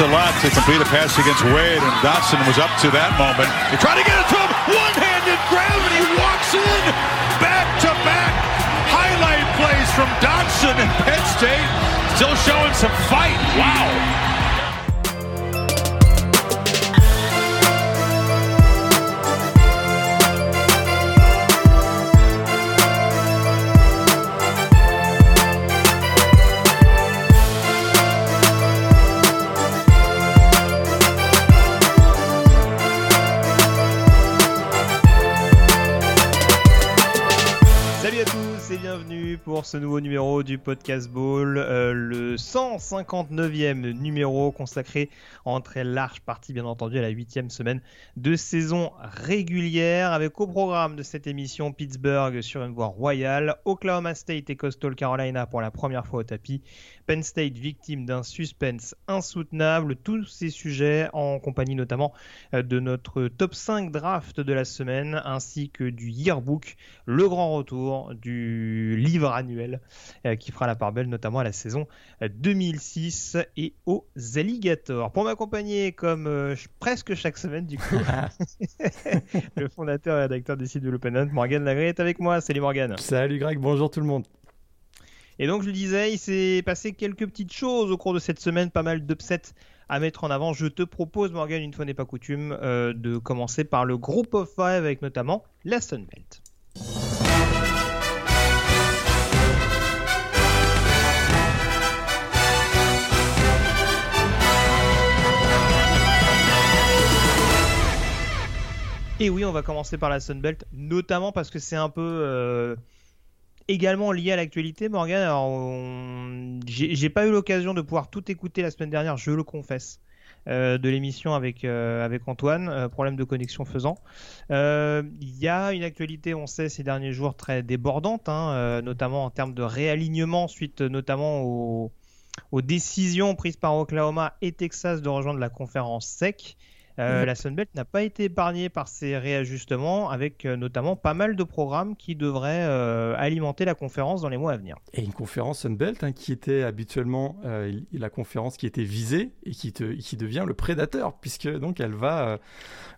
a lot to complete a pass against Wade, and Dotson was up to that moment. He tried to get it to him. One-handed grab, and he walks in. Back-to-back highlight plays from Dotson and Penn State. Still showing some fight. Wow. Ce nouveau numéro du Podcast Ball, euh, le 159e numéro consacré en très large partie bien entendu à la huitième semaine de saison régulière avec au programme de cette émission Pittsburgh sur une voie royale, Oklahoma State et Coastal Carolina pour la première fois au tapis, Penn State victime d'un suspense insoutenable, tous ces sujets en compagnie notamment euh, de notre top 5 draft de la semaine ainsi que du yearbook, le grand retour du livre annuel euh, qui fera la part belle notamment à la saison 2006 euh, et aux Alligators. Pour m'accompagner comme presque chaque semaine du coup, le fondateur et rédacteur des sites de l'Open Hunt, Morgan Lagré est avec moi. Salut Morgan. Salut Greg, bonjour tout le monde. Et donc je le disais, il s'est passé quelques petites choses au cours de cette semaine, pas mal d'upsets à mettre en avant. Je te propose, Morgan, une fois n'est pas coutume, euh, de commencer par le Group of Five avec notamment la Sunbelt. Et oui, on va commencer par la Sunbelt, notamment parce que c'est un peu euh, également lié à l'actualité, Morgan. Alors, j'ai pas eu l'occasion de pouvoir tout écouter la semaine dernière, je le confesse. Euh, de l'émission avec, euh, Antoine, euh, problème de connexion faisant. Il y a une actualité, on sait, ces derniers jours très débordante, hein, notamment en termes de réalignement suite notamment aux, décisions prises par Oklahoma et Texas de rejoindre la conférence SEC. Euh, la Sunbelt n'a pas été épargnée par ces réajustements, avec euh, notamment pas mal de programmes qui devraient euh, alimenter la conférence dans les mois à venir. Et une conférence Sunbelt hein, qui était habituellement la conférence qui était visée et qui, qui devient le prédateur, puisque donc elle va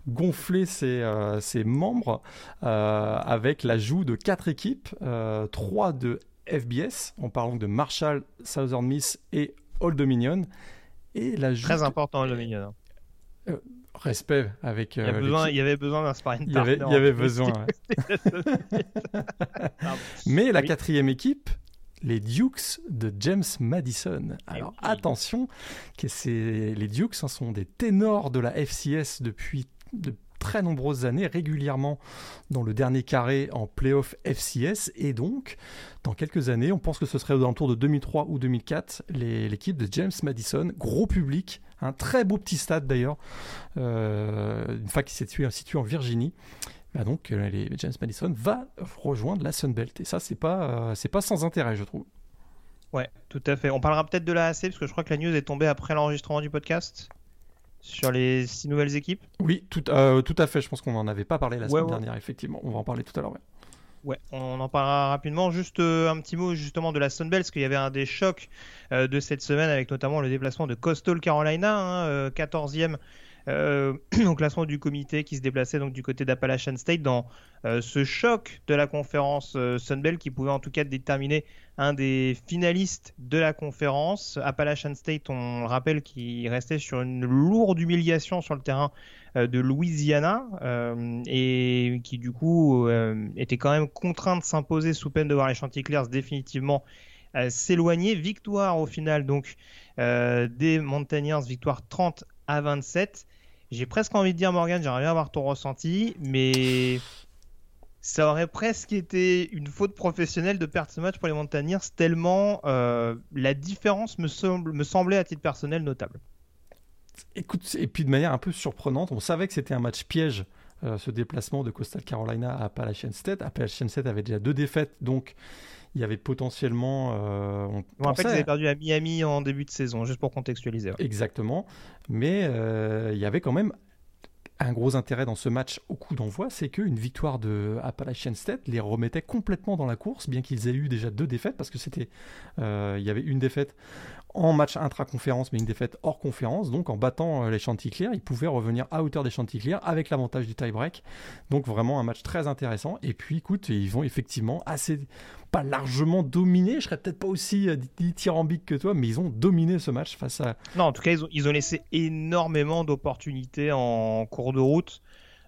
gonfler ses, ses membres avec l'ajout de quatre équipes, trois de FBS, en parlant de Marshall, Southern Miss et Old Dominion. Et Très important, Old Dominion. Respect avec. il, y euh, il, y avait besoin d'un sparring Il y avait, il y avait besoin. Mais la quatrième équipe, les Dukes de James Madison. Eh Alors attention, que les Dukes hein, sont des ténors de la FCS depuis de très nombreuses années, régulièrement dans le dernier carré en playoff FCS. Et donc, dans quelques années, on pense que ce serait aux alentours de 2003 ou 2004, l'équipe de James Madison, gros public, un très beau petit stade d'ailleurs, euh, une fac qui est située, en Virginie. Bah donc, euh, les James Madison va rejoindre la Sunbelt. Et ça, c'est pas, euh, c'est pas sans intérêt, je trouve. Ouais, tout à fait. On parlera peut-être de la AC, parce que je crois que la news est tombée après l'enregistrement du podcast sur les six nouvelles équipes Oui, tout, tout à fait. Je pense qu'on n'en avait pas parlé la semaine dernière, effectivement. On va en parler tout à l'heure. Ouais, on en parlera rapidement. Juste euh, un petit mot justement de la Sunbelt, parce qu'il y avait un des chocs euh, de cette semaine avec notamment le déplacement de Coastal Carolina, hein, 14e euh, au classement du comité qui se déplaçait donc du côté d'Appalachian State dans ce choc de la conférence Sunbelt qui pouvait en tout cas déterminer un des finalistes de la conférence. Appalachian State, on le rappelle, qui restait sur une lourde humiliation sur le terrain euh, de Louisiana euh, et qui du coup euh, était quand même contraint de s'imposer sous peine de voir les Chanticleers définitivement s'éloigner. Victoire au final donc des Mountaineers, victoire 30 à 27. J'ai presque envie de dire Morgan, j'aimerais bien avoir ton ressenti, mais ça aurait presque été une faute professionnelle de perdre ce match pour les Mountaineers, tellement la différence me, semble, me semblait à titre personnel notable. Écoute, et puis de manière un peu surprenante, on savait que c'était un match piège, euh, ce déplacement de Coastal Carolina à Appalachian State. Appalachian State avait déjà deux défaites, donc il y avait potentiellement. Euh, on, on rappelle qu'ils avaient perdu à Miami en début de saison, juste pour contextualiser. Exactement, mais euh, il y avait quand même un gros intérêt dans ce match au coup d'envoi, c'est qu'une victoire de Appalachian State les remettait complètement dans la course, bien qu'ils aient eu déjà deux défaites, parce que c'était, il y avait une défaite en match intra-conférence, mais une défaite hors conférence. Donc en battant les Chanticleers, ils pouvaient revenir à hauteur des Chanticleers avec l'avantage du tie-break. Donc vraiment un match très intéressant. Et puis écoute, ils vont effectivement assez pas largement dominé. Je serais peut-être pas aussi dithyrambique que toi, mais ils ont dominé ce match face à. Non, en tout cas, ils ont, ont laissé énormément d'opportunités en cours de route.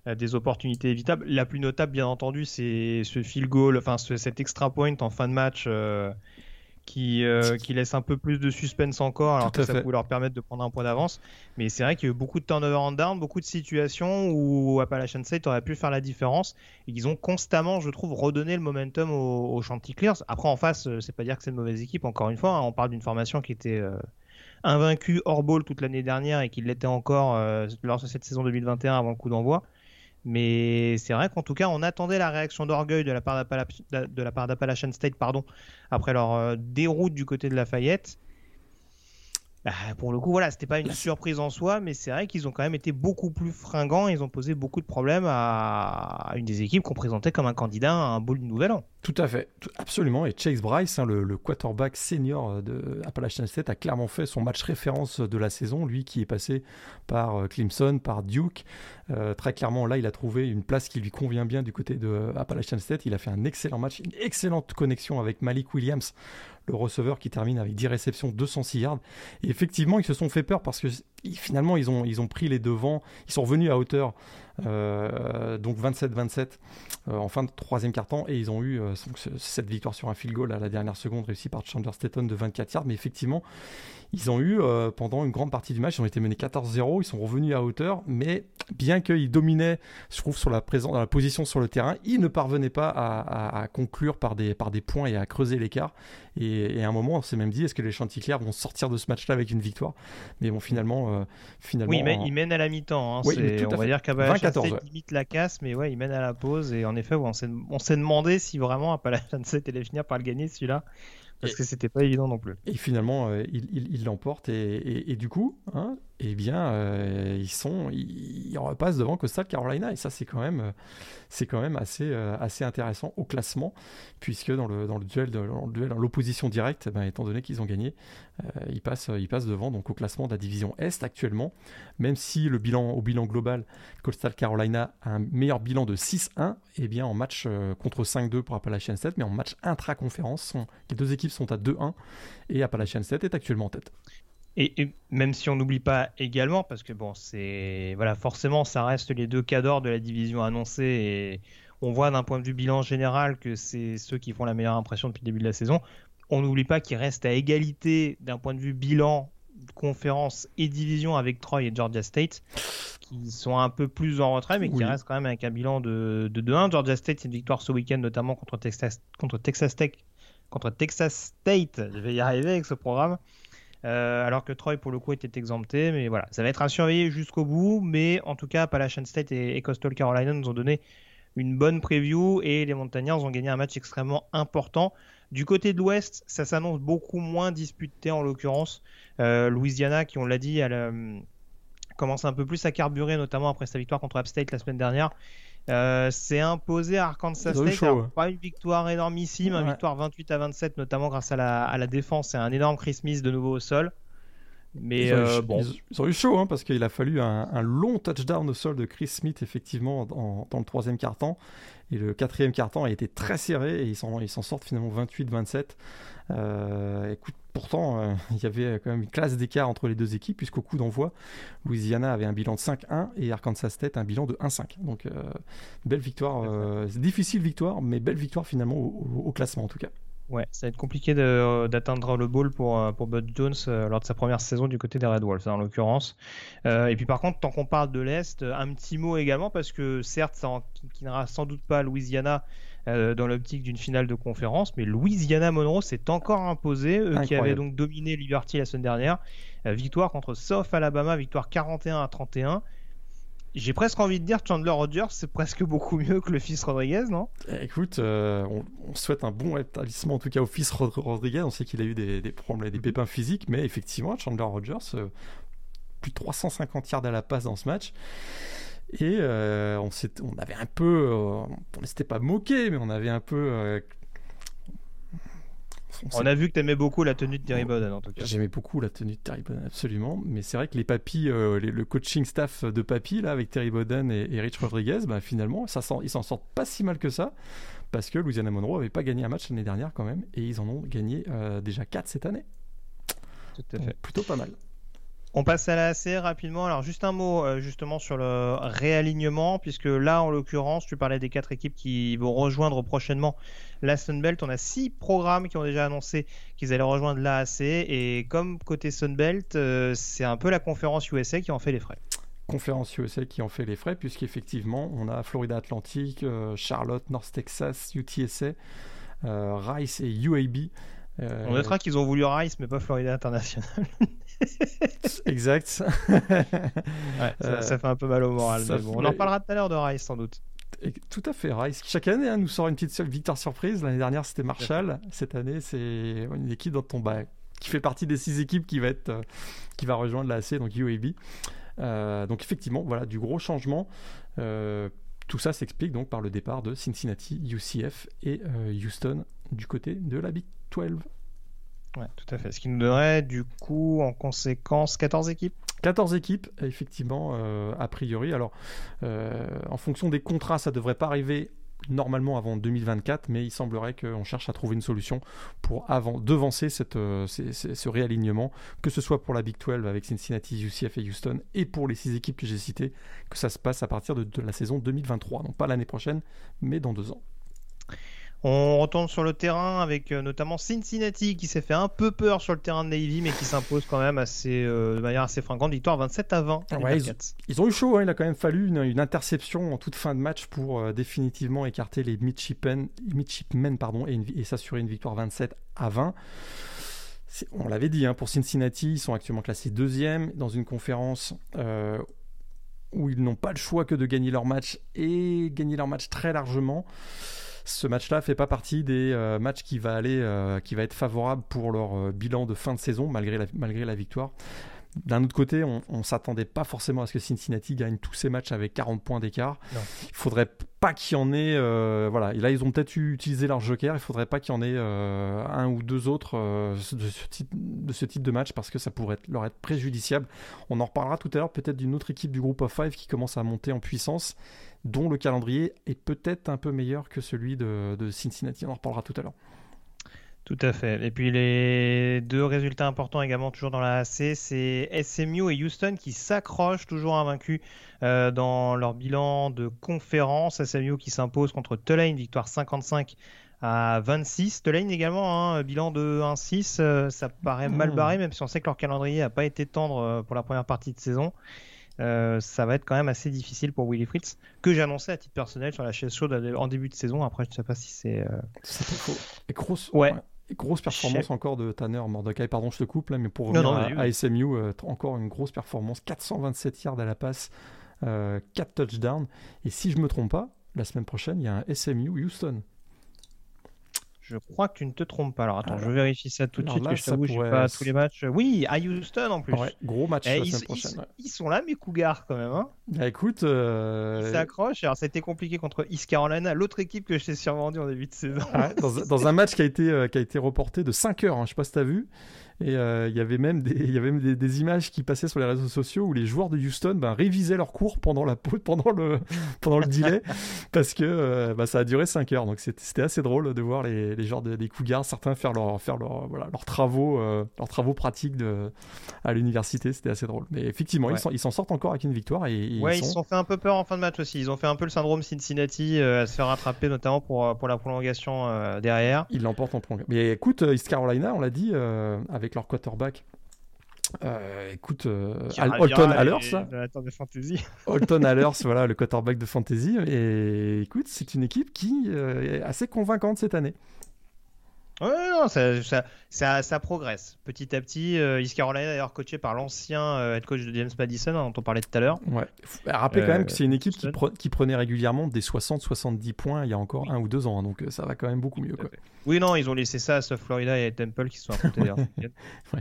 Euh, des opportunités évitables. La plus notable, bien entendu, c'est ce field goal, enfin cet extra point en fin de match euh, qui, euh, qui laisse un peu plus de suspense encore, alors que ça pouvait leur permettre de prendre un point d'avance. Mais c'est vrai qu'il y a eu beaucoup de turnover en down, beaucoup de situations où Appalachian State aurait pu faire la différence. Et ils ont constamment, je trouve, redonné le momentum aux, aux Chanticleers. Après, en face, c'est pas dire que c'est une mauvaise équipe, encore une fois. Hein. on parle d'une formation qui était invaincue hors ball toute l'année dernière et qui l'était encore lors de cette saison 2021 avant le coup d'envoi. Mais c'est vrai qu'en tout cas, on attendait la réaction d'orgueil de la part d'Appalachian State après leur euh, déroute du côté de Lafayette. Bah, pour le coup, voilà, c'était pas une surprise en soi, mais c'est vrai qu'ils ont quand même été beaucoup plus fringants. Ils ont posé beaucoup de problèmes à, une des équipes qu'on présentait comme un candidat à un bowl du nouvel an. Tout à fait, absolument. Et Chase Bryce, hein, le, quarterback senior de Appalachian State, a clairement fait son match référence de la saison. Lui qui est passé par euh, Clemson, par Duke. Euh, très clairement, là, il a trouvé une place qui lui convient bien du côté de Appalachian State. Il a fait un excellent match, une excellente connexion avec Malik Williams, le receveur qui termine avec 10 réceptions, 206 yards. Et effectivement, ils se sont fait peur parce que finalement, ils ont, ils ont pris les devants, ils sont revenus à hauteur, euh, donc 27-27 euh, en fin de troisième quart-temps, et ils ont eu euh, cette victoire sur un field goal à la dernière seconde réussi par Chandler Staton de 24 yards. Mais effectivement, ils ont eu, euh, pendant une grande partie du match, ils ont été menés 14-0, ils sont revenus à hauteur, mais bien qu'ils dominaient, je trouve, sur la, dans la position sur le terrain, ils ne parvenaient pas à, conclure par des, par des points et à creuser l'écart. Et, à un moment, on s'est même dit, est-ce que les Chanticleers vont sortir de ce match-là avec une victoire? Mais bon, finalement... Euh, finalement oui, mais ils mènent à la mi-temps. Hein, on va dire qu'Appalachian limite la casse, mais ouais, ils mènent à la pause. Et en effet, on s'est demandé si vraiment Appalachian allait finir par le gagner, celui-là. Parce que c'était pas évident non plus. Et finalement, euh, il l'emporte. et, et, du coup, hein, eh bien, euh, ils sont, ils, repassent devant Coastal Carolina et ça c'est quand même, c'est quand même assez, euh, assez intéressant au classement puisque dans le, dans le duel, dans duel, dans l'opposition directe, ben, étant donné qu'ils ont gagné, euh, ils passent, ils passent devant donc au classement de la division Est actuellement. Même si le bilan, au bilan global, Coastal Carolina a un meilleur bilan de 6-1, et eh bien en match contre 5-2 pour Appalachian State, mais en match intra-conférence, les deux équipes sont à 2-1 et Appalachian State est actuellement en tête. Et, même si on n'oublie pas également, parce que bon, c'est voilà, forcément, ça reste les deux cadors de la division annoncée et on voit d'un point de vue bilan général que c'est ceux qui font la meilleure impression depuis le début de la saison. On n'oublie pas qu'ils restent à égalité d'un point de vue bilan, conférence et division avec Troy et Georgia State, qui sont un peu plus en retrait, mais qui restent quand même avec un bilan de, de 2-1. Georgia State, c'est une victoire ce week-end, notamment contre Texas, contre Texas Tech, contre Texas State. Je vais y arriver avec ce programme. Euh, alors que Troy pour le coup était exempté. Mais voilà, ça va être à surveiller jusqu'au bout. Mais en tout cas, Appalachian State et, Coastal Carolina nous ont donné une bonne preview et les Montagnards ont gagné un match extrêmement important. Du côté de l'Ouest, ça s'annonce beaucoup moins disputé en l'occurrence. Euh, Louisiana, qui on l'a dit, euh, commence un peu plus à carburer, notamment après sa victoire contre App State la semaine dernière. Euh, c'est imposé à Arkansas State. pas une victoire énormissime, une victoire 28 à 27, notamment grâce à la, à la défense et un énorme Chris Smith de nouveau au sol. Mais ils, bon. ils, ont eu chaud hein, parce qu'il a fallu un, long touchdown au sol de Chris Smith effectivement dans le troisième quart-temps et le quatrième quart-temps a été très serré et ils s'en sortent finalement 28-27. Euh, écoute, pourtant, euh, il y avait quand même une classe d'écart entre les deux équipes, puisqu'au coup d'envoi, Louisiana avait un bilan de 5-1 et Arkansas State un bilan de 1-5. Donc, euh, belle victoire, difficile victoire, mais belle victoire finalement au, classement en tout cas. Ouais, ça va être compliqué d'atteindre le ball pour, pour Bud Jones lors de sa première saison du côté des Red Wolves, en l'occurrence. et puis par contre, tant qu'on parle de l'Est, un petit mot également, parce que certes, ça n'ira sans doute pas Louisiana euh, dans l'optique d'une finale de conférence. Mais Louisiana Monroe s'est encore imposé, eux qui avaient donc dominé Liberty la semaine dernière. Euh, victoire contre South Alabama, victoire 41 à 31. J'ai presque envie de dire Chandler Rogers, c'est presque beaucoup mieux que le fils Rodriguez, non? Eh, Écoute, euh, on, souhaite un bon établissement en tout cas au fils Rodriguez. On sait qu'il a eu des, problèmes, des mhm. pépins physiques, mais effectivement, Chandler Rogers, plus de 350 yards à la passe dans ce match. Et euh, on, on, avait un peu, euh, on ne s'était pas moqué, mais on avait un peu, euh, On, a vu que tu aimais beaucoup la tenue de Terry Bowden en tout cas. J'aimais beaucoup la tenue de Terry Bowden, absolument. Mais c'est vrai que les papis, euh, le coaching staff de papy, là, avec Terry Bowden et, Rich Rodriguez, bah, finalement, ça ils s'en sortent pas si mal que ça. Parce que Louisiana Monroe avait pas gagné un match l'année dernière quand même. Et ils en ont gagné euh, déjà 4 cette année. Tout à fait. plutôt pas mal. On passe à la rapidement. Alors juste un mot euh, justement sur le réalignement, puisque là en l'occurrence, tu parlais des quatre équipes qui vont rejoindre prochainement la Sunbelt. On a six programmes qui ont déjà annoncé qu'ils allaient rejoindre l'AAC. Et comme côté Sunbelt, euh, c'est un peu la conférence USA qui en fait les frais. Conférence USA qui en fait les frais, puisqu'effectivement, on a Florida Atlantic, euh, Charlotte, North Texas, UTSA, Rice et UAB. On notera qu'ils ont voulu Rice, mais pas Florida International. exact. ça, fait un peu mal au moral. On en parlera tout à l'heure de Rice sans doute. tout à fait, Rice qui chaque année hein, nous sort une petite victoire surprise. L'année dernière c'était Marshall, cette année c'est une équipe dont on, bah, qui fait partie des six équipes qui va, être, euh, qui va rejoindre la AC, donc UAB. Euh, donc effectivement, voilà, du gros changement. Euh, tout ça s'explique donc par le départ de Cincinnati, UCF et Houston du côté de la Big 12. Ouais, tout à fait. Ce qui nous donnerait du coup en conséquence 14 équipes 14 équipes, effectivement, euh, a priori. Alors, euh, en fonction des contrats, ça ne devrait pas arriver normalement avant 2024, mais il semblerait qu'on cherche à trouver une solution pour avant, devancer cette, euh, ce réalignement, que ce soit pour la Big 12 avec Cincinnati, UCF et Houston, et pour les six équipes que j'ai citées, que ça se passe à partir de, de la saison 2023. Donc pas l'année prochaine, mais dans deux ans. On retourne sur le terrain avec euh, notamment Cincinnati qui s'est fait un peu peur sur le terrain de Navy mais qui s'impose quand même assez, euh, de manière assez fringante. Victoire 27 à 20. ils, ont eu chaud, hein. il a quand même fallu une, interception en toute fin de match pour euh, définitivement écarter les midshipmen, pardon, et, s'assurer une victoire 27 à 20. On l'avait dit, hein, pour Cincinnati, ils sont actuellement classés deuxième dans une conférence où ils n'ont pas le choix que de gagner leur match et gagner leur match très largement ce match-là fait pas partie des euh, matchs qui va aller, euh, qui va être favorable pour leur euh, bilan de fin de saison malgré la, malgré la victoire. D'un autre côté, on, ne s'attendait pas forcément à ce que Cincinnati gagne tous ses matchs avec 40 points d'écart. Il faudrait pas qu'il y en ait. voilà, et là ils ont peut-être utilisé leur joker. Il faudrait pas qu'il y en ait un ou deux autres de, ce type, de ce type de match parce que ça pourrait leur être préjudiciable. On en reparlera tout à l'heure peut-être d'une autre équipe du groupe of five qui commence à monter en puissance dont le calendrier est peut-être un peu meilleur que celui de, Cincinnati. On en reparlera tout à l'heure. Tout à fait. Et puis les deux résultats importants également toujours dans la AC, c'est SMU et Houston qui s'accrochent toujours invaincus euh, dans leur bilan de conférence. SMU qui s'impose contre Tulane, victoire 55 à 26. Tulane également, un hein, bilan de 1-6. Euh, ça paraît mal mmh. barré, même si on sait que leur calendrier n'a pas été tendre euh, pour la première partie de saison. Euh, ça va être quand même assez difficile pour Willy Fritz, que j'ai annoncé à titre personnel sur la chaise chaude en début de saison. Après, je ne sais pas si c'est. Euh... faux. Et grosse, ouais. Grosse performance encore de Tanner Mordecai. Pardon, je te coupe là, mais pour revenir à, SMU, euh, encore une grosse performance 427 yards à la passe, 4 euh, touchdowns. Et si je me trompe pas, la semaine prochaine, il y a un SMU Houston. Je crois que tu ne te trompes pas. Alors attends, je vérifie ça tout de suite, que je t'avoue, je pas tous les matchs. Oui, à Houston en plus. gros match eh, la semaine prochaine. Ils, sont là, mes Cougars, quand même. Hein bah, écoute. Euh... Ils s'accrochent. Alors, ça a été compliqué contre East Carolina, l'autre équipe que je t'ai survendu en début de saison. dans, un match qui a été, euh, qui a été reporté de 5 heures, hein, je ne sais pas si tu as vu. Et euh, il y avait même, des, y avait même des, images qui passaient sur les réseaux sociaux où les joueurs de Houston ben, révisaient leur cours pendant, la, pendant, le, pendant le delay parce que euh, bah, ça a duré 5 heures. Donc c'était assez drôle de voir les, les joueurs des Cougars, certains faire, leur, faire leur, voilà, leurs, travaux, euh, leurs travaux pratiques de, à l'université. C'était assez drôle. Mais effectivement, ils s'en sortent encore avec une victoire. Et, ouais, ils se sont... fait un peu peur en fin de match aussi. Ils ont fait un peu le syndrome Cincinnati à se faire rattraper, notamment pour, pour la prolongation derrière. Ils l'emportent en prolongation. Mais écoute, East Carolina, on l'a dit, avec avec leur quarterback. Euh, écoute, euh, Alton Allers, Alton Allers, voilà, le quarterback de fantasy. Et écoute, c'est une équipe qui euh, est assez convaincante cette année. Ouais, non, ça, ça, ça, ça, progresse petit à petit. Euh, East Carolina d'ailleurs coaché par l'ancien euh, head coach de James Madison hein, dont on parlait tout à l'heure. Ouais. Rappelez quand même que c'est une équipe qui, qui, prenait régulièrement des 60-70 points il y a encore un ou deux ans, hein, donc euh, ça va quand même beaucoup mieux. Quoi. Oui, non, ils ont laissé ça à South Florida et à Temple qui sont affrontés ouais.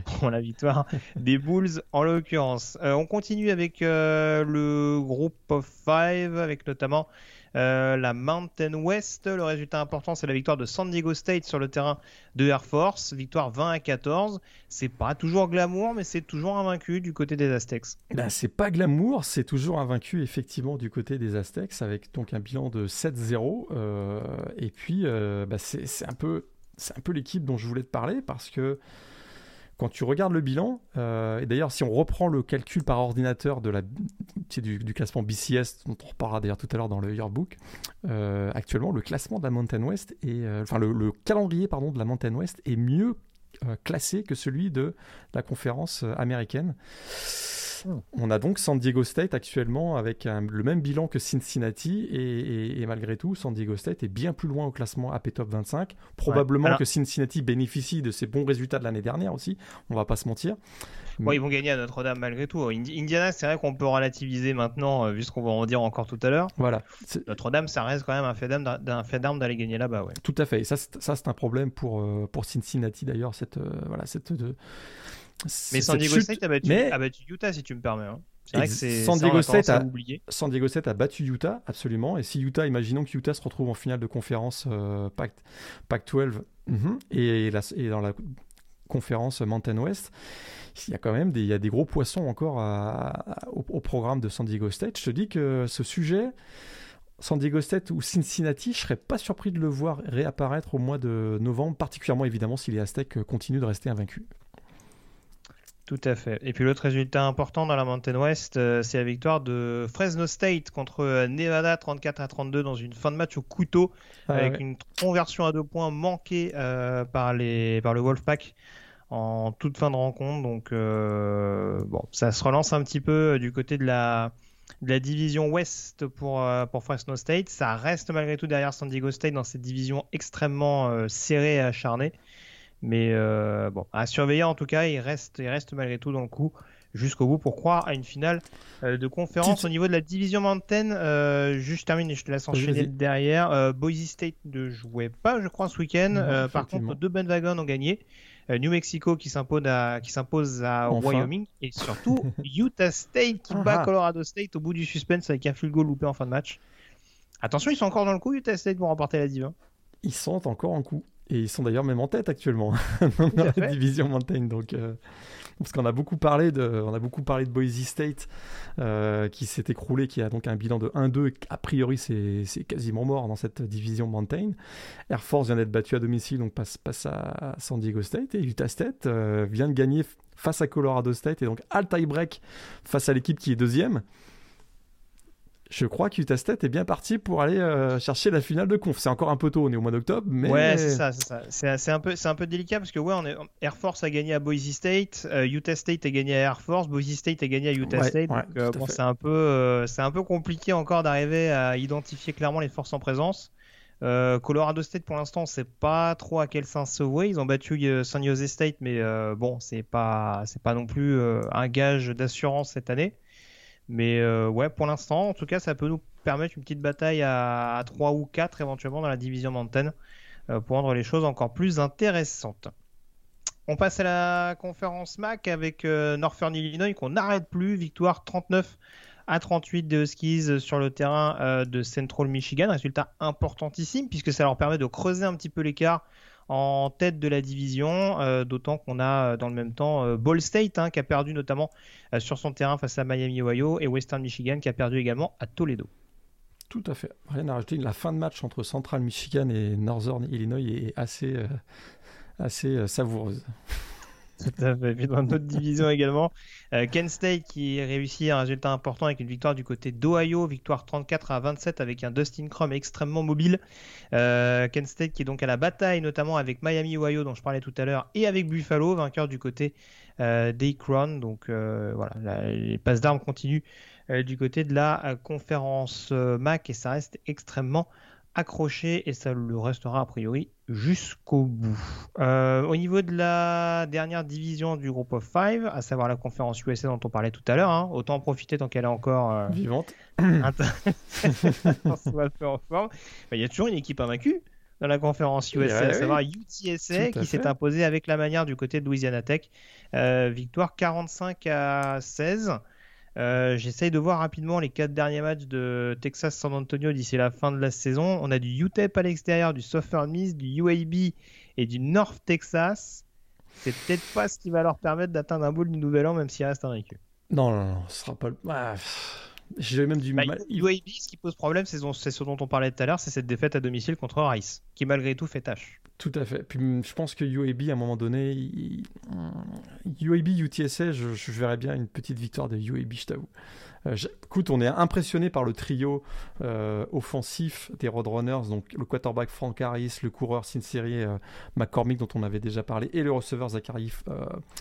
pour la victoire des Bulls en l'occurrence. on continue avec le groupe of five avec notamment Euh, la Mountain West, le résultat important, c'est la victoire de San Diego State sur le terrain de Air Force. Victoire 20 à 14. C'est pas toujours glamour, mais c'est toujours invaincu du côté des Aztecs. Là, c'est pas glamour, c'est toujours invaincu effectivement du côté des Aztecs avec donc un bilan de 7-0. Euh, et puis, euh, bah, c'est un peu, c'est un peu l'équipe dont je voulais te parler parce que quand tu regardes le bilan, euh, et d'ailleurs si on reprend le calcul par ordinateur de la, du, classement BCS, dont on reparlera d'ailleurs tout à l'heure dans le yearbook, euh, actuellement le classement de la Mountain West, est, euh, enfin le, calendrier pardon, de la Mountain West est mieux classé que celui de la conférence américaine. On a donc San Diego State actuellement avec le même bilan que Cincinnati et, malgré tout, San Diego State est bien plus loin au classement AP Top 25. Probablement que Cincinnati bénéficie de ses bons résultats de l'année dernière aussi, on va pas se mentir. Bon, ils vont gagner à Notre-Dame malgré tout. Indiana, c'est vrai qu'on peut relativiser maintenant, euh, vu ce qu'on va en dire encore tout à l'heure. Voilà. Notre-Dame, ça reste quand même un fait d'armes d'aller gagner là-bas. Ouais. Tout à fait. Et ça, c'est un problème pour, euh, pour Cincinnati d'ailleurs. Cette, euh, voilà, cette, mais San Diego State a battu, a battu, Utah, si tu me permets. Hein. C'est vrai que c'est San Diego State a, San Diego State a battu Utah, absolument. Et si Utah, imaginons que Utah se retrouve en finale de conférence euh, Pac, 12 mhm, et, et, dans la conférence Mountain West, il y a quand même des, il y a des gros poissons encore au, programme de San Diego State. Je te dis que ce sujet, San Diego State ou Cincinnati, je serais pas surpris de le voir réapparaître au mois de novembre, particulièrement évidemment si les Aztecs continuent de rester invaincus. Tout à fait. Et puis l'autre résultat important dans la Mountain West, euh, c'est la victoire de Fresno State contre euh, Nevada 34 à 32 dans une fin de match au couteau ah avec une conversion à deux points manquée euh, par, les, par le Wolfpack en toute fin de rencontre. Donc bon, ça se relance un petit peu du côté de la, de la division Ouest pour, pour Fresno State. Ça reste malgré tout derrière San Diego State dans cette division extrêmement serrée et acharnée. Mais euh, bon, à surveiller en tout cas, il reste, il reste malgré tout dans le coup jusqu'au bout pour croire à une finale euh, de conférence au niveau de la division Mountain. Euh, juste termine et je te laisse enchaîner derrière. Euh, Boise State ne jouait pas, je crois, ce week-end. par contre, deux bandwagons ont gagné. New Mexico qui s'impose à, qui s'impose à Wyoming et surtout Utah State qui bat ah. Colorado State au bout du suspense avec un field goal loupé en fin de match. Attention, ils sont encore dans le coup, Utah State pour remporter la div. Ils sont encore en coup. Et ils sont d'ailleurs même en tête actuellement dans la division Mountain. Donc, euh, parce qu'on a beaucoup parlé de, on a beaucoup parlé de Boise State euh, qui s'est écroulé, qui a donc un bilan de 1-2. A priori, c'est quasiment mort dans cette division Mountain. Air Force vient d'être battu à domicile, donc passe, passe à San Diego State. Et Utah State euh, vient de gagner face à Colorado State et donc all tie break face à l'équipe qui est deuxième je crois qu'Utah State est bien parti pour aller euh, chercher la finale de conf. C'est encore un peu tôt, on est au mois d'octobre, mais ouais, c'est ça, c'est ça. un peu, c'est un peu délicat parce que ouais, on est, Air Force a gagné à Boise State, euh, Utah State a gagné à Air Force, Boise State a gagné à Utah State. donc, euh, bon, c'est un peu, c'est un peu compliqué encore d'arriver à identifier clairement les forces en présence. Colorado State pour l'instant, on sait pas trop à quel sens se vouer. Ils ont battu San Jose State, mais bon, c'est pas, c'est pas non plus un gage d'assurance cette année. Mais euh, ouais, pour l'instant, en tout cas, ça peut nous permettre une petite bataille à, 3 ou 4 éventuellement dans la division Mountain euh, pour rendre les choses encore plus intéressantes. On passe à la conférence MAC avec euh, Northern Illinois qu'on n'arrête plus. Victoire 39 à 38 de Skis sur le terrain de Central Michigan. Résultat importantissime puisque ça leur permet de creuser un petit peu l'écart en tête de la division, euh, d'autant qu'on a euh, dans le même temps euh, Ball State hein, qui a perdu notamment sur son terrain face à Miami, Ohio, et Western Michigan qui a perdu également à Toledo. Tout à fait. Rien à rajouter. La fin de match entre Central Michigan et Northern Illinois est assez, assez savoureuse. Tout à fait. dans notre division également, euh, Kent State qui réussit un résultat important avec une victoire du côté d'Ohio, victoire 34 à 27 avec un Dustin Crum extrêmement mobile. Euh, Kent State qui est donc à la bataille notamment avec Miami, Ohio dont je parlais tout à l'heure et avec Buffalo, vainqueur du côté euh, d'Akron. Donc euh, voilà, les passes d'armes continuent du côté de la conférence MAC et ça reste extrêmement accroché et ça le restera a priori jusqu'au bout. Euh, au niveau de la dernière division du groupe of five, à savoir la conférence USA dont on parlait tout à l'heure, hein, autant en profiter tant qu'elle est encore euh, vivante. Il y a toujours une équipe invaincue dans la conférence USA, à savoir UTSA qui s'est imposée avec la manière du côté de Louisiana Tech. Euh, victoire 45 à 16. Euh, j'essaye de voir rapidement les quatre derniers matchs de Texas San Antonio d'ici la fin de la saison. On a du UTEP à l'extérieur, du Southern Miss, du UAB et du North Texas. C'est peut-être pas ce qui va leur permettre d'atteindre un bowl du Nouvel An, même s'il reste un véhicule. Non, non, non, ce sera pas le. Ah, j'ai même du bah, mal. UAB, ce qui pose problème, c'est ce dont on parlait tout à l'heure, c'est cette défaite à domicile contre Rice, qui malgré tout fait tâche. Tout à fait. Puis je pense que UAB, à un moment donné, UAB, UTSA, je, verrais bien une petite victoire de UAB, je t'avoue. Euh, écoute, on est impressionné par le trio euh, offensif des Roadrunners, donc le quarterback Frank Harris, le coureur Sinceri euh, McCormick dont on avait déjà parlé, et le receveur Zachary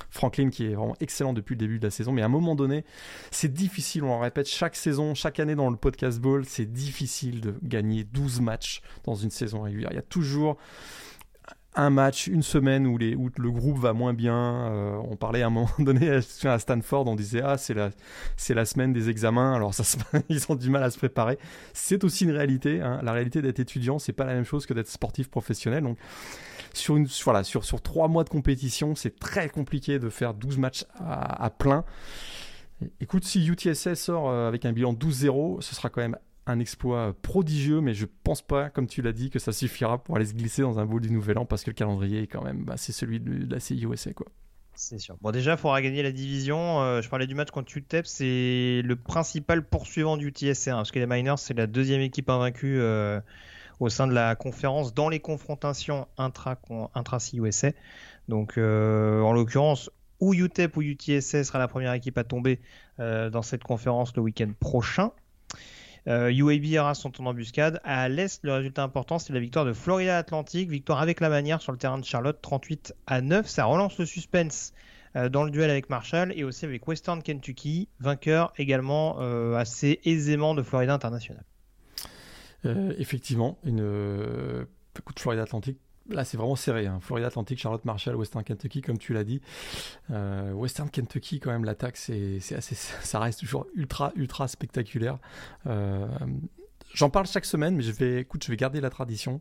Franklin qui est vraiment excellent depuis le début de la saison. Mais à un moment donné, c'est difficile, on le répète chaque saison, chaque année dans le podcast ball, c'est difficile de gagner 12 matchs dans une saison régulière. Il y a toujours un match, une semaine où, les, où le groupe va moins bien. Euh, on parlait à un moment donné à Stanford, on disait ah c'est la semaine des examens. Alors ça ils ont du mal à se préparer. C'est aussi une réalité. Hein. La réalité d'être étudiant, c'est pas la même chose que d'être sportif professionnel. Donc sur une voilà sur trois mois de compétition, c'est très compliqué de faire 12 matchs à, à plein. Écoute, si UTSS sort euh, avec un bilan 12-0, ce sera quand même un exploit prodigieux, mais je pense pas, comme tu l'as dit, que ça suffira pour aller se glisser dans un bowl du Nouvel An parce que le calendrier est quand même, bah, c'est celui de, la CIUSA quoi. C'est sûr. Bon, déjà, il faudra gagner la division. Euh, je parlais du match contre UTEP, c'est le principal poursuivant du TSC, hein, parce que les Miners, c'est la deuxième équipe invaincue euh, au sein de la conférence dans les confrontations intra-CIUSA. Donc, euh, en l'occurrence, ou UTEP ou UTSA sera la première équipe à tomber dans cette conférence le week-end prochain. UAB et Arras sont en embuscade. À l'Est, le résultat important, c'est la victoire de Florida Atlantic. Victoire avec la manière sur le terrain de Charlotte, 38 à 9. Ça relance le suspense euh, dans le duel avec Marshall et aussi avec Western Kentucky, vainqueur également euh, assez aisément de Florida International. Euh, effectivement, une coup de Florida Atlantic Là, c'est vraiment serré. Hein. Florida Atlantic, Charlotte Marshall, Western Kentucky, comme tu l'as dit. Euh, Western Kentucky, quand même, l'attaque, c'est, assez, ça reste toujours ultra, ultra spectaculaire. Euh, j'en parle chaque semaine, mais je vais, écoute, je vais garder la tradition.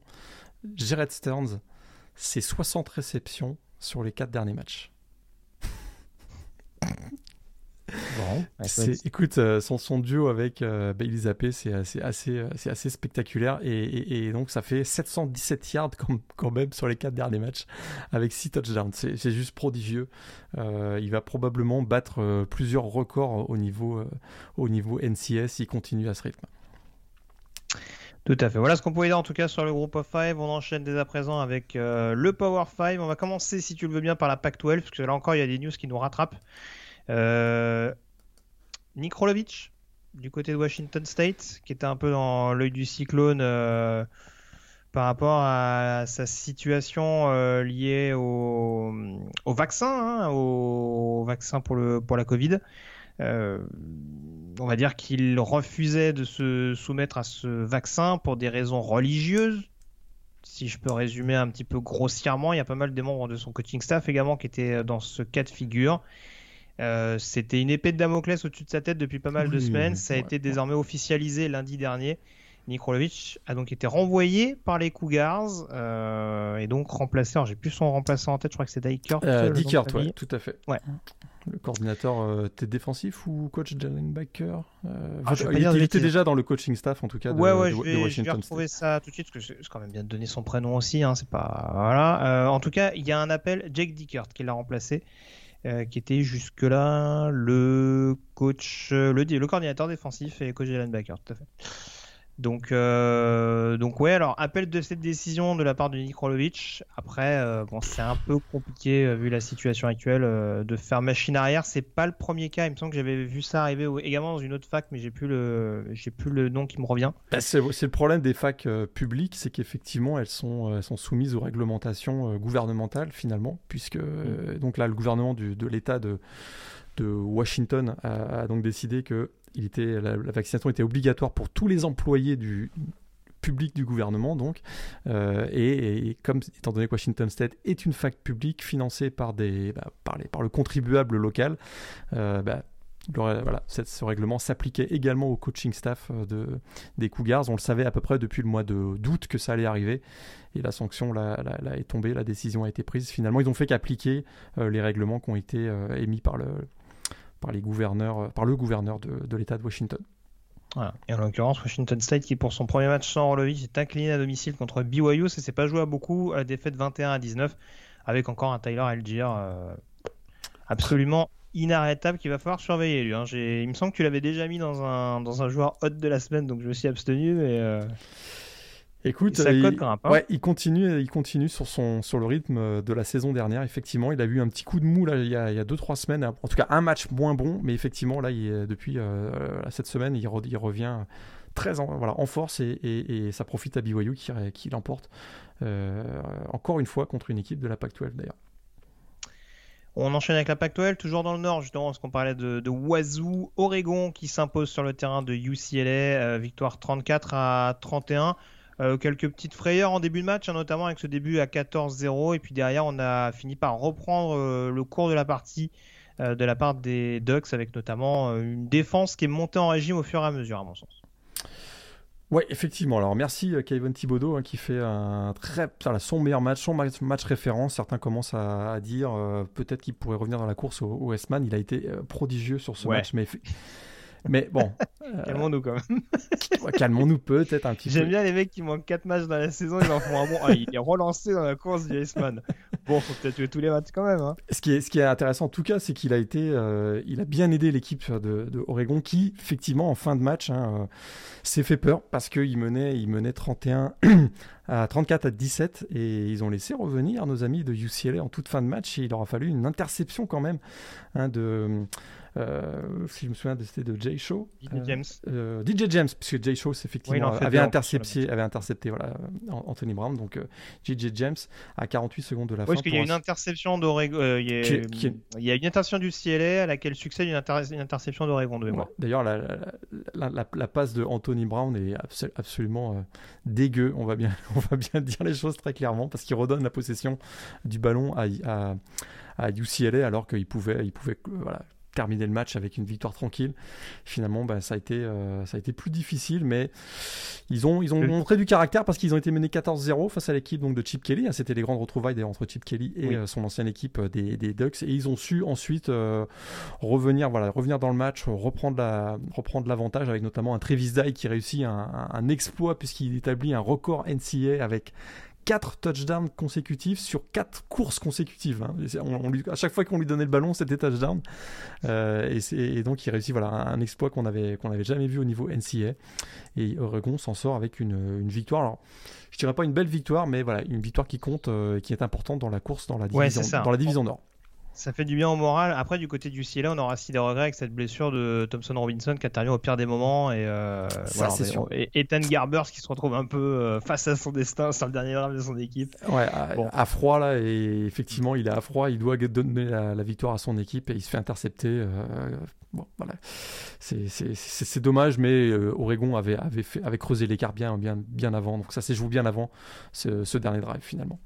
Jared Stearns, c'est 60 réceptions sur les 4 derniers matchs. Écoute, euh, son, son, duo avec euh, Bailey Zappé, c'est assez, assez, euh, assez, spectaculaire. Et, donc, ça fait 717 yards quand, même sur les quatre derniers matchs avec 6 touchdowns. C'est juste prodigieux. il va probablement battre plusieurs records au niveau, au niveau NCS. Il continue à ce rythme. Tout à fait. Voilà ce qu'on pouvait dire en tout cas sur le groupe of 5. On enchaîne dès à présent avec le Power 5. On va commencer, si tu le veux bien, par la Pac-12, parce que là encore, il y a des news qui nous rattrapent. Euh, Nick Rolovich, du côté de Washington State, qui était un peu dans l'œil du cyclone euh, par rapport à sa situation euh, liée au, vaccin, hein, au, vaccin pour, la Covid. on va dire qu'il refusait de se soumettre à ce vaccin pour des raisons religieuses. Si je peux résumer un petit peu grossièrement, il y a pas mal de membres de son coaching staff également qui étaient dans ce cas de figure. Euh, c'était une épée de Damoclès au-dessus de sa tête depuis pas mal de semaines. Ça a été désormais officialisé lundi dernier. Nikrolovic a donc été renvoyé par les Cougars euh, et donc remplacé. Alors j'ai plus son remplaçant en tête, je crois que c'est Dykert. Euh, Dykert, ouais, tout à fait. Ouais. Le coordinateur, euh, t'es défensif ou coach de linebacker ah, Il, était déjà dans le coaching staff en tout cas de, ouais, ouais, je vais, Washington. Je vais retrouver ça tout de suite parce que c'est quand même bien de donner son prénom aussi. Hein, c'est pas voilà. en tout cas, il y a un appel Jake Dickert qui l'a remplacé. Euh, qui était jusque-là le coach, le, le coordinateur défensif et coach de linebacker, tout à fait. Donc, euh, donc ouais, alors appel de cette décision de la part de Nikrolovic. Après, euh, bon, c'est un peu compliqué euh, vu la situation actuelle de faire machine arrière. C'est pas le premier cas. Il me semble que j'avais vu ça arriver également dans une autre fac, mais j'ai plus le, j'ai plus le nom qui me revient. Bah, c'est, le problème des facs publiques, c'est qu'effectivement elles sont, elles sont soumises aux réglementations gouvernementales finalement, puisque mm. donc là le gouvernement de l'État de de Washington a, donc décidé que il était, la, vaccination était obligatoire pour tous les employés du public du gouvernement donc euh, et, comme étant donné que Washington State est une fac publique financée par des bah, par, les, par le contribuable local euh, bah, voilà, ce règlement s'appliquait également au coaching staff euh, de, des Cougars. On le savait à peu près depuis le mois d'août que ça allait arriver. Et la sanction là, est tombée, la décision a été prise. Finalement, ils ont fait qu'appliquer les règlements qui ont été émis par le, par les gouverneurs, par le gouverneur de, l'État de Washington. Et en l'occurrence, Washington State qui pour son premier match sans Rolovic s'est incliné à domicile contre BYU, ça s'est pas joué à beaucoup, à défaite 21 à 19, avec encore un Tyler Algier absolument inarrêtable qu'il va falloir surveiller lui. Hein. Il me semble que tu l'avais déjà mis dans un, dans un joueur hot de la semaine, donc je me suis abstenu. Mais euh, Écoute, ça il, hein. ouais, il continue, il continue sur, son, sur le rythme de la saison dernière. Effectivement, il a eu un petit coup de mou là, il y a 2-3 semaines. En tout cas, un match moins bon, mais effectivement, là, il, depuis euh, cette semaine, il, il, revient très en, voilà, en force et, et, ça profite à BYU qui, qui l'emporte euh, encore une fois contre une équipe de la PAC-12 d'ailleurs. On enchaîne avec la Pac-12, toujours dans le nord, justement, parce qu'on parlait de, de Wazoo, Oregon qui s'impose sur le terrain de UCLA, euh, victoire 34 à 31. Euh, quelques petites frayeurs en début de match, hein, notamment avec ce début à 14-0, et puis derrière, on a fini par reprendre euh, le cours de la partie de la part des Ducks, avec notamment une défense qui est montée en régime au fur et à mesure, à mon sens. Oui, effectivement. Alors merci euh, Kevin Thibodeau hein, qui fait un très, son meilleur match, son match, référence. Certains commencent à, dire euh, peut-être qu'il pourrait revenir dans la course au, au S-Man. Il a été euh, prodigieux sur ce match, mais mais bon. calmons-nous quand même. calmons-nous peut-être un petit peu. J'aime bien les mecs qui manquent 4 matchs dans la saison, ils en font un bon. Ah, il est relancé dans la course du S-Man. Bon, faut peut-être jouer tous les matchs quand même. Hein. Ce, qui est, ce qui est intéressant en tout cas, c'est qu'il a été, euh, il a bien aidé l'équipe de, de, Oregon qui, effectivement, en fin de match, hein, euh, s'est fait peur parce qu'il menait, il menait 31 à 34 à 17 et ils ont laissé revenir nos amis de UCLA en toute fin de match et il aura fallu une interception quand même hein, de euh, si je me souviens, c'était de Jay Shaw. DJ euh, James. Euh, DJ James, puisque Jay Shaw, effectivement, avait, intercepté, avait intercepté voilà, Anthony Brown. Donc DJ James à 48 secondes de la oui, fin. Parce qu'il y a une interception d'Oregon. il, y a une interception du CLA à laquelle succède une, interception d'Oregon de mémoire. D'ailleurs, la, la, la, passe de Anthony Brown est absolument dégueu. On va, bien, on va bien dire les choses très clairement parce qu'il redonne la possession du ballon à, à, à UCLA alors qu'il pouvait, il pouvait voilà, terminer le match avec une victoire tranquille. Finalement, bah, ça, a été, euh, ça a été plus difficile, mais ils ont, ils ont montré du caractère parce qu'ils ont été menés 14-0 face à l'équipe donc, de Chip Kelly. Ah, c'était les grandes retrouvailles entre Chip Kelly et euh, son ancienne équipe euh, des, des, Ducks. Et ils ont su ensuite revenir, voilà, revenir dans le match, reprendre, la, reprendre l'avantage avec notamment un Travis Dye qui réussit un, un exploit puisqu'il établit un record NCA avec 4 touchdowns consécutifs sur 4 courses consécutives. Hein. On, lui, à chaque fois qu'on lui donnait le ballon, c'était touchdown. Euh, et, donc il réussit voilà, un, exploit qu'on n'avait qu'on avait jamais vu au niveau NCA. Et Oregon s'en sort avec une, une, victoire. Alors, je dirais pas une belle victoire, mais voilà, une victoire qui compte, euh, qui est importante dans la course dans la division, dans la division Nord. Ça fait du bien au moral. Après, du côté du ciel, on aura aussi des regrets avec cette blessure de Thompson Robinson qui intervient au pire des moments. Et, euh, ça, c'est sûr. et Ethan Garbers qui se retrouve un peu euh, face à son destin sur le dernier draft de son équipe. Ouais, à, froid là. Et effectivement, il est à froid. Il doit donner la, victoire à son équipe et il se fait intercepter. Euh, bon, voilà. C'est dommage, mais Oregon avait, avait, fait, avait creusé l'écart bien, bien, bien avant. Donc ça s'est joué bien avant ce, ce dernier drive finalement.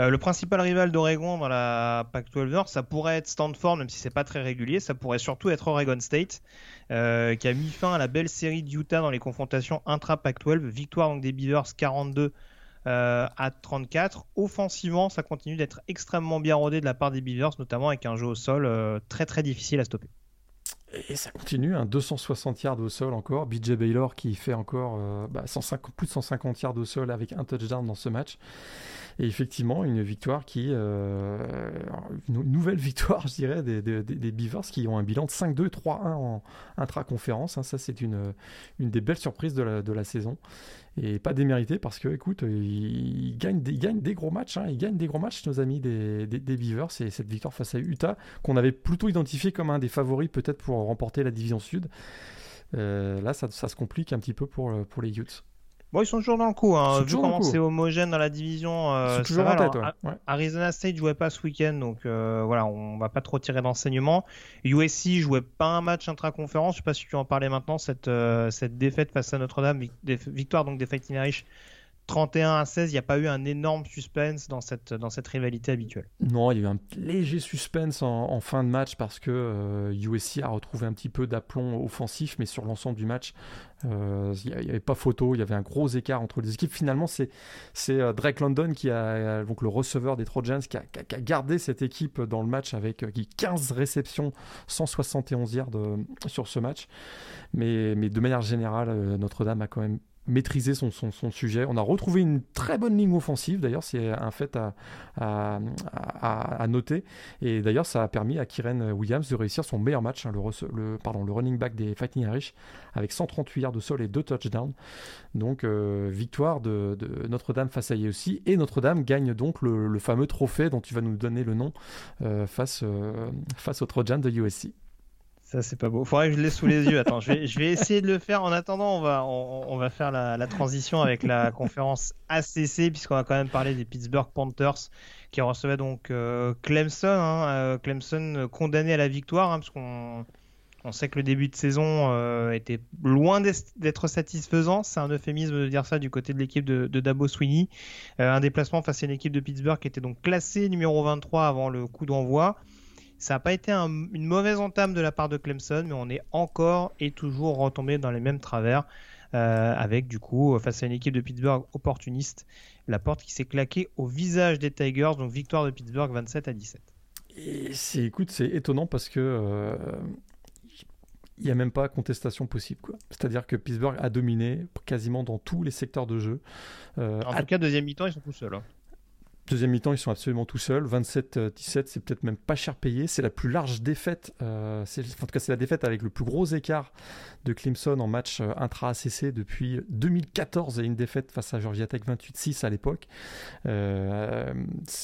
Euh, le principal rival d'Oregon dans la Pac-12 Nord, ça pourrait être Stanford, même si c'est pas très régulier. Ça pourrait surtout être Oregon State, euh, qui a mis fin à la belle série d'Utah dans les confrontations intra-Pac-12. Victoire des Beavers 42 euh, à 34. Offensivement, ça continue d'être extrêmement bien rodé de la part des Beavers, notamment avec un jeu au sol très très difficile à stopper. Et ça continue, un 260 yards au sol encore. BJ Baylor qui fait encore bah, plus de 150 yards au sol avec un touchdown dans ce match. Et effectivement, une victoire qui. Euh, une nouvelle victoire, je dirais, des, des, des, Beavers qui ont un bilan de 5-2, 3-1 en intra-conférence. Hein. Ça, c'est une, une des belles surprises de la, de la saison. Et pas démérité parce que, écoute, ils, gagnent, des, gagnent des gros matchs. Hein. Ils gagnent des gros matchs, nos amis des, des, Beavers. Et cette victoire face à Utah, qu'on avait plutôt identifié comme un des favoris peut-être pour remporter la division sud. Euh, là, ça, ça, se complique un petit peu pour, pour les Utes. Bon, ils sont toujours dans le coup. Hein. Vu comment c'est homogène dans la division, euh, toujours en tête, Arizona State jouait pas ce week-end, donc euh, voilà, on va pas trop tirer d'enseignements. USC jouait pas un match intra-conférence. Je sais pas si tu en parlais maintenant. Cette, euh, cette défaite face à Notre-Dame, victoire donc des Fighting Irish 31 à 16, il n'y a pas eu un énorme suspense dans cette, dans cette rivalité habituelle. Non, il y a eu un léger suspense en, fin de match parce que USC a retrouvé un petit peu d'aplomb offensif, mais sur l'ensemble du match, il n'y avait pas photo, il y avait un gros écart entre les équipes. Finalement, c'est Drake London, qui a, donc le receveur des Trojans, qui a, qui a, gardé cette équipe dans le match avec 15 réceptions, 171 yards sur ce match. Mais, mais de manière générale, Notre-Dame a quand même maîtriser son, sujet. On a retrouvé une très bonne ligne offensive, d'ailleurs, c'est un fait à, noter. Et d'ailleurs, ça a permis à Kyren Williams de réussir son meilleur match, hein, le, running back des Fighting Irish, avec 138 yards de sol et 2 touchdowns. Donc, euh, victoire de, Notre-Dame face à aussi. Et Notre-Dame gagne donc le, fameux trophée dont tu vas nous donner le nom euh, face, euh, face au Trojan de USC. Ça, c'est pas beau. Faudrait que je l'ai sous les yeux. Attends, je vais, je vais essayer de le faire. En attendant, on va, on, va faire la, transition avec la conférence ACC, puisqu'on va quand même parler des Pittsburgh Panthers qui recevaient donc euh, Clemson. Hein, euh, Clemson condamné à la victoire, hein, parce qu'on on sait que le début de saison euh, était loin d'être satisfaisant. C'est un euphémisme de dire ça du côté de l'équipe de, de, Dabo Sweeney. un déplacement face à une équipe de Pittsburgh qui était donc classée numéro 23 avant le coup d'envoi. Ça n'a pas été une mauvaise entame de la part de Clemson, mais on est encore et toujours retombé dans les mêmes travers. Euh, avec du coup, face à une équipe de Pittsburgh opportuniste, la porte qui s'est claquée au visage des Tigers, donc victoire de Pittsburgh 27 à 17. Et c'est, écoute, c'est étonnant parce que euh, il n'y a même pas contestation possible. C'est-à-dire que Pittsburgh a dominé quasiment dans tous les secteurs de jeu. Euh, en tout cas, deuxième mi-temps, ils sont tout seuls. Hein. Deuxième mi-temps, ils sont absolument tout seuls. 27-17, c'est peut-être même pas cher payé. C'est la plus large défaite. Euh, en tout cas, c'est la défaite avec le plus gros écart de Clemson en match euh, intra-ACC depuis 2014 et une défaite face à Georgia Tech 28-6 à l'époque. Euh,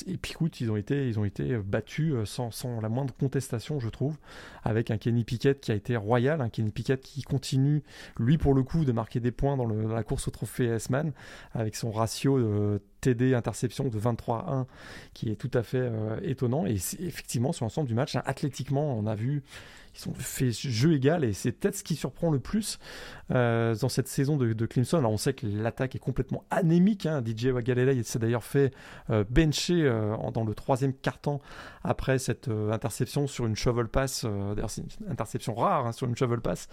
et puis, écoute, ils ont été, ils ont été battus sans, sans, la moindre contestation, je trouve, avec un Kenny Pickett qui a été royal. Un Kenny Pickett qui continue, lui, pour le coup, de marquer des points dans, dans la course au trophée S-Man avec son ratio de TD interception de 23-1 qui est tout à fait euh, étonnant. Et effectivement, sur l'ensemble du match, hein, athlétiquement, on a vu ils ont fait jeu égal et c'est peut-être ce qui surprend le plus euh, dans cette saison de, Clemson. Alors on sait que l'attaque est complètement anémique. Hein. DJ Wagalele s'est d'ailleurs fait euh, bencher euh, dans le troisième quart-temps après cette interception sur une shovel pass. d'ailleurs c'est une interception rare hein, sur une shovel pass.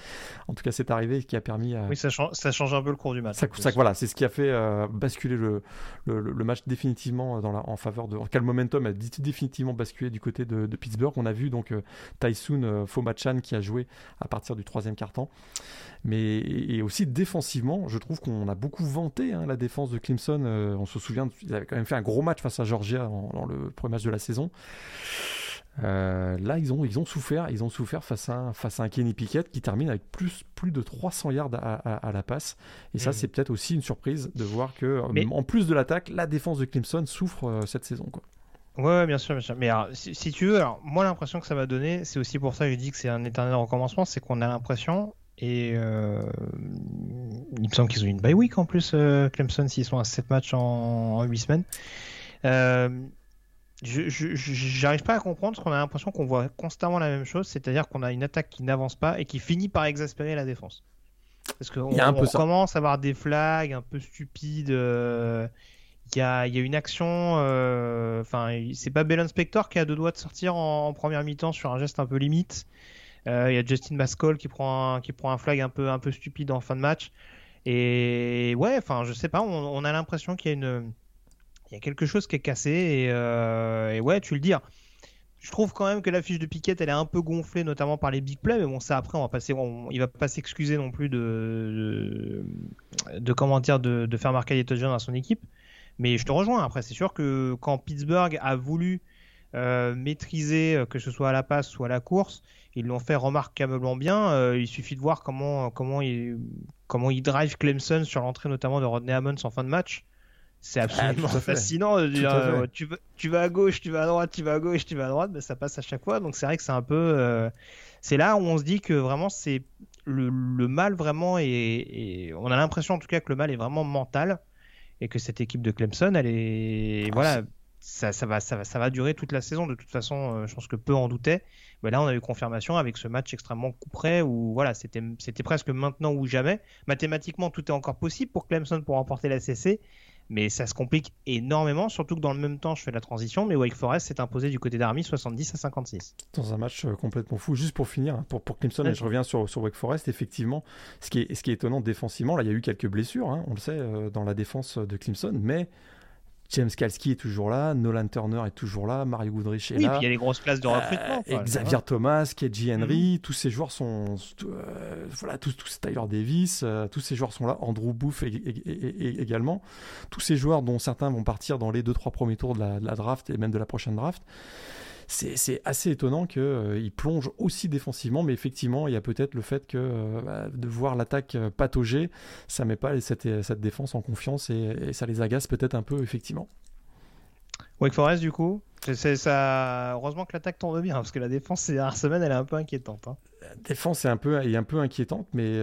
En tout cas c'est arrivé qui a permis. Oui ça change, ça change un peu le cours du match. Ça, voilà c'est ce qui a fait basculer le, le, match définitivement dans la, en faveur de. En cas le momentum a définitivement basculé du côté de, Pittsburgh. On a vu donc Tyson Foma Chan qui a joué à partir du troisième quart-temps. Mais et aussi défensivement, je trouve qu'on a beaucoup vanté hein, la défense de Clemson. Euh, on se souvient, ils avaient quand même fait un gros match face à Georgia dans, le premier match de la saison. Euh, là, ils ont, ils ont souffert, ils ont souffert face à, face à un Kenny Pickett qui termine avec plus, plus de 300 yards à, la passe. Et ça, mmh. c'est peut-être aussi une surprise de voir que, en plus de l'attaque, la défense de Clemson souffre euh, cette saison. Quoi. Ouais, bien sûr, bien sûr. Mais si, tu veux, alors, moi, l'impression que ça va donner, c'est aussi pour ça que je dis que c'est un éternel recommencement, c'est qu'on a l'impression, et euh, il me semble qu'ils ont une bye week en plus, euh, Clemson, s'ils sont à 7 matchs en, en 8 semaines. Euh, je j'arrive pas à comprendre parce qu'on a l'impression qu'on voit constamment la même chose, c'est-à-dire qu'on a une attaque qui n'avance pas et qui finit par exaspérer la défense. Parce qu'on on commence à avoir des flags un peu stupides. Euh, il y a, une action, euh, enfin, c'est pas Bell Spector qui a deux doigts de sortir en, première mi-temps sur un geste un peu limite. Euh, il y a Justin Mascol qui prend un, qui prend un flag un peu, un peu stupide en fin de match. Et ouais, enfin, je sais pas, on, a l'impression qu'il y a une, il y a quelque chose qui est cassé et, euh, ouais, tu le dis. Je trouve quand même que la fiche de Piquet elle est un peu gonflée, notamment par les big plays. Mais bon, ça après, on va passer, il va pas s'excuser non plus de, de, comment dire, de faire marquer les touchdowns à son équipe. Mais je te rejoins. Après, c'est sûr que quand Pittsburgh a voulu euh, maîtriser, euh, que ce soit à la passe ou à la course, ils l'ont fait remarquablement bien. Euh, il suffit de voir comment, comment, il, comment il drive Clemson sur l'entrée notamment de Rodney Hammond en fin de match. C'est ah, absolument fascinant de dire tu, vas, tu vas à gauche, tu vas à droite, tu vas à gauche, tu vas à droite, mais ça passe à chaque fois. Donc c'est vrai que c'est un peu. c'est là où on se dit que vraiment c'est le, le, mal vraiment et on a l'impression en tout cas que le mal est vraiment mental et que cette équipe de Clemson, elle est, ah, voilà, ça, ça, va, ça, va, ça va durer toute la saison. De toute façon, euh, je pense que peu en doutaient. Mais là, on a eu confirmation avec ce match extrêmement coup près où voilà, c'était, c'était presque maintenant ou jamais. Mathématiquement, tout est encore possible pour Clemson pour remporter la CC. Mais ça se complique énormément, surtout que dans le même temps, je fais la transition, mais Wake Forest s'est imposé du côté d'Army 70 à 56. Dans un match euh, complètement fou. Juste pour finir, hein, pour, pour Clemson, et je reviens sur, sur Wake Forest, effectivement, ce qui est, ce qui est étonnant défensivement, là, il y a eu quelques blessures, hein, on le sait, euh, dans la défense de Clemson, mais James Kalski est toujours là, Nolan Turner est toujours là, Mario Goodrich est oui, là. puis il y a les grosses classes de recrutement. Euh, Xavier Thomas, Kedji Henry, mhm. tous ces joueurs sont. Euh, voilà, tous, tous Tyler Davis, euh, tous ces joueurs sont là. Andrew Booth également. Tous ces joueurs dont certains vont partir dans les 2-3 premiers tours de la, de la, draft et même de la prochaine draft c'est assez étonnant qu'il euh, plonge aussi défensivement, mais effectivement, il y a peut-être le fait que euh, bah, de voir l'attaque euh, patauger, ça met pas cette, cette défense en confiance et, ça les agace peut-être un peu, effectivement. Wake Forest, du coup, c'est ça. Heureusement que l'attaque tombe bien, parce que la défense ces dernières semaines, elle est un peu inquiétante. Hein. La défense est un peu, est un peu inquiétante, mais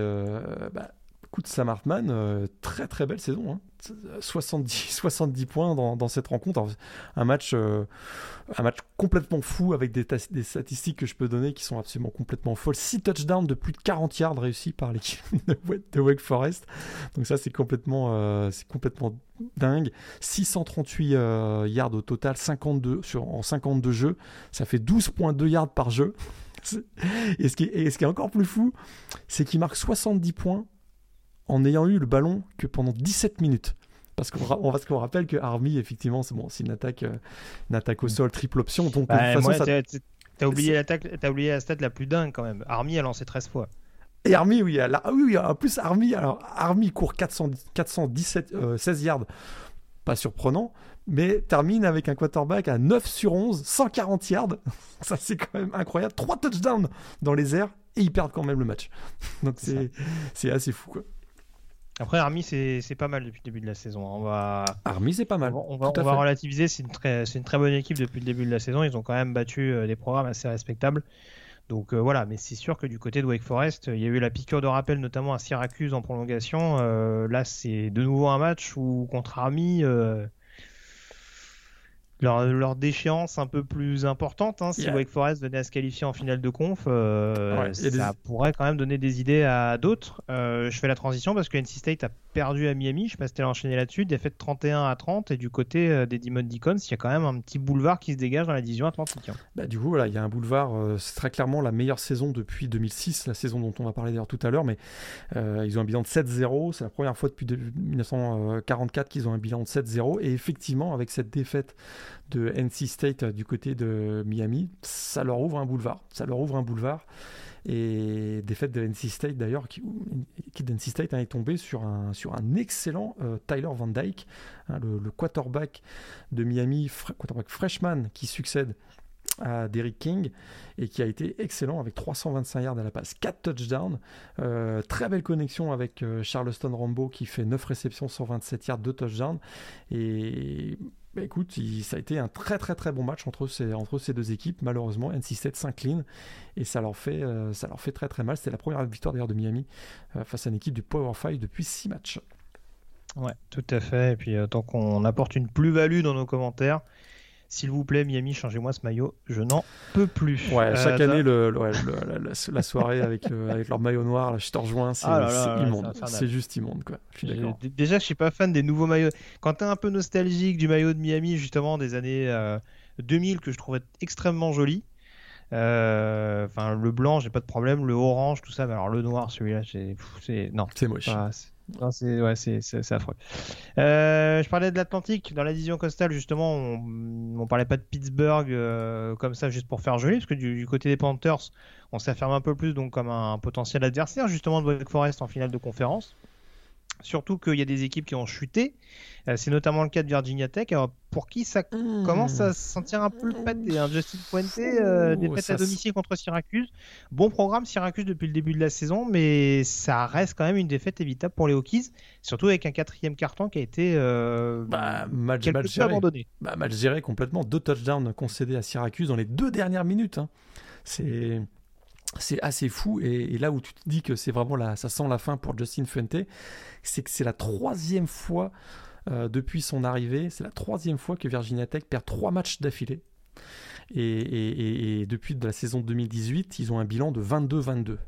bah, écoute, Sam Hartman, très très belle saison. Hein. 70, 70 points dans, cette rencontre. Un match, euh, un match complètement fou avec des, statistiques que je peux donner qui sont absolument complètement folles. 6 touchdowns de plus de 40 yards réussis par l'équipe de Wake Forest. Donc ça, c'est complètement, euh, complètement dingue. 638 euh, yards au total, 52 sur, en 52 jeux. Ça fait 12,2 yards par jeu. Et ce qui est encore plus fou, c'est qu'il marque 70 points en ayant eu le ballon que pendant 17 minutes. Parce qu'on rappelle que Army, effectivement, c'est bon, une attaque, euh, une attaque au sol, triple option. Donc, bah, t'as oublié l'attaque, t'as oublié la stat la plus dingue quand même. Army a lancé 13 fois. Et Army, oui, ah oui, oui, en plus Army, alors Army court 400, 417, 16 yards, pas surprenant, mais termine avec un quarterback à 9 sur 11, 140 yards. Ça, c'est quand même incroyable. 3 touchdowns dans les airs et ils perdent quand même le match. Donc, c'est assez fou, quoi. Après, Army, c'est pas mal depuis le début de la saison. On va... Army, c'est pas mal. On va, on va, relativiser. C'est une, très, une très bonne équipe depuis le début de la saison. Ils ont quand même battu euh, des programmes assez respectables. Donc euh, voilà, mais c'est sûr que du côté de Wake Forest, il y a eu la piqûre de rappel, notamment à Syracuse en prolongation. Euh, là, c'est de nouveau un match où contre Army, leur, déchéance un peu plus importante. Hein, si Wake Forest venait à se qualifier en finale de conf, euh, ça pourrait quand même donner des idées à d'autres. Euh, je fais la transition parce que NC State a perdu à Miami. Je sais pas si tu enchaîné là-dessus. Défaite 31 à 30. Et du côté euh, des Demon Deacons, il y a quand même un petit boulevard qui se dégage dans la division atlantique. Hein. Bah, du coup, voilà, il y a un boulevard. c'est très clairement la meilleure saison depuis 2006, la saison dont on va parler d'ailleurs tout à l'heure. Mais ils ont un bilan de 7-0. C'est la première fois depuis 1944 qu'ils ont un bilan de 7-0. Et effectivement, avec cette défaite de NC State du côté de Miami, ça leur ouvre un boulevard. Ça leur ouvre un boulevard. Et défaite de NC State d'ailleurs, qui, qui NC State hein, est tombé sur un, sur un excellent euh, Tyler Van Dyke, hein, le, quarterback de Miami, quarterback freshman qui succède à Derrick King et qui a été excellent avec 325 yards à la passe, 4 touchdowns, euh, très belle connexion avec euh, Charleston Rambo qui fait 9 réceptions, 127 yards, 2 touchdowns et bah, écoute, ça a été un très très très bon match entre ces, deux équipes. Malheureusement, NC7 s'incline et ça leur, fait, euh, ça leur fait très très mal. C'était la première victoire de Miami euh, face à une équipe du Power 5 depuis 6 matchs. Ouais, tout à fait. Et puis, euh, tant qu'on apporte une plus-value dans nos commentaires, s'il vous plaît, Miami, changez-moi ce maillot, je n'en peux plus. Ouais, chaque année, le, la, soirée avec, avec leur maillot noir, là, je te rejoins, c'est ah immonde. C'est juste immonde, quoi. Je suis Déjà, je suis pas fan des nouveaux maillots. Quand tu es un peu nostalgique du maillot de Miami, justement, des années 2000, que je trouvais extrêmement joli. Enfin, le blanc, j'ai pas de problème. Le orange, tout ça. Mais alors, le noir, celui-là, c'est. Non. C'est moche. C'est ouais, affreux. Euh, je parlais de l'Atlantique dans la division costale justement. On, on parlait pas de Pittsburgh euh, comme ça juste pour faire joli parce que du, côté des Panthers, on s'affirme un peu plus donc comme un, potentiel adversaire justement de Wake Forest en finale de conférence. Surtout qu'il y a des équipes qui ont chuté. Euh, c'est notamment le cas de Virginia Tech. pour qui ça mmh. commence à se sentir un peu le pâté hein. Justin Fuente, euh, défaite à domicile contre Syracuse. Bon programme Syracuse depuis le début de la saison, mais ça reste quand même une défaite évitable pour les Hokies. Surtout avec un quatrième carton qui a été euh, bah, mal, abandonné. Bah, mal géré complètement. Deux touchdowns concédés à Syracuse dans les deux dernières minutes. Hein. C'est c'est assez fou. Et, là où tu te dis que c'est vraiment la, ça sent la fin pour Justin Fuente, c'est que c'est la troisième fois euh, depuis son arrivée, c'est la troisième fois que Virginia Tech perd trois matchs d'affilée. Et, depuis la saison 2018, ils ont un bilan de 22-22.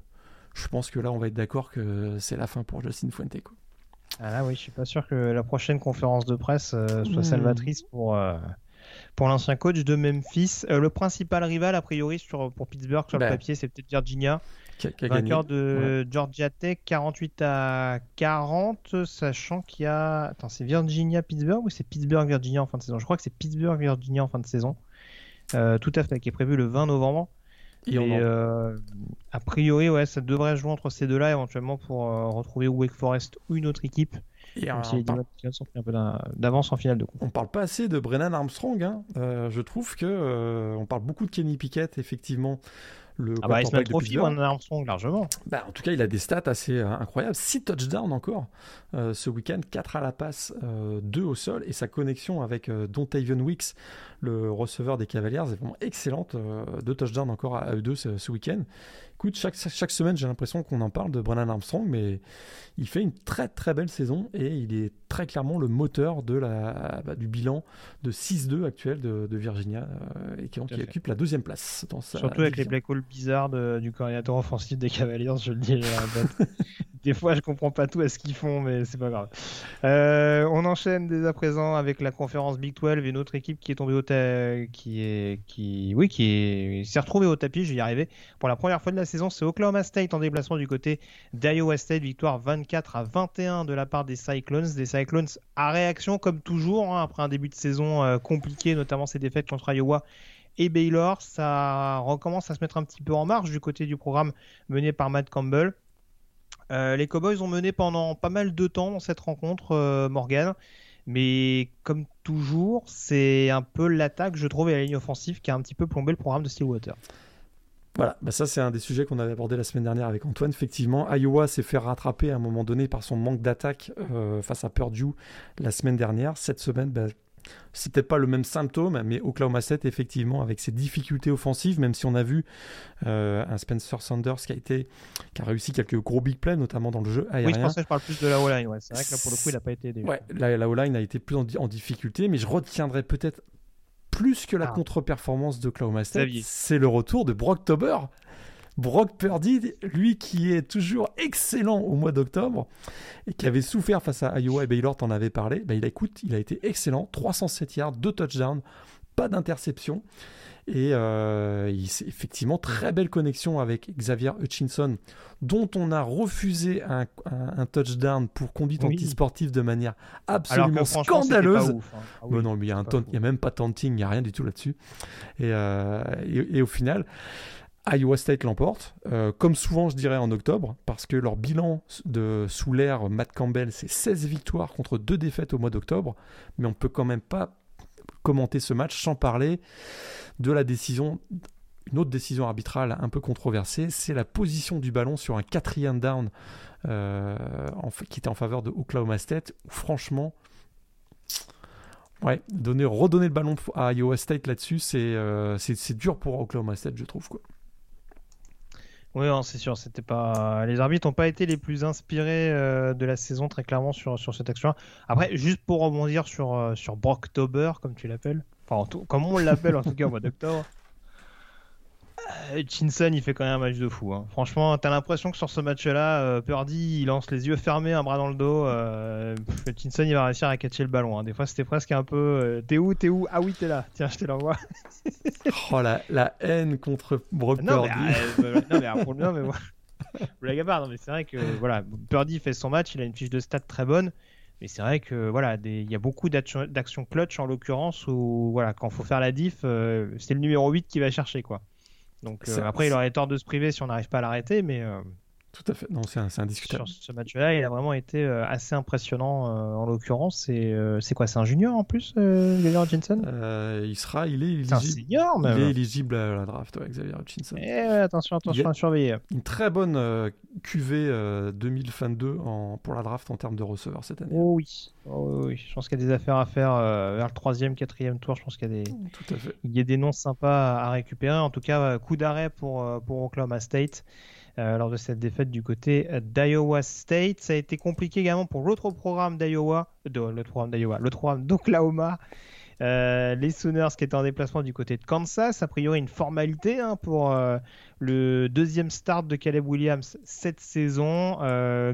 Je pense que là, on va être d'accord que c'est la fin pour Justin Fuente. Ah là, oui, je suis pas sûr que la prochaine conférence de presse soit hmm. salvatrice pour, pour l'ancien coach de Memphis. le principal rival, a priori, sur, pour Pittsburgh, sur le ben. papier, c'est peut-être Virginia. Qui vainqueur de Georgia Tech 48 à 40, sachant qu'il y a. Attends, c'est Virginia-Pittsburgh ou c'est Pittsburgh-Virginia en fin de saison? Je crois que c'est Pittsburgh-Virginia en fin de saison. tout à fait, qui est prévu le 20 novembre. Et, euh, a priori, ouais, ça devrait jouer entre ces deux-là éventuellement pour euh, retrouver Wake Forest ou une autre équipe. Et on si parle... un peu d'avance en finale de On parle pas assez de Brennan Armstrong. Hein. Euh, je trouve que on parle beaucoup de Kenny Pickett, effectivement le ah bah, il se met profil Armstrong largement. Bah, en tout cas, il a des stats assez euh, incroyables. 6 touchdowns encore euh, ce week-end, 4 à la passe, 2 euh, au sol. Et sa connexion avec Dontavian Wicks, le receveur des Cavaliers, est vraiment excellente. 2 touchdowns encore à eux deux ce week-end chaque, chaque semaine, j'ai l'impression qu'on en parle de Brennan Armstrong, mais il fait une très très belle saison et il est très clairement le moteur de la, bah, du bilan de 6-2 actuel de, Virginia euh, et qui, occupe la deuxième place. Dans Surtout avec les play calls bizarres du coordinateur offensif des Cavaliers, je le dis. des fois, je comprends pas tout à ce qu'ils font, mais c'est pas grave. Euh, on enchaîne dès à présent avec la conférence Big 12, une autre équipe qui est tombée au qui est, qui, oui, qui s'est retrouvée au tapis. Je vais y arriver pour la première fois de la saison. C'est Oklahoma State en déplacement du côté d'Iowa State, victoire 24 à 21 de la part des Cyclones. Des Cyclones à réaction comme toujours hein, après un début de saison euh, compliqué, notamment ces défaites contre Iowa et Baylor. Ça recommence à se mettre un petit peu en marche du côté du programme mené par Matt Campbell. Euh, les Cowboys ont mené pendant pas mal de temps cette rencontre, euh, Morgan. Mais comme toujours, c'est un peu l'attaque, je trouve, et la ligne offensive qui a un petit peu plombé le programme de Stillwater. Voilà, bah ça c'est un des sujets qu'on avait abordé la semaine dernière avec Antoine. Effectivement, Iowa s'est fait rattraper à un moment donné par son manque d'attaque euh, face à Purdue la semaine dernière. Cette semaine, bah, c'était pas le même symptôme, mais Oklahoma State, effectivement, avec ses difficultés offensives, même si on a vu euh, un Spencer Sanders qui a, été, qui a réussi quelques gros big plays, notamment dans le jeu aérien. Oui, je pensais que je parle plus de la O-line. Ouais. C'est vrai que là, pour le coup, il n'a pas été aidé. Ouais, la, la O-line a été plus en, difficulté, mais je retiendrai peut-être plus que la ah. contre-performance de Oklahoma State, c'est le retour de Brock Tober Brock Purdy, lui qui est toujours excellent au mois d'octobre et qui avait souffert face à Iowa et Baylor, t'en avais parlé, ben il, a, écoute, il a été excellent, 307 yards, 2 touchdowns, pas d'interception. Et euh, il, effectivement, très belle connexion avec Xavier Hutchinson, dont on a refusé un, touchdown pour conduite antisportive de manière absolument scandaleuse. Hein. Ah non, mais il n'y a, même pas tanting, il n'y a rien du tout là-dessus. Euh, et, et, au final, Iowa State l'emporte, euh, comme souvent je dirais en octobre, parce que leur bilan de, sous l'ère Matt Campbell, c'est 16 victoires contre 2 défaites au mois d'octobre, mais on ne peut quand même pas commenter ce match sans parler de la décision, une autre décision arbitrale un peu controversée, c'est la position du ballon sur un quatrième down euh, qui était en faveur de Oklahoma State, franchement... Ouais, donner, redonner le ballon à Iowa State là-dessus, c'est euh, dur pour Oklahoma State, je trouve. Oui, c'est sûr, c'était pas. Les arbitres n'ont pas été les plus inspirés euh, de la saison, très clairement, sur, sur cette action-là. Après, juste pour rebondir sur, euh, sur Brocktober, comme tu l'appelles, enfin, comme on l'appelle en tout cas au mois d'octobre, Chinson, il fait quand même un match de fou. Hein. Franchement, t'as l'impression que sur ce match-là, euh, Purdy, il lance les yeux fermés, un bras dans le dos. Euh, Chinson, il va réussir à catcher le ballon. Hein. Des fois, c'était presque un peu euh, T'es où T'es où? Ah oui, t'es là. Tiens, je te l'envoie. oh, la, la, haine contre Brock non, Purdy. Mais, euh, non, mais pour le bien, mais moi. Blague à part, non, mais c'est vrai que voilà, Purdy fait son match, il a une fiche de stats très bonne. Mais c'est vrai que voilà, il y a beaucoup d'actions clutch en l'occurrence où voilà, quand faut faire la diff, c'est le numéro 8 qui va chercher quoi. Donc euh, après, il aurait tort de se priver si on n'arrive pas à l'arrêter, mais euh, tout à fait. Non, c'est indiscutable. Sur ce match-là, il a vraiment été euh, assez impressionnant en l'occurrence. C'est quoi C'est un junior en plus, Xavier Hutchinson? Il sera, il est éligible. un senior, même. Il est éligible à la draft, Xavier Hutchinson. Eh, attention, attention à surveiller. Une très bonne QV 2022 en, pour la draft en termes de receveurs cette année. Oh oui. Oh oui, je pense qu'il y a des affaires à faire vers le troisième, quatrième tour. Je pense qu'il y a des, Tout à fait. Il y a des noms sympas à récupérer. En tout cas, coup d'arrêt pour, pour Oklahoma State. Euh, lors de cette défaite du côté d'Iowa State. Ça a été compliqué également pour l'autre programme d'Iowa, le programme d'Iowa, le programme d'Oklahoma. Euh, les Sooners qui étaient en déplacement du côté de Kansas, a priori une formalité hein, pour euh, le deuxième start de Caleb Williams cette saison.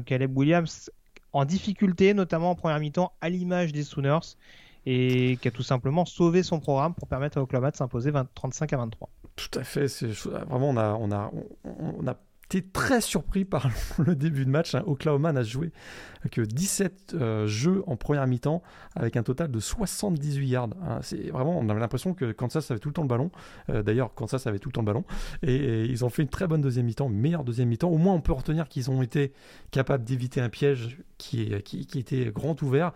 Caleb Williams en difficulté, notamment en première mi-temps, à l'image des Sooners, et qui a tout simplement sauvé son programme pour permettre à Oklahoma de s'imposer 35 à 23. Tout à fait. Vraiment, on a, on on a très surpris par le début de match. Hein. Oklahoma n'a joué que 17 euh, jeux en première mi-temps avec un total de 78 yards. Hein. C'est vraiment, on avait l'impression que Kansas avait tout le temps le ballon. Euh, d'ailleurs, Kansas avait tout le temps le ballon. Et, ils ont fait une très bonne deuxième mi-temps, meilleure deuxième mi-temps. Au moins, on peut retenir qu'ils ont été capables d'éviter un piège qui, qui, était grand ouvert.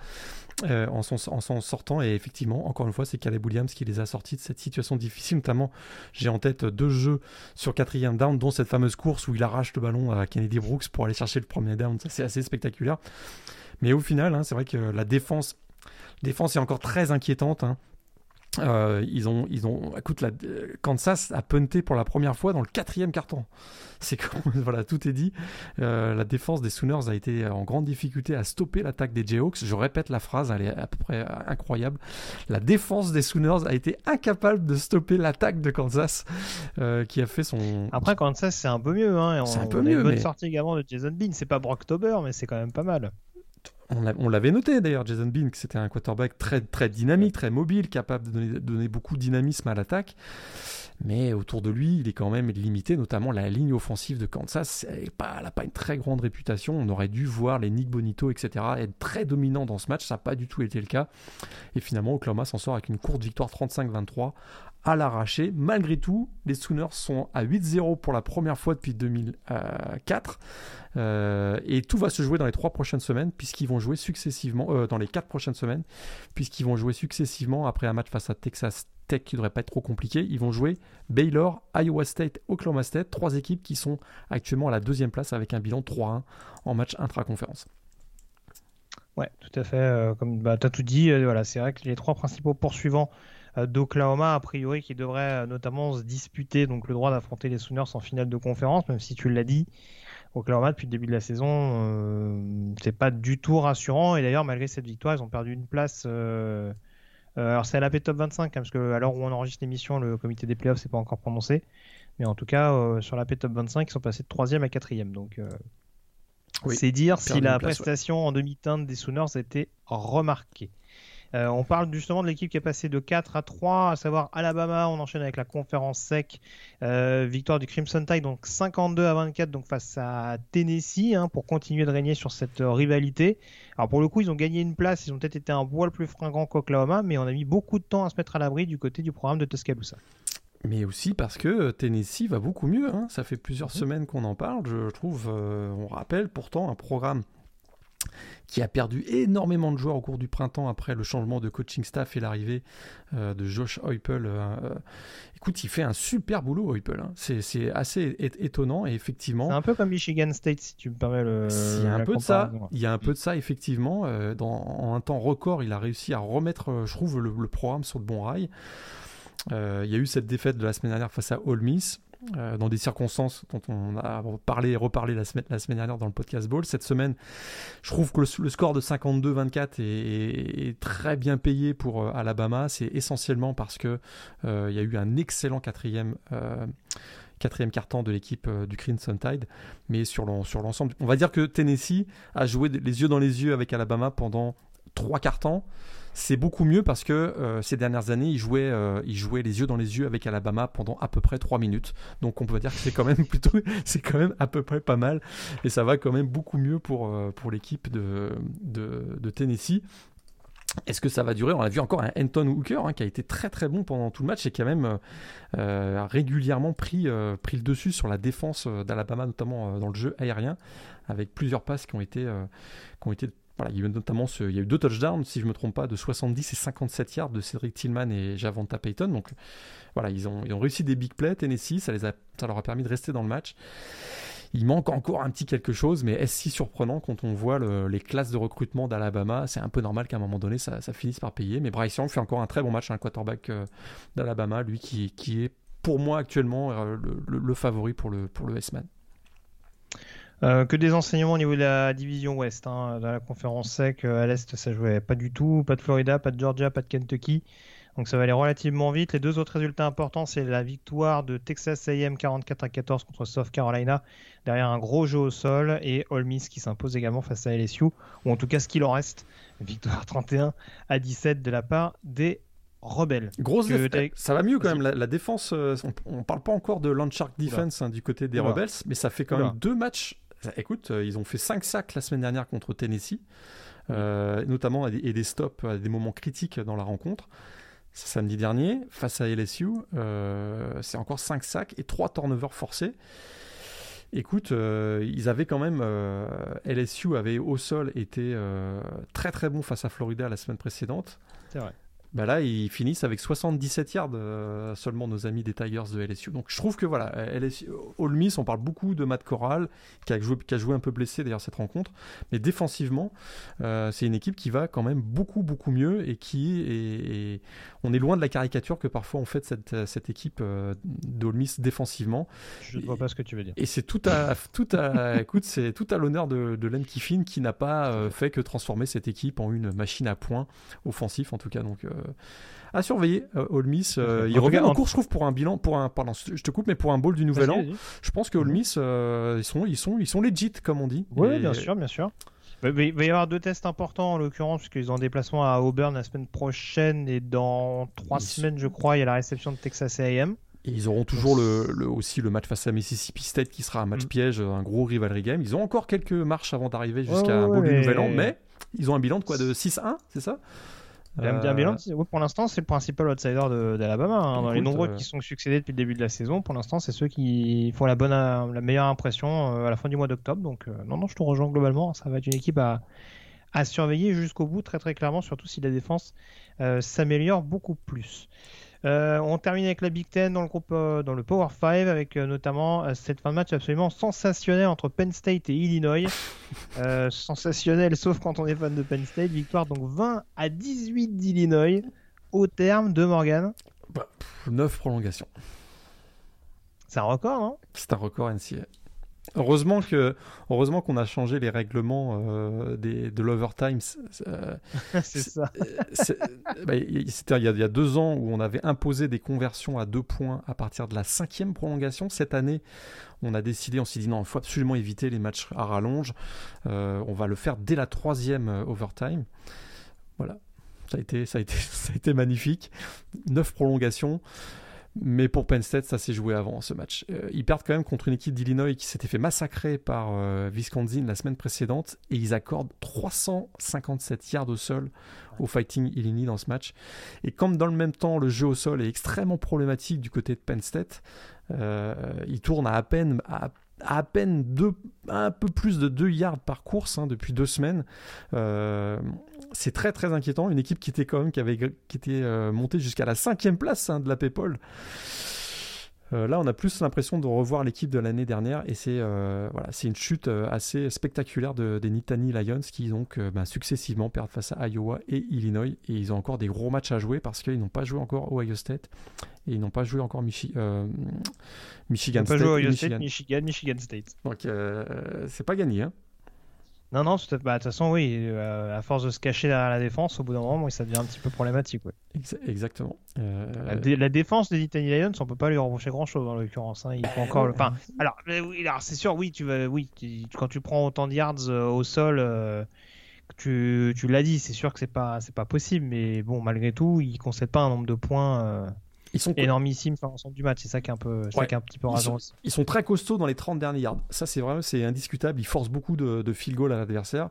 Euh, en s'en sortant. Et effectivement, encore une fois, c'est Caleb Williams qui les a sortis de cette situation difficile. Notamment, j'ai en tête deux jeux sur quatrième down, dont cette fameuse course où il arrache le ballon à Kennedy Brooks pour aller chercher le premier down. C'est assez spectaculaire. Mais au final, hein, c'est vrai que la défense, défense est encore très inquiétante. Hein. Euh, ils ont, ils ont, écoute, la, Kansas a punté pour la première fois dans le quatrième carton. C'est voilà, tout est dit. Euh, la défense des Sooners a été en grande difficulté à stopper l'attaque des Jayhawks. Je répète la phrase, elle est à peu près incroyable. La défense des Sooners a été incapable de stopper l'attaque de Kansas, euh, qui a fait son. Après Kansas, c'est un peu mieux. Hein, c'est un peu mieux. Une bonne sortie également de Jason Bean. C'est pas Brocktober, mais c'est quand même pas mal on l'avait noté d'ailleurs, Jason Bean, que c'était un quarterback très, très dynamique, très mobile, capable de donner, beaucoup de dynamisme à l'attaque. Mais autour de lui, il est quand même limité, notamment la ligne offensive de Kansas. Elle n'a pas une très grande réputation. On aurait dû voir les Nick Bonito, etc., être très dominants dans ce match. Ça n'a pas du tout été le cas. Et finalement, Oklahoma s'en sort avec une courte victoire 35-23 à l'arraché. Malgré tout, les Sooners sont à 8-0 pour la première fois depuis 2004. Euh, et tout va se jouer dans les trois prochaines semaines, puisqu'ils vont jouer successivement, euh, dans les quatre prochaines semaines, puisqu'ils vont jouer successivement après un match face à Texas Tech qui ne devrait pas être trop compliqué. Ils vont jouer Baylor, Iowa State, Oklahoma State, trois équipes qui sont actuellement à la deuxième place avec un bilan 3-1 en match intra-conférence. Ouais, tout à fait. Euh, comme bah, tu as tout dit, voilà, c'est vrai que les trois principaux poursuivants d'Oklahoma, a priori, qui devrait euh, notamment se disputer donc, le droit d'affronter les Sooners en finale de conférence, même si tu l'as dit. Oklahoma, depuis le début de la saison, euh, c'est pas du tout rassurant. Et d'ailleurs, malgré cette victoire, ils ont perdu une place. alors, c'est à la P Top 25, hein, parce qu'à l'heure où on enregistre l'émission, le comité des playoffs s'est pas encore prononcé. Mais en tout cas, sur la P Top 25, ils sont passés de 3 à 4 Donc, c'est dire si la prestation en demi-teinte des Sooners a été remarquée. Euh, on parle justement de l'équipe qui est passée de 4 à 3, à savoir Alabama. On enchaîne avec la conférence sec. Euh, victoire du Crimson Tide, donc 52 à 24 donc face à Tennessee hein, pour continuer de régner sur cette euh, rivalité. Alors pour le coup, ils ont gagné une place. Ils ont peut-être été un poil plus fringant qu'Oklahoma, mais on a mis beaucoup de temps à se mettre à l'abri du côté du programme de Tuscaloosa. Mais aussi parce que Tennessee va beaucoup mieux. Hein. Ça fait plusieurs mmh. semaines qu'on en parle. Je trouve, on rappelle pourtant un programme qui a perdu énormément de joueurs au cours du printemps après le changement de coaching staff et l'arrivée euh, de Josh Heupel. Euh, euh, écoute, il fait un super boulot, Heupel. Hein. C'est assez étonnant et effectivement. C'est un peu comme Michigan State, si tu me permets le. Il y a un peu de ça. Il y a un peu de ça, effectivement. dans, en un temps record, il a réussi à remettre, je trouve, le, le programme sur le bon rail. il y a eu cette défaite de la semaine dernière face à Ole Miss. Euh, dans des circonstances dont on a parlé et reparlé la semaine, la semaine dernière dans le podcast Ball. Cette semaine, je trouve que le, score de 52-24 est, très bien payé pour euh, Alabama. C'est essentiellement parce que euh, il y a eu un excellent quatrième quatrième carton de l'équipe du Crimson Tide. Mais sur l'ensemble, on va dire que Tennessee a joué les yeux dans les yeux avec Alabama pendant trois quarts c'est beaucoup mieux parce que euh, ces dernières années, il jouait, euh, il jouait les yeux dans les yeux avec Alabama pendant à peu près 3 minutes. Donc on peut dire que c'est quand même plutôt, c'est quand même à peu près pas mal. Et ça va quand même beaucoup mieux pour, euh, pour l'équipe de, de, Tennessee. Est-ce que ça va durer? On a vu encore un Anton Hooker hein, qui a été très très bon pendant tout le match et qui a même régulièrement pris, pris le dessus sur la défense d'Alabama, notamment dans le jeu aérien, avec plusieurs passes qui ont été, qui ont été il y a eu notamment il y a eu deux touchdowns, si je ne me trompe pas, de 70 et 57 yards de Cedric Tillman et Javonta Payton. Donc voilà, ils ont, réussi des big plays. Tennessee, ça, leur a permis de rester dans le match. Il manque encore un petit quelque chose, mais est-ce si surprenant quand on voit les classes de recrutement d'Alabama? C'est un peu normal qu'à un moment donné, ça, finisse par payer. Mais Bryce Young fait encore un très bon match, un quarterback euh, d'Alabama, lui qui, est pour moi actuellement euh, le, le, favori pour le, pour le S-Man. Euh, que des enseignements au niveau de la division Ouest. Hein. Dans la conférence sec, euh, à l'Est, ça jouait pas du tout. Pas de Florida, pas de Georgia, pas de Kentucky. Donc ça va aller relativement vite. Les deux autres résultats importants, c'est la victoire de Texas A&M 44 à 14 contre South Carolina, derrière un gros jeu au sol, et Ole Miss qui s'impose également face à LSU, ou en tout cas ce qu'il en reste, victoire 31 à 17 de la part des rebelles. Grosse ça va mieux quand même. La, défense, euh, on, ne parle pas encore de Landshark Defense hein, du côté des rebelles, mais ça fait quand même deux matchs. Écoute, euh, ils ont fait 5 sacs la semaine dernière contre Tennessee, euh, notamment et des stops à des moments critiques dans la rencontre samedi dernier, face à LSU, euh, c'est encore 5 sacs et 3 turnovers forcés. Écoute, euh, ils avaient quand même. LSU avait au sol été très très bon face à Florida la semaine précédente. C'est vrai. Bah là, ils finissent avec 77 yards euh, seulement nos amis des Tigers de LSU. Donc je trouve que voilà, LSU, Ole Miss, on parle beaucoup de Matt Corral, qui a joué, qui a joué un peu blessé d'ailleurs cette rencontre, mais défensivement, euh, c'est une équipe qui va quand même beaucoup beaucoup mieux et qui est, on est loin de la caricature que parfois on fait de cette, cette équipe euh, Miss défensivement. Je ne vois pas ce que tu veux dire. Et c'est tout à, tout à, écoute, c'est tout à l'honneur de, de Len Kiffin qui n'a pas fait que transformer cette équipe en une machine à points offensif en tout cas. Donc à surveiller. Euh, Ole Miss, euh, il en cours, je trouve, pour un bilan, pour un, pardon, je te coupe, mais pour un bowl du Nouvel An. Je pense que Ole mhm. Miss, euh, ils sont, ils sont, ils sont legit, comme on dit. Oui, bien sûr, bien sûr. Il va y avoir deux tests importants en l'occurrence, puisqu'ils ont un déplacement à Auburn la semaine prochaine et dans trois semaines, je crois, il y a la réception de Texas A&M. Et ils auront toujours le, aussi le match face à Mississippi State qui sera un match mm. piège, un gros rivalry game. Ils ont encore quelques marches avant d'arriver jusqu'à un bowl du Nouvel An, mais ils ont un bilan de quoi De 6-1, c'est ça? Euh, pour l'instant, c'est le principal outsider d'Alabama. Hein. Dans les nombreux euh, qui sont succédés depuis le début de la saison, pour l'instant, c'est ceux qui font la bonne, la meilleure impression euh, à la fin du mois d'octobre. Donc, non, non, je te rejoins globalement. Ça va être une équipe à, à surveiller jusqu'au bout, très très clairement, surtout si la défense s'améliore beaucoup plus. Euh, on termine avec la Big Ten dans le groupe, euh, dans le Power 5 avec euh, notamment cette fin de match absolument sensationnelle entre Penn State et Illinois. sensationnel sauf quand on est fan de Penn State. Victoire donc 20 à 18 d'Illinois au terme de Morgan. 9 bah, prolongations. C'est un record, non C'est un record NCA. Heureusement que, heureusement qu'on a changé les règlements euh, des, de l'overtime. Euh, c'est ça. Bah, c'était il, y a deux ans où on avait imposé des conversions à deux points à partir de la cinquième prolongation. Cette année, on a décidé, on s'est dit non, il faut absolument éviter les matchs à rallonge. Euh, on va le faire dès la troisième overtime. Voilà. Ça a été, ça a été, ça a été magnifique. Neuf prolongations. Mais pour Penn State, ça s'est joué avant ce match. Euh, ils perdent quand même contre une équipe d'Illinois qui s'était fait massacrer par euh, Wisconsin la semaine précédente et ils accordent 357 yards au sol au Fighting Illinois dans ce match. Et comme dans le même temps le jeu au sol est extrêmement problématique du côté de Penn State, euh, ils tournent à à peine à peine deux, un peu plus de 2 yards par course hein, depuis deux semaines. Euh, c'est très très inquiétant. Une équipe qui était quand même qui avait qui était euh, montée jusqu'à la cinquième place hein, de la PayPal. Euh, là, on a plus l'impression de revoir l'équipe de l'année dernière et c'est euh, voilà, c'est une chute assez spectaculaire de, des Nittany Lions qui donc bah, successivement perdent face à Iowa et Illinois et ils ont encore des gros matchs à jouer parce qu'ils n'ont pas joué encore Ohio State et ils n'ont pas joué encore Michigan State. Pas joué Ohio Michigan. State, Michigan, Michigan State. Donc c'est pas gagné. Hein. Non, non, bah, de toute façon, oui, euh, à force de se cacher derrière la défense, au bout d'un moment, ça devient un petit peu problématique. exactement. Euh, la, défense des Italian Lions, on peut pas lui reprocher grand-chose en l'occurrence. Hein. Il faut encore le. Enfin, alors, alors c'est sûr, oui, tu vas, oui, quand tu prends autant de yards euh, au sol, tu, tu l'as dit, c'est sûr que c'est pas, c'est pas possible, mais bon, malgré tout, il concède pas un nombre de points ils sont énormissimes sur l'ensemble du match. C'est ça qui est un peu, un petit peu rasant ils, ils sont, très costauds dans les 30 derniers yards. Ça, c'est vraiment, c'est indiscutable. Ils forcent beaucoup de, de field goal à l'adversaire.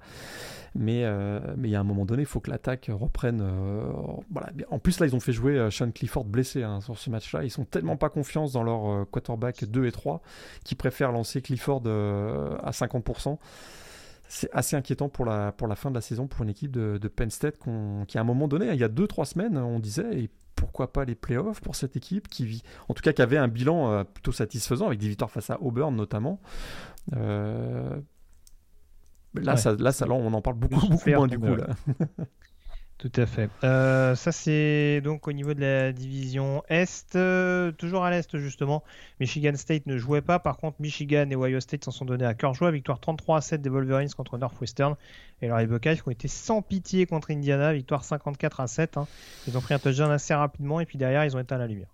Mais, euh, mais il y a un moment donné, il faut que l'attaque reprenne. Euh, voilà. En plus, là, ils ont fait jouer euh, Sean Clifford blessé hein, sur ce match-là. Ils sont tellement pas confiance dans leur quarterback 2 et 3 qu'ils préfèrent lancer Clifford à 50% c'est assez inquiétant pour la, pour la fin de la saison pour une équipe de, de Penn State qui, à un moment donné, il y a 2-3 semaines, on disait, pourquoi pas les playoffs pour cette équipe qui vit, en tout cas qui avait un bilan euh, plutôt satisfaisant avec des victoires face à Auburn notamment. Euh, là, ça, là, ça, on en parle beaucoup, beaucoup moins du coup. Là. Tout à fait. Euh, ça, c'est donc au niveau de la division Est. Euh, toujours à l'Est, justement. Michigan State ne jouait pas. Par contre, Michigan et Ohio State s'en sont donnés à cœur joie. Victoire 33 à 7 des Wolverines contre Northwestern. Et alors, les Buckeyes ont été sans pitié contre Indiana. Victoire 54 à 7. Hein. Ils ont pris un touchdown assez rapidement. Et puis derrière, ils ont éteint la lumière.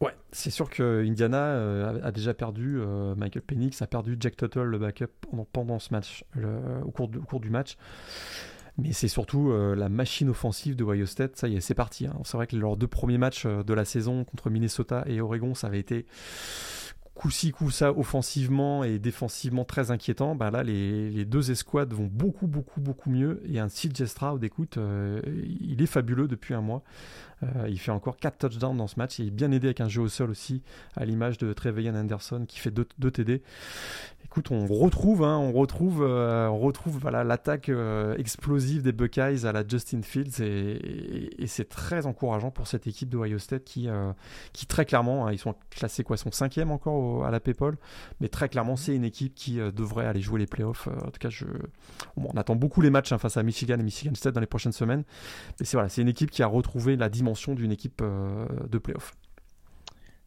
Ouais, c'est sûr que Indiana euh, a, déjà perdu. Michael Penix a perdu Jack Tuttle, le backup, pendant, ce match, au cours du match. Mais c'est surtout euh, la machine offensive de Ohio State. Ça y est, c'est parti. Hein. C'est vrai que leurs deux premiers matchs euh, de la saison contre Minnesota et Oregon, ça avait été coup-ci, coup-ça, offensivement et défensivement très inquiétant. Bah là, les, deux escouades vont beaucoup, beaucoup, beaucoup mieux. Et un CJ Stroud, écoute, euh, il est fabuleux depuis un mois. Il fait encore 4 touchdowns dans ce match. Il est bien aidé avec un jeu au sol aussi, à l'image de Trevelyan Anderson qui fait 2 TD écoute, on retrouve, hein, on retrouve, euh, on retrouve voilà l'attaque euh, explosive des Buckeyes à la Justin Fields et, c'est très encourageant pour cette équipe d'Ohio State qui, euh, qui très clairement, hein, ils sont classés quoi, sont cinquième encore à la PayPal, mais très clairement c'est une équipe qui devrait aller jouer les playoffs. en tout cas, on attend beaucoup les matchs hein, face à Michigan et Michigan State dans les prochaines semaines, mais c'est voilà, c'est une équipe qui a retrouvé la dimension d'une équipe de playoffs.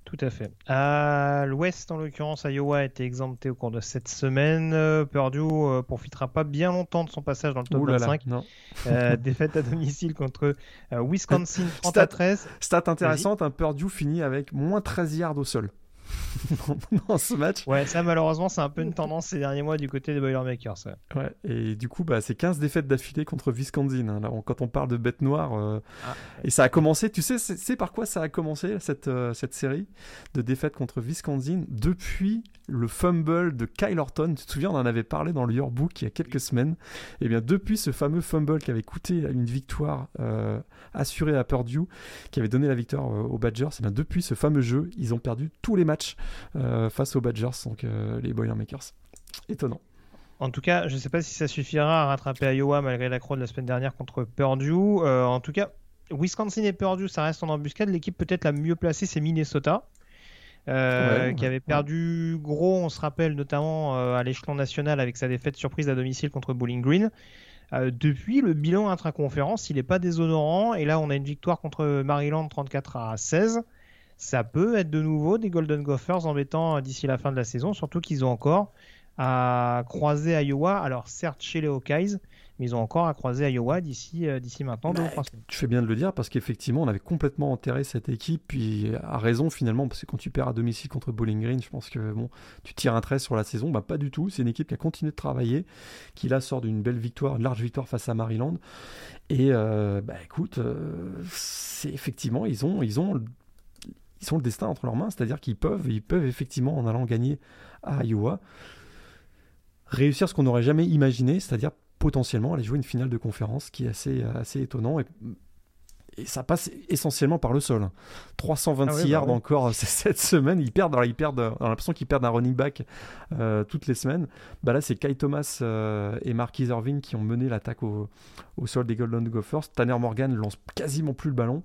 Tout à fait. À l'ouest, en l'occurrence, Iowa a été exempté au cours de cette semaine. Euh, Purdue euh, profitera pas bien longtemps de son passage dans le top 25. Euh, défaite à domicile contre Wisconsin 30 à 13. Stat intéressante, un Purdue finit avec moins 13 yards au sol. dans ce match. Ouais, ça malheureusement c'est un peu une tendance ces derniers mois du côté des Boilermakers. Ouais, et du coup bah, c'est 15 défaites d'affilée contre Wisconsin. Hein, là, quand on parle de bête noire. Euh, ah, et ça a commencé, tu sais, c'est par quoi ça a commencé cette, euh, cette série de défaites contre Wisconsin depuis le fumble de Kyle Horton. Tu te souviens, on en avait parlé dans le Yearbook il y a quelques semaines. Et eh bien depuis ce fameux fumble qui avait coûté une victoire euh, assurée à Purdue, qui avait donné la victoire aux Badgers, et eh bien depuis ce fameux jeu, ils ont perdu tous les matchs euh, face aux Badgers, donc euh, les Boilermakers. Étonnant. En tout cas, je ne sais pas si ça suffira à rattraper Iowa malgré la croix de la semaine dernière contre Purdue. Euh, en tout cas, Wisconsin et Purdue, ça reste en embuscade. L'équipe peut-être la mieux placée, c'est Minnesota. qui avait perdu gros, on se rappelle notamment à l'échelon national avec sa défaite surprise à domicile contre Bowling Green. depuis, le bilan intra-conférence, il n'est pas déshonorant. Et là, on a une victoire contre Maryland 34 à 16 ça peut être de nouveau des Golden Gophers embêtants d'ici la fin de la saison, surtout qu'ils ont encore à croiser Iowa. Alors certes chez les Hawkeyes, mais ils ont encore à croiser Iowa d'ici euh, d'ici maintenant bah, Tu fais bien de le dire parce qu'effectivement on avait complètement enterré cette équipe puis à raison finalement parce que quand tu perds à domicile contre Bowling Green, je pense que bon tu tires un trait sur la saison, bah pas du tout. C'est une équipe qui a continué de travailler, qui là sort d'une belle victoire, une large victoire face à Maryland. Et euh, bah écoute, euh, c'est effectivement ils ont ils ont ils ont le destin entre leurs mains, c'est-à-dire qu'ils peuvent, ils peuvent effectivement, en allant gagner à Iowa, réussir ce qu'on n'aurait jamais imaginé, c'est-à-dire potentiellement aller jouer une finale de conférence, qui est assez, assez étonnant. Et, ça passe essentiellement par le sol. 326 ah bah yards encore cette semaine. Ils perdent, alors ils perdent, on a l'impression qu'ils perdent un running back euh, toutes les semaines. Bah là, c'est Kai Thomas euh, et Marquis Irving qui ont mené l'attaque au, au, sol des Golden Gophers. Tanner Morgan lance quasiment plus le ballon.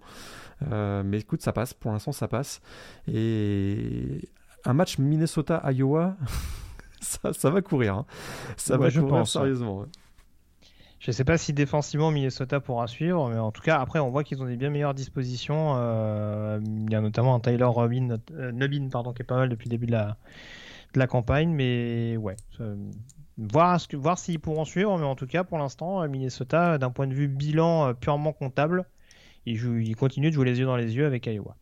Euh, mais écoute, ça passe. Pour l'instant, ça passe. Et un match Minnesota-Iowa, ça, va courir. Hein. Ça va courir sérieusement. Je ne sais pas si défensivement Minnesota pourra suivre, mais en tout cas, après, on voit qu'ils ont des bien meilleures dispositions. Euh, il y a notamment un Tyler Robin, euh, Nubin, pardon, qui est pas mal depuis le début de la, de la campagne. Mais ouais, voir, voir s'ils pourront suivre. Mais en tout cas, pour l'instant, Minnesota, d'un point de vue bilan purement comptable, il, continue de jouer les yeux dans les yeux avec Iowa.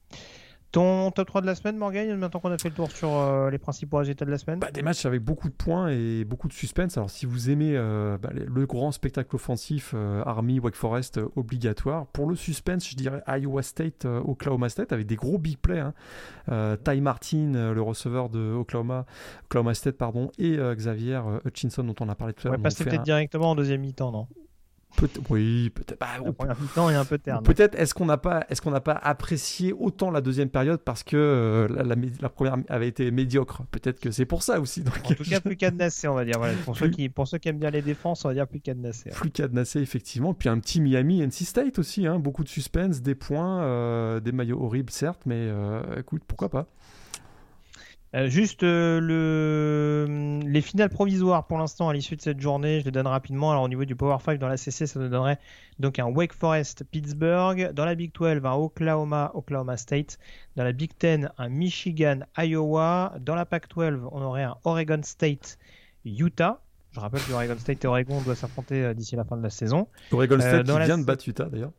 Ton top 3 de la semaine, Morgan, maintenant qu'on a fait le tour sur euh, les principaux résultats de la semaine? Bah, Des matchs avec beaucoup de points et beaucoup de suspense. Alors, si vous aimez euh, bah, le grand spectacle offensif, euh, Army, Wake Forest, obligatoire. Pour le suspense, je dirais Iowa State, Oklahoma State, avec des gros big plays. Hein. Ty Martin, le receveur de Oklahoma, Oklahoma State, pardon, et Xavier Hutchinson, dont on a parlé tout à l'heure. Ouais, passer peut-être directement en deuxième mi-temps, non? Peut oui, peut-être. Bah, temps est un peu terne. Peut-être est-ce qu'on n'a pas, est-ce qu'on n'a pas apprécié autant la deuxième période parce que euh, la, première avait été médiocre? Peut-être que c'est pour ça aussi. Donc... En tout cas, plus cadenassé, on va dire. pour, ceux qui, pour ceux qui aiment bien les défenses, on va dire plus cadenassé. Plus cadenassé, effectivement. Puis un petit Miami, NC State aussi. Hein. Beaucoup de suspense, des points, euh, des maillots horribles, certes, mais euh, écoute, pourquoi pas. Euh, juste euh, le... les finales provisoires pour l'instant à l'issue de cette journée, je les donne rapidement. Alors au niveau du Power 5 dans la CC, ça nous donnerait donc un Wake Forest Pittsburgh. Dans la Big 12, un Oklahoma Oklahoma State. Dans la Big 10, un Michigan Iowa. Dans la Pac 12, on aurait un Oregon State Utah. Je rappelle que Oregon State et Oregon doivent s'affronter euh, d'ici la fin de la saison. Oregon State qui vient de battre Utah d'ailleurs.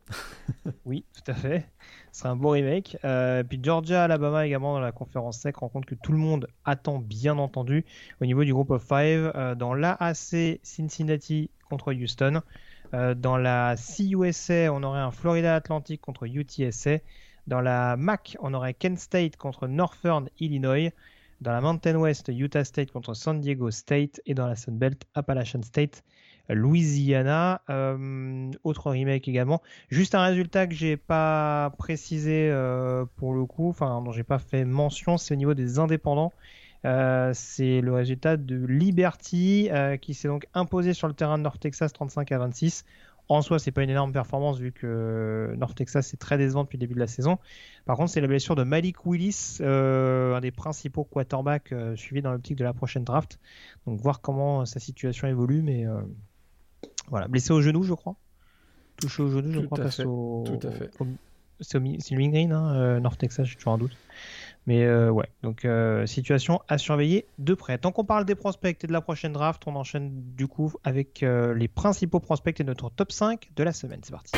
oui, tout à fait. Ce sera un beau remake. Euh, puis Georgia, Alabama également dans la conférence SEC rencontre que tout le monde attend bien entendu au niveau du groupe of five. Euh, dans l'AAC, Cincinnati contre Houston. Euh, dans la CUSA, on aurait un Florida Atlantic contre UTSA. Dans la MAC, on aurait Kent State contre Northern Illinois. Dans la Mountain West, Utah State contre San Diego State. Et dans la Sun Belt, Appalachian State Louisiana. Euh, autre remake également. Juste un résultat que j'ai pas précisé euh, pour le coup, enfin dont j'ai pas fait mention, c'est au niveau des indépendants. Euh, c'est le résultat de Liberty qui s'est donc imposé sur le terrain de North Texas 35 à 26. En soi, c'est pas une énorme performance vu que North Texas est très décevant depuis le début de la saison. Par contre, c'est la blessure de Malik Willis, un des principaux quarterbacks suivis dans l'optique de la prochaine draft. Donc voir comment sa situation évolue, mais voilà, blessé au genou, je crois. Touché au genou, je crois, parce au... Tout à fait. C'est le Green, hein, euh, North Texas, j'ai toujours un doute. Mais euh, ouais, donc euh, situation à surveiller de près. Tant qu'on parle des prospects et de la prochaine draft, on enchaîne du coup avec les principaux prospects et notre top 5 de la semaine. C'est parti.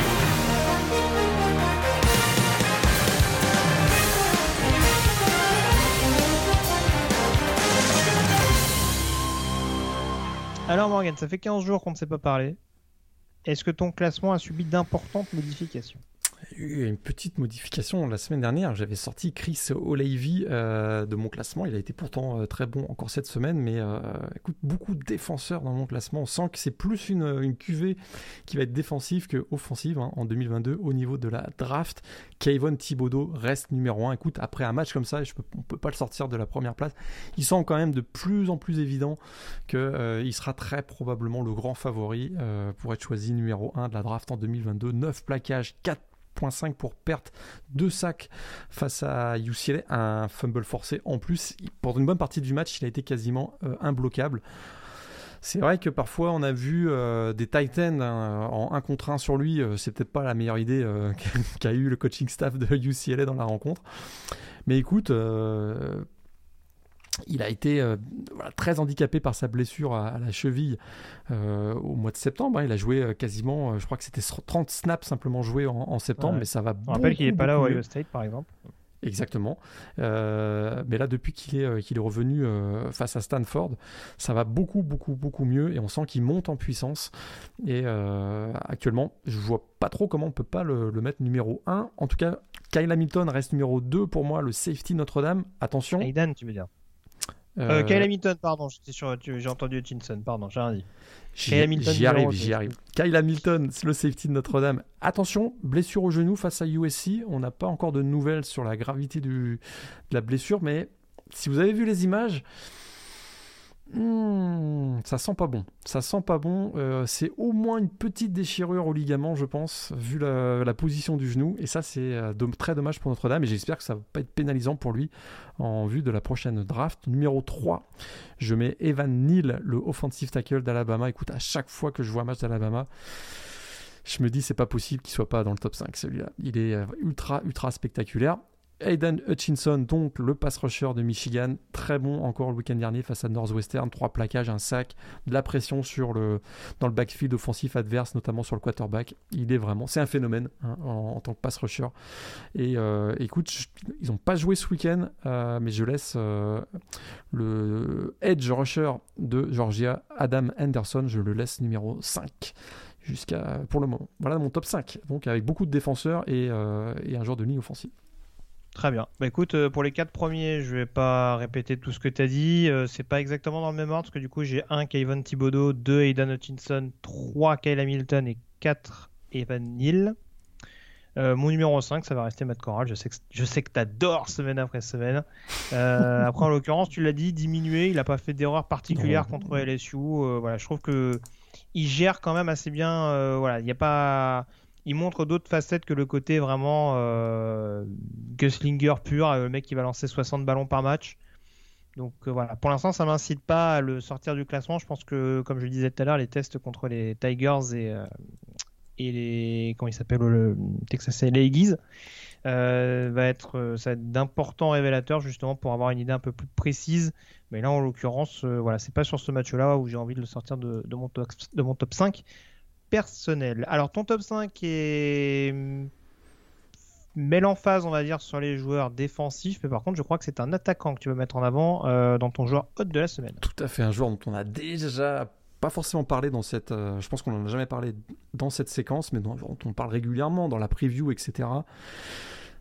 Alors Morgan, ça fait 15 jours qu'on ne s'est pas parlé. Est-ce que ton classement a subi d'importantes modifications? Eu une petite modification la semaine dernière. J'avais sorti Chris O'Leary euh, de mon classement. Il a été pourtant euh, très bon encore cette semaine, mais euh, écoute, beaucoup de défenseurs dans mon classement. On sent que c'est plus une, une qui va être défensive que offensive hein, en 2022 au niveau de la draft. Kayvon Thibodeau reste numéro 1. Écoute, après un match comme ça, je peux, on ne peut pas le sortir de la première place. Il semble quand même de plus en plus évident qu'il sera très probablement le grand favori pour être choisi numéro 1 de la draft en 2022. 9 plaquages, 4 pour perte de sacs face à UCLA, un fumble forcé en plus. Pendant une bonne partie du match, il a été quasiment euh, imbloquable. C'est vrai que parfois on a vu euh, des Titans hein, en 1 contre 1 sur lui, euh, c'est peut-être pas la meilleure idée qu'a eu le coaching staff de UCLA dans la rencontre. Mais écoute, il a été euh, très handicapé par sa blessure à, la cheville euh, au mois de septembre. Hein. Il a joué euh, quasiment, je crois que c'était 30 snaps simplement joués en, septembre, mais ça va. On rappelle qu'il n'est pas là au Ohio State, par exemple. Exactement. mais là, depuis qu'il est, qu'il est revenu face à Stanford, ça va beaucoup, beaucoup, beaucoup mieux et on sent qu'il monte en puissance. Et actuellement, je vois pas trop comment on peut pas le, le, mettre numéro 1. En tout cas, Kyle Hamilton reste numéro 2 pour moi, le safety Notre-Dame. Attention. Aidan, tu veux dire euh, Kyle Hamilton, pardon, j'ai entendu Hutchinson, pardon, j'ai rien dit. J'y arrive, j'y arrive. Kyle Hamilton, c'est le safety de Notre-Dame. Attention, blessure au genou face à USC. On n'a pas encore de nouvelles sur la gravité du, de la blessure, mais si vous avez vu les images, Hmm, ça sent pas bon. Ça sent pas bon. Euh, c'est au moins une petite déchirure au ligament, je pense, vu la, position du genou. Et ça, c'est euh, très dommage pour Notre-Dame. Et j'espère que ça va pas être pénalisant pour lui en vue de la prochaine draft. Numéro 3, je mets Evan Neal, le offensive tackle d'Alabama. Écoute, à chaque fois que je vois un match d'Alabama, je me dis c'est pas possible qu'il soit pas dans le top 5 celui-là. Il est euh, ultra ultra spectaculaire. Aidan Hutchinson, donc le pass rusher de Michigan, très bon encore le week-end dernier face à Northwestern, trois plaquages, un sac, de la pression sur le, dans le backfield offensif adverse, notamment sur le quarterback. Il est vraiment, c'est un phénomène hein, en, tant que pass rusher. Et euh, écoute, ils n'ont pas joué ce week-end, euh, mais je laisse euh, le edge rusher de Georgia, Adam Anderson, je le laisse numéro 5 jusqu'à pour le moment. Voilà mon top 5, donc avec beaucoup de défenseurs et, et un joueur de ligne offensive. Très bien. Bah écoute, euh, pour les quatre premiers, je vais pas répéter tout ce que tu as dit. Euh, c'est pas exactement dans le même ordre, parce que du coup, j'ai un Kevin Thibodeau, deux Aidan Hutchinson, trois Kyle Hamilton et quatre Evan Neal. Euh, mon numéro 5, ça va rester Matt Corral. Je sais que, je sais que tu adores semaine après semaine. après, en l'occurrence, tu l'as dit, diminué. Il n'a pas fait d'erreur particulière contre LSU. voilà, je trouve que il gère quand même assez bien. voilà, il n'y a pas il montre d'autres facettes que le côté vraiment euh, Guslinger pur, euh, le mec qui va lancer 60 ballons par match. Donc voilà, pour l'instant, ça m'incite pas à le sortir du classement. Je pense que, comme je disais tout à l'heure, les tests contre les Tigers et, et les comment il s'appelle le Texas les euh, va être euh, d'importants révélateurs justement pour avoir une idée un peu plus précise. Mais là, en l'occurrence, euh, voilà, c'est pas sur ce match-là où j'ai envie de le sortir de, mon de mon top 5 personnel. Alors, ton top 5 est met l'emphase, on va dire, sur les joueurs défensifs, mais par contre, je crois que c'est un attaquant que tu veux mettre en avant dans ton joueur hot de la semaine. Tout à fait, un joueur dont on a déjà pas forcément parlé dans cette. je pense qu'on en a jamais parlé dans cette séquence, mais dont on parle régulièrement dans la preview, etc.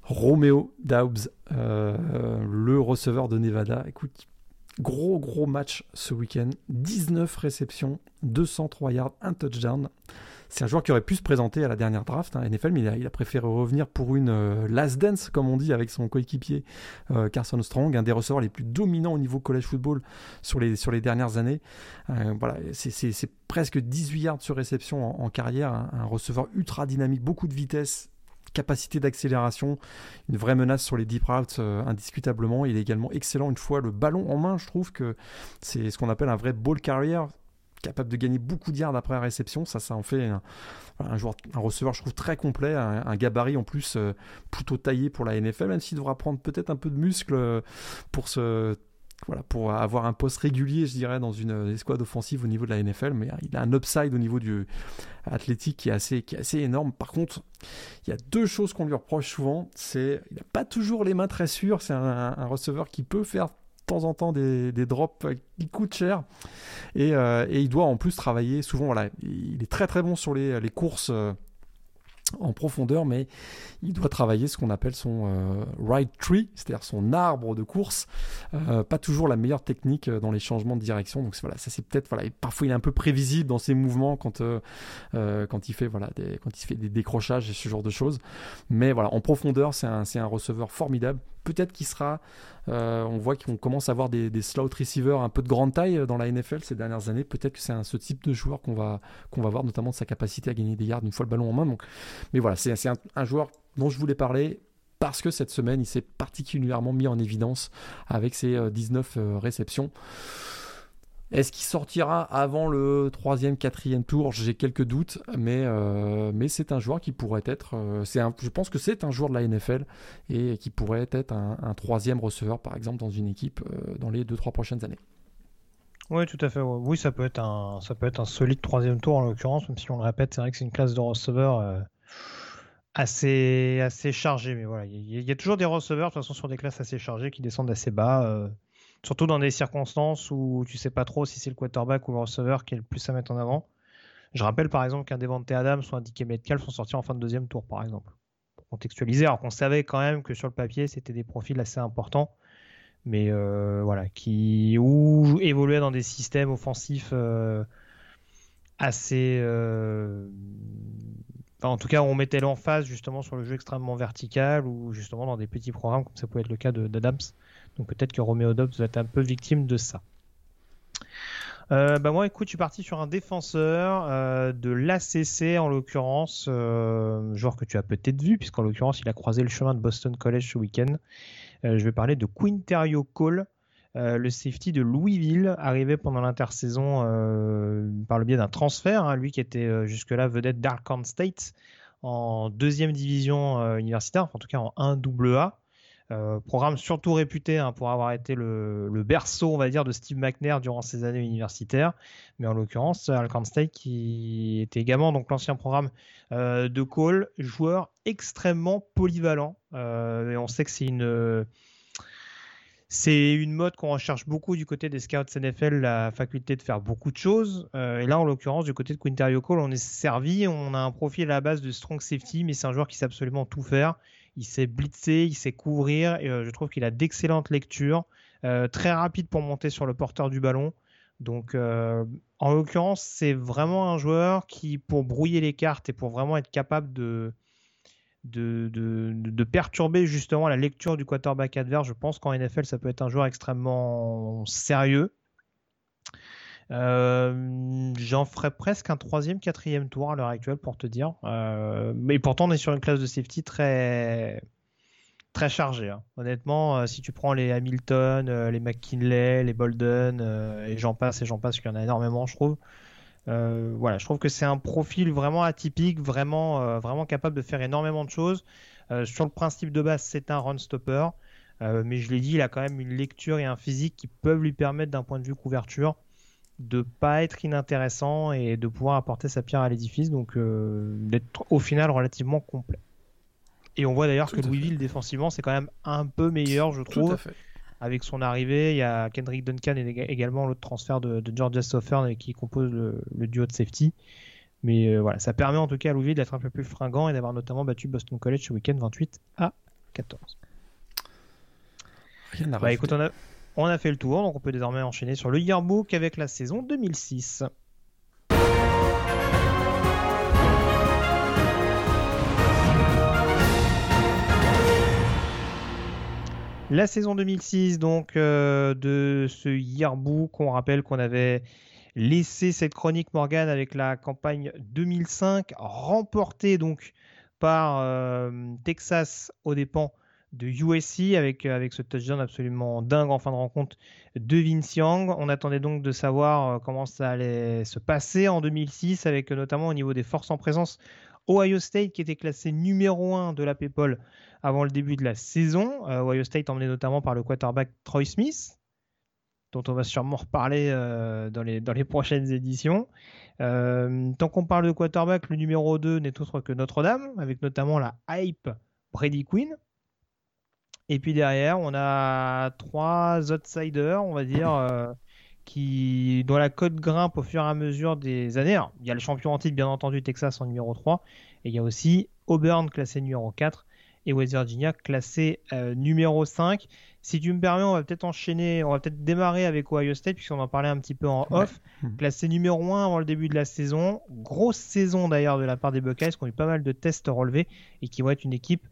Romeo Daubs, euh, le receveur de Nevada. Écoute, gros gros match ce week-end. 19 réceptions, 203 yards, un touchdown. C'est un joueur qui aurait pu se présenter à la dernière draft hein, NFL, mais il a, préféré revenir pour une euh, last dance, comme on dit, avec son coéquipier euh, Carson Strong, un des receveurs les plus dominants au niveau college football sur les, sur les dernières années. voilà, c'est presque 18 yards sur réception en, carrière, un receveur ultra dynamique, beaucoup de vitesse, capacité d'accélération, une vraie menace sur les deep routes euh, indiscutablement. Il est également excellent une fois le ballon en main. Je trouve que c'est ce qu'on appelle un vrai ball carrier capable de gagner beaucoup de yards après la réception. Ça, ça en fait un, joueur, un receveur, je trouve, très complet, un, gabarit en plus euh, plutôt taillé pour la NFL, même s'il devra prendre peut-être un peu de muscle euh, pour se voilà, pour avoir un poste régulier, je dirais, dans une escouade offensive au niveau de la NFL, mais il a un upside au niveau du athlétique qui est assez, qui est assez énorme. Par contre, il y a deux choses qu'on lui reproche souvent, c'est il n'a pas toujours les mains très sûres, c'est un, receveur qui peut faire de temps en temps des, des drops qui coûtent cher. Et, euh, et, il doit en plus travailler souvent. Voilà il est très très bon sur les, les courses euh, en profondeur, mais il doit travailler ce qu'on appelle son euh, ride tree, c'est-à-dire son arbre de course. Euh, pas toujours la meilleure technique euh, dans les changements de direction. Donc voilà, ça c'est peut-être voilà. parfois il est un peu prévisible dans ses mouvements quand quand il fait voilà des, quand il fait des décrochages et ce genre de choses. Mais voilà, en profondeur, c'est un c'est un receveur formidable. Peut-être qu'il sera euh, on voit qu'on commence à avoir des, des, slot receivers un peu de grande taille euh, dans la NFL ces dernières années. Peut-être que c'est ce type de joueur qu'on va, voir, notamment de sa capacité à gagner des yards une fois le ballon en main. Mais voilà, c'est un, joueur dont je voulais parler parce que cette semaine, il s'est particulièrement mis en évidence avec ses 19 euh, réceptions. Est-ce qu'il sortira avant le troisième, quatrième tour? J'ai quelques doutes, mais, euh, mais c'est un joueur qui pourrait être. Euh, je pense que c'est un joueur de la NFL et qui pourrait être un, troisième receveur, par exemple, dans une équipe euh, dans les deux, trois prochaines années. Oui, tout à fait. Oui, ça peut être un, ça peut être un solide troisième tour en l'occurrence, même si on le répète, c'est vrai que c'est une classe de receveur assez, assez chargée. Mais voilà, il y, a toujours des receveurs, de toute façon, sur des classes assez chargées qui descendent assez bas. Surtout dans des circonstances où tu sais pas trop si c'est le quarterback ou le receveur qui est le plus à mettre en avant. Je rappelle par exemple qu'un Devante Adams ou un DK Metcalf sont sortis en fin de deuxième tour par exemple. Pour contextualiser, alors qu'on savait quand même que sur le papier c'était des profils assez importants, mais euh, voilà, qui ou évoluaient dans des systèmes offensifs euh, assez. Euh, en tout cas, on mettait l'emphase justement sur le jeu extrêmement vertical ou justement dans des petits programmes comme ça pouvait être le cas d'Adams. Donc peut-être que Romeo Dobbs va être un peu victime de ça. Euh, bah moi, écoute, je suis parti sur un défenseur euh, de l'ACC en l'occurrence, euh, genre que tu as peut-être vu, puisqu'en l'occurrence, il a croisé le chemin de Boston College ce week-end. je vais parler de Quinterio Cole, le safety de Louisville, arrivé pendant l'intersaison par le biais d'un transfert, hein, lui qui était jusque-là vedette d'Arkansas State en deuxième division universitaire, en tout cas en 1AA. Euh, programme surtout réputé hein, pour avoir été le, berceau, on va dire, de Steve McNair durant ses années universitaires. Mais en l'occurrence, Alcorn State, qui était également donc l'ancien programme euh, de Cole, joueur extrêmement polyvalent. Euh, et on sait que c'est une c'est une mode qu'on recherche beaucoup du côté des scouts NFL, la faculté de faire beaucoup de choses. et là, en l'occurrence, du côté de Quinterio Cole, on est servi. On a un profil à la base de strong safety, mais c'est un joueur qui sait absolument tout faire il sait blitzer, il sait couvrir. Euh, je trouve qu'il a d'excellentes lectures, euh, très rapide pour monter sur le porteur du ballon. Donc, euh, en l'occurrence, c'est vraiment un joueur qui, pour brouiller les cartes et pour vraiment être capable de, de, de, perturber justement la lecture du quarterback adverse, je pense qu'en NFL, ça peut être un joueur extrêmement sérieux. Euh, j'en ferais presque un troisième, quatrième tour à l'heure actuelle pour te dire. Euh, mais pourtant, on est sur une classe de safety très très chargé. Hein. Honnêtement, euh, si tu prends les Hamilton, euh, les McKinley, les Bolden, euh, et j'en passe et j'en passe, qu'il y en a énormément, je trouve. voilà, je trouve que c'est un profil vraiment atypique, vraiment, vraiment capable de faire énormément de choses. sur le principe de base, c'est un run stopper, mais je l'ai dit, il a quand même une lecture et un physique qui peuvent lui permettre, d'un point de vue couverture, de pas être inintéressant et de pouvoir apporter sa pierre à l'édifice, donc d'être au final relativement complet. Et on voit d'ailleurs que Louisville défensivement c'est quand même un peu meilleur, je trouve. Avec son arrivée, il y a Kendrick Duncan et également l'autre transfert de, Georgia Southern qui compose le, duo de safety. Mais euh, voilà, ça permet en tout cas à Louisville d'être un peu plus fringant et d'avoir notamment battu Boston College ce week-end 28 à 14. Rien à bah, écoute, on a, on a fait le tour, donc on peut désormais enchaîner sur le yearbook avec la saison 2006. La saison 2006 donc euh, de ce yearbook, on rappelle qu'on avait laissé cette chronique Morgan avec la campagne 2005 remportée donc par euh, Texas aux dépens de USC avec, avec ce touchdown absolument dingue en fin de rencontre de Vince Young. On attendait donc de savoir euh, comment ça allait se passer en 2006 avec notamment au niveau des forces en présence Ohio State qui était classé numéro 1 de la PayPal avant le début de la saison. Euh, Ohio State emmené notamment par le quarterback Troy Smith, dont on va sûrement reparler euh, dans, les, prochaines éditions. Euh, tant qu'on parle de quarterback, le numéro 2 n'est autre que Notre-Dame, avec notamment la hype Brady Quinn. Et puis derrière, on a trois outsiders, on va dire, qui, dont la cote grimpe au fur et à mesure des années. il y a le champion en titre, bien entendu, Texas en numéro 3, et il y a aussi Auburn classé numéro 4 et West Virginia classé euh, numéro 5. Si tu me permets, on va peut-être enchaîner, on va peut-être démarrer avec Ohio State, puisqu'on en parlait un petit peu en off. Hmm. Classé numéro 1 avant le début de la saison. Grosse saison d'ailleurs de la part des Buckeyes, qui ont eu pas mal de tests relevés et qui vont être une équipe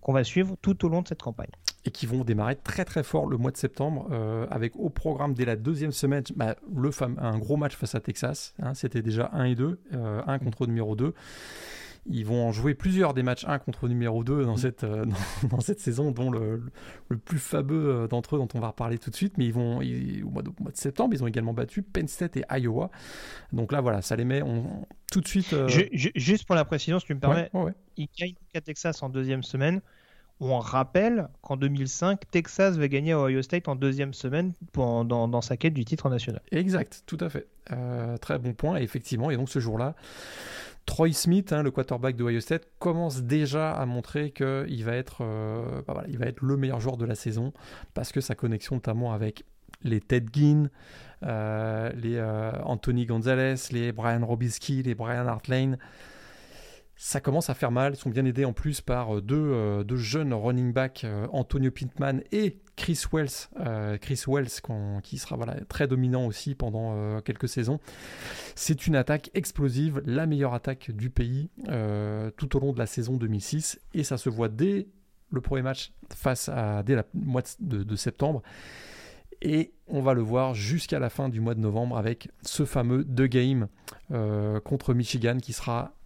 qu'on va suivre tout au long de cette campagne. Et qui vont démarrer très très fort le mois de septembre, euh, avec au programme dès la deuxième semaine bah, le un gros match face à Texas. Hein, C'était déjà 1 et 2, 1 euh, contre numéro 2. Ils vont en jouer plusieurs des matchs 1 contre numéro 2 dans, mm. cette, euh, dans, cette saison, dont le, le plus fameux d'entre eux dont on va reparler tout de suite. Mais ils vont, au, mois de, mois de, septembre, ils ont également battu Penn State et Iowa. Donc là, voilà, ça les met tout de suite. juste pour la précision, si tu me permets, ils gagnent à Texas en deuxième semaine. On rappelle qu'en 2005, Texas va gagner à Ohio State en deuxième semaine dans, dans, sa quête du titre national. Exact, tout à fait. Euh, très bon point, effectivement. Et donc ce jour-là, Troy Smith, hein, le quarterback de Ohio State, commence déjà à montrer qu'il va, être, euh, bah va être le meilleur joueur de la saison parce que sa connexion notamment avec les Ted Ginn, euh, les Anthony Gonzalez, les Brian Robinski, les Brian Hartlane, ça commence à faire mal. Ils sont bien aidés en plus par euh, euh, deux, jeunes running backs, euh, Antonio Pintman et Chris Wells, Chris Wells qui sera voilà, très dominant aussi pendant quelques saisons. C'est une attaque explosive, la meilleure attaque du pays tout au long de la saison 2006 et ça se voit dès le premier match face à dès la mois de, septembre. Et on va le voir jusqu'à la fin du mois de novembre avec ce fameux The Game contre Michigan qui sera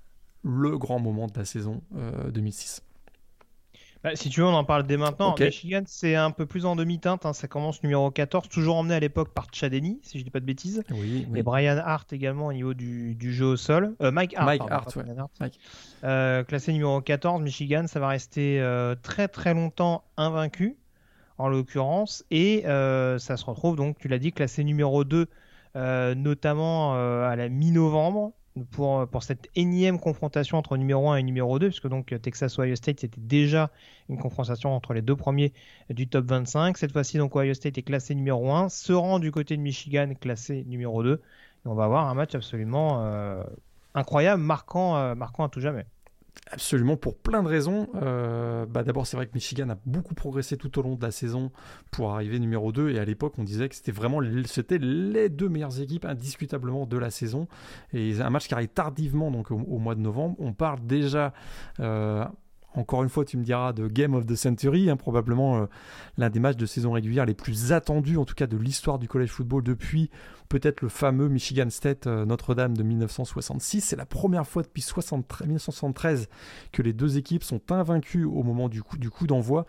le grand moment de la saison 2006. Euh, bah, si tu veux, on en parle dès maintenant. Michigan, c'est un peu plus en demi-teinte. Hein. Ça commence numéro 14, toujours emmené à l'époque par Chadeni, si je dis pas de bêtises. Et Brian Hart également au niveau du, jeu au sol. Euh, Mike Hart. Mike Hart, euh, classé numéro 14, Michigan, ça va rester très très longtemps invaincu, en l'occurrence. Et ça se retrouve donc, tu l'as dit, classé numéro 2, notamment à la mi-novembre pour, cette énième confrontation entre numéro 1 et numéro 2, puisque donc Texas Ohio State c'était déjà une confrontation entre les deux premiers du top 25. Cette fois-ci donc Ohio State est classé numéro 1, se rend du côté de Michigan classé numéro 2. Et on va avoir un match absolument euh, incroyable, marquant, euh, marquant à tout jamais. Absolument, pour plein de raisons. Euh, bah D'abord, c'est vrai que Michigan a beaucoup progressé tout au long de la saison pour arriver numéro 2. Et à l'époque, on disait que c'était vraiment c'était les deux meilleures équipes indiscutablement de la saison. Et un match qui arrive tardivement, donc au, mois de novembre. On parle déjà. Euh, encore une fois, tu me diras, de Game of the Century, hein, probablement l'un des matchs de saison régulière les plus attendus, en tout cas de l'histoire du college football depuis peut-être le fameux Michigan State Notre-Dame de 1966. C'est la première fois depuis 1973 que les deux équipes sont invaincues au moment du coup, d'envoi.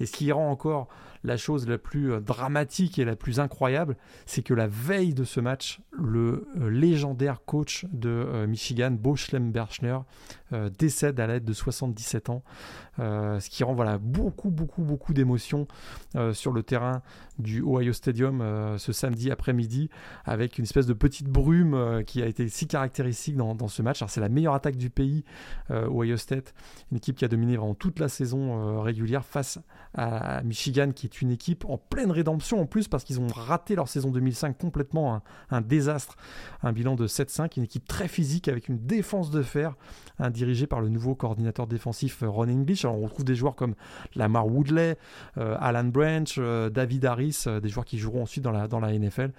Et ce qui rend encore la chose la plus euh, dramatique et la plus incroyable, c'est que la veille de ce match, le euh, légendaire coach de euh, Michigan, Bo Schlemberchner, décède à l'aide de 77 ans. ce qui rend voilà, beaucoup, beaucoup, beaucoup d'émotions sur le terrain du Ohio Stadium ce samedi après-midi, avec une espèce de petite brume qui a été si caractéristique dans, ce match. c'est la meilleure attaque du pays, Ohio State, une équipe qui a dominé vraiment toute la saison régulière face à Michigan qui une équipe en pleine rédemption en plus parce qu'ils ont raté leur saison 2005 complètement, un, désastre, un bilan de 7-5, une équipe très physique avec une défense de fer, un dirigé par le nouveau coordinateur défensif euh, Ron English. Alors on retrouve des joueurs comme Lamar Woodley, euh, Alan Branch, euh, David Harris, des joueurs qui joueront ensuite dans la, dans la NFL.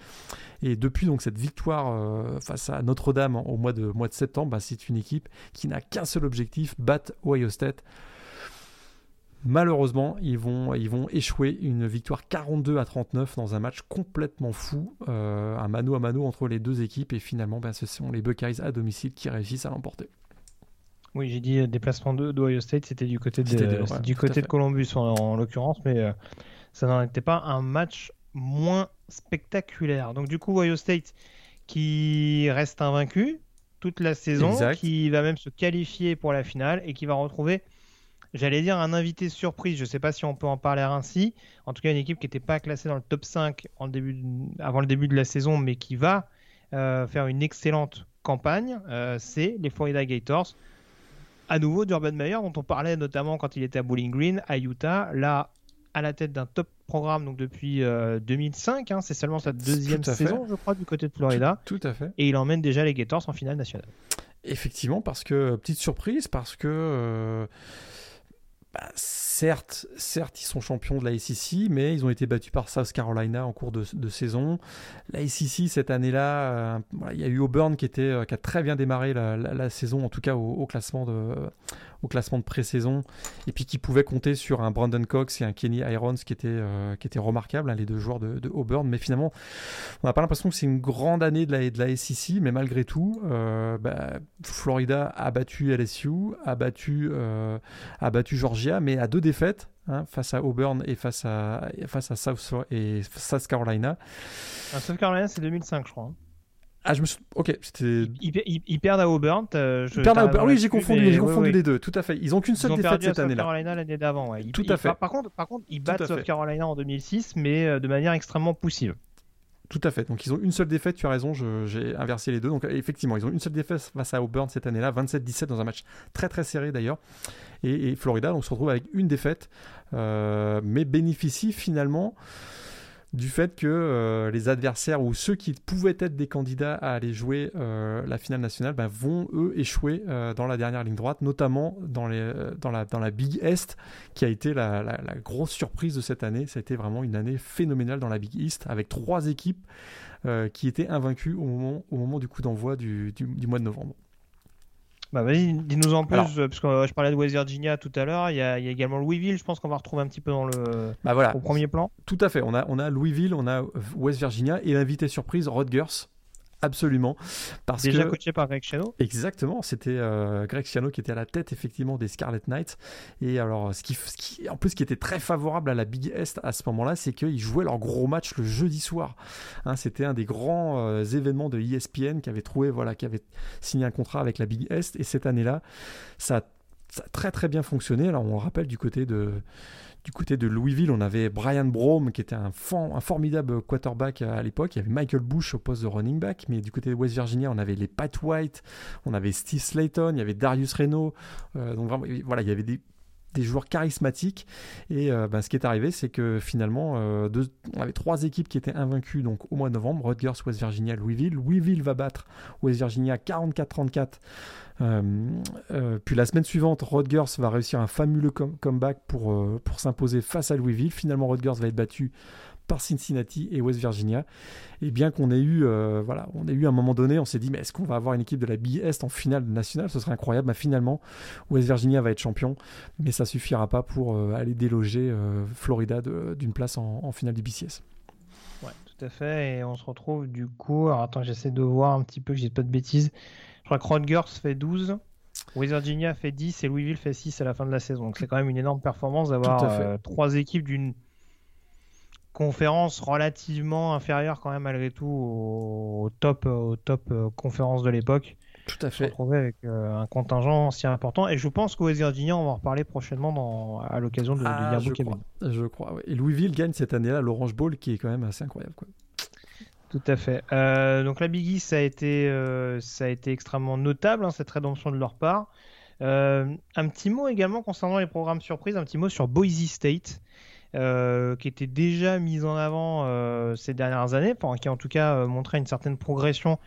Depuis donc cette victoire face à Notre-Dame au mois de, mois de septembre, bah, c'est une équipe qui n'a qu'un seul objectif, battre Ohio State. Malheureusement, ils vont, ils vont échouer une victoire 42 à 39 dans un match complètement fou, euh, un mano à mano entre les deux équipes, et finalement, ben, ce sont les Buckeyes à domicile qui réussissent à l'emporter. Oui, j'ai dit euh, déplacement de d'Ohio State, c'était du côté de, du côté de Columbus en, l'occurrence, mais euh, ça n'en était pas un match moins spectaculaire. Donc du coup, Ohio State qui reste invaincu toute la saison, qui va même se qualifier pour la finale et qui va retrouver J'allais dire un invité surprise, je ne sais pas si on peut en parler ainsi. En tout cas, une équipe qui n'était pas classée dans le top 5 en début avant le début de la saison, mais qui va euh, faire une excellente campagne, euh, c'est les Florida Gators. À nouveau, d'Urban Meyer, dont on parlait notamment quand il était à Bowling Green, à Utah, là, à la tête d'un top programme donc depuis 2005. Euh, hein, c'est seulement sa deuxième saison, je crois, du côté de Florida. Tout, tout, à fait. Et il emmène déjà les Gators en finale nationale. Effectivement, parce que, petite surprise, parce que bah, certes, certes, ils sont champions de la SEC, mais ils ont été battus par South Carolina en cours de, saison. La SEC, cette année-là, euh, il y a eu Auburn qui, était, euh, a très bien démarré la, saison, en tout cas au, classement de, au classement de pré-saison, et puis qui pouvait compter sur un Brandon Cox et un Kenny Irons qui étaient, euh, qui étaient remarquables, hein, les deux joueurs de, Auburn. Mais finalement, on n'a pas l'impression que c'est une grande année de la, SEC, mais malgré tout, bah, Florida a battu LSU, a battu, a battu Georgia, mais à deux défaites. Hein, face à Auburn et face à, face à South, et South Carolina. Ah, South Carolina, c'est 2005, je crois. Hein. Ah, je me suis... Ok, c'était. Ils, perdent à Auburn. Ils perdent à Auburn. Oui, j'ai confondu, les deux. Tout à fait. Ils ont qu'une seule défaite cette année-là. South Carolina l'année d'avant. Ouais. Tout à fait. Par, contre, par contre, ils battent South Carolina en 2006, mais euh, de manière extrêmement poussive. Tout à fait. Donc ils ont une seule défaite, tu as raison, j'ai inversé les deux. Donc effectivement, ils ont une seule défaite face à Auburn cette année-là, 27-17 dans un match très très serré d'ailleurs. Et, Florida, on se retrouve avec une défaite, euh, mais bénéficie finalement du fait que euh, les adversaires ou ceux qui pouvaient être des candidats à aller jouer euh, la finale nationale ben, vont eux échouer euh, dans la dernière ligne droite, notamment dans, la, Big East, qui a été la, grosse surprise de cette année. Ça a été vraiment une année phénoménale dans la Big East, avec trois équipes qui étaient invaincues au moment, du coup d'envoi du mois de novembre. Bah vas-y, dis-nous en plus, euh, parce que je parlais de West Virginia tout à l'heure, il y, a, également Louisville, je pense qu'on va retrouver un petit peu dans le bah voilà. au premier plan. Tout à fait, on a, on a Louisville, on a West Virginia et l'invité surprise Rutgers, Absolument. Parce Déjà coaché par Greg Chiano Exactement, c'était euh, Greg Chiano qui était à la tête effectivement des Scarlet Knights. Et alors, ce qui, en plus, ce qui était très favorable à la Big East à ce moment-là, c'est qu'ils jouaient leur gros match le jeudi soir. Hein, c'était un des grands euh, événements de ESPN qui avait trouvé, voilà, qui avait signé un contrat avec la Big East. Et cette année-là, ça, ça a très très bien fonctionné. Alors, on le rappelle du côté de du côté de Louisville, on avait Brian Brome, qui était un, formidable quarterback à l'époque. Il y avait Michael Bush au poste de running back. Mais du côté de West Virginia, on avait les Pat White, on avait Steve Slayton, il y avait Darius Reno. Euh, donc voilà, il y avait des, joueurs charismatiques. Et euh, ben, ce qui est arrivé, c'est que finalement, euh, on avait trois équipes qui étaient invaincues donc, au mois de novembre Rutgers, West Virginia, Louisville. Louisville va battre West Virginia 44-34 puis la semaine suivante, Rodgers va réussir un fabuleux comeback pour, pour s'imposer face à Louisville. Finalement, Rodgers va être battu par Cincinnati et West Virginia. Et bien qu'on ait eu, euh, voilà, on ait eu un moment donné, on s'est dit, mais est-ce qu'on va avoir une équipe de la Big Est en finale nationale? Ce serait incroyable. Mais finalement, West Virginia va être champion, mais ça suffira pas pour euh, aller déloger euh, Florida d'une place en, finale du BCS. Ouais, tout à fait. Et on se retrouve du coup. Alors attends, j'essaie de voir un petit peu que j'ai pas de bêtises. Je crois que Rutgers fait 12. West Virginia fait 10 et Louisville fait 6 à la fin de la saison. Donc c'est quand même une énorme performance d'avoir trois équipes d'une conférence relativement inférieure quand même malgré tout au, top, au top euh, conférence de l'époque. Tout à fait. Retrouver avec euh, un contingent si important. Et je pense qu'au West Virginia, on va en reparler prochainement dans, à l'occasion de, ah, je, crois. je crois. Et Louisville gagne cette année-là l'Orange Bowl qui est quand même assez incroyable. Quoi. Tout à fait. Euh, donc la Big East, ça a été, ça a été extrêmement notable, hein, cette rédemption de leur part. un petit mot également concernant les programmes surprises, un petit mot sur Boise State. Euh, qui était déjà mise en avant euh, ces dernières années, qui en tout cas euh, montré une certaine progression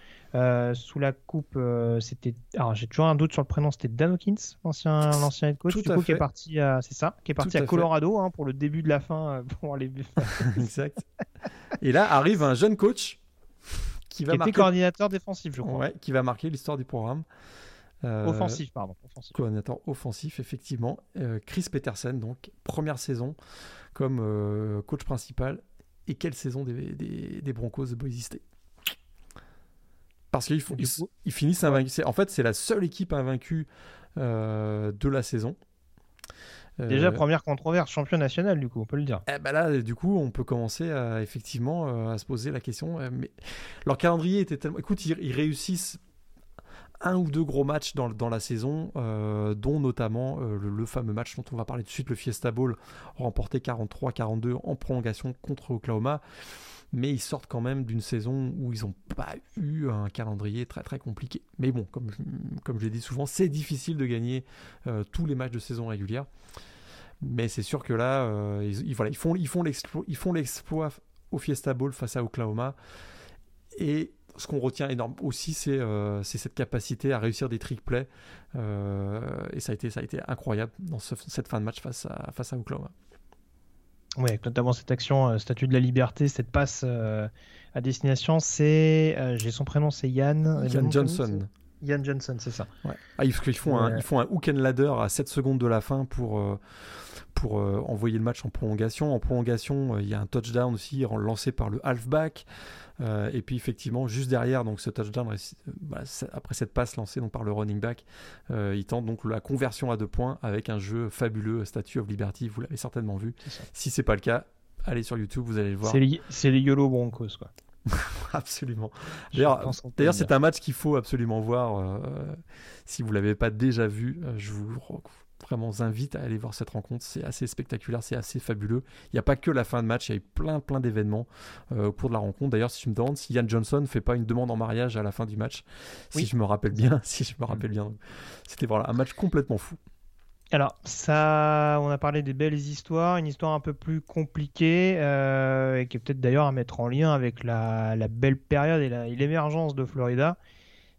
sous la coupe. c'était, alors j'ai toujours un doute sur le prénom, c'était Dan Hawkins, l'ancien l'ancien head coach, du coup, qui est parti, à... c'est ça, qui est parti à, Colorado hein, pour le début de la fin pour les. exact. Et là arrive un jeune coach qui va qui marquer... coordinateur défensif, je crois. Ouais, qui va marquer l'histoire du programme. offensif, pardon. Offensif. Coordinateur offensif, effectivement. Chris Peterson, donc première saison comme euh, coach principal. Et quelle saison des, des, Broncos de Boise State? Parce qu'ils ils, finissent invaincus. En fait, c'est la seule équipe invaincue euh, de la saison. Déjà, euh, première controverse, champion national, du coup, on peut le dire. Eh ben là, du coup, on peut commencer à, effectivement à se poser la question. mais leur calendrier était tellement. Écoute, ils réussissent un ou deux gros matchs dans, dans la saison, euh, dont notamment euh, le, fameux match dont on va parler tout de suite, le Fiesta Bowl, remporté 43-42 en prolongation contre Oklahoma. Mais ils sortent quand même d'une saison où ils n'ont pas eu un calendrier très très compliqué. Mais bon, comme, comme je l'ai dit souvent, c'est difficile de gagner euh, tous les matchs de saison régulière. Mais c'est sûr que là, ils, voilà, ils font l'exploit au Fiesta Bowl face à Oklahoma. Et ce qu'on retient énorme aussi, euh, c'est cette capacité à réussir des trick plays. Euh, et ça a, été, ça a été incroyable dans cette fin de match face à, face à Oklahoma. Oui, notamment cette action euh, Statue de la Liberté, cette passe à destination, c'est. J'ai son prénom, c'est Yann. Yann Johnson. Yann Johnson, c'est ça. Ah, ils, font un, ils font un hook and ladder à 7 secondes de la fin pour, pour envoyer le match en prolongation. En prolongation, il y a un touchdown aussi lancé par le halfback. Euh, et puis effectivement, juste derrière, donc ce touchdown, bah, après cette passe lancée donc, par le running back, euh, il tente donc la conversion à deux points avec un jeu fabuleux, Statue of Liberty, vous l'avez certainement vu. Si c'est pas le cas, allez sur YouTube, vous allez le voir. C'est les, YOLO Broncos, quoi. absolument. D'ailleurs, c'est un match qu'il faut absolument voir. Euh, si vous l'avez pas déjà vu, je vous vraiment vous invite à aller voir cette rencontre. C'est assez spectaculaire, c'est assez fabuleux. Il n'y a pas que la fin de match, il y a eu plein, plein d'événements euh, au cours de la rencontre. D'ailleurs, si tu me demandes si Ian Johnson ne fait pas une demande en mariage à la fin du match, si je me rappelle bien, si je me rappelle bien. C'était voilà, un match complètement fou. Alors, ça, on a parlé des belles histoires, une histoire un peu plus compliquée, euh, et qui est peut-être d'ailleurs à mettre en lien avec la, belle période et l'émergence de Florida.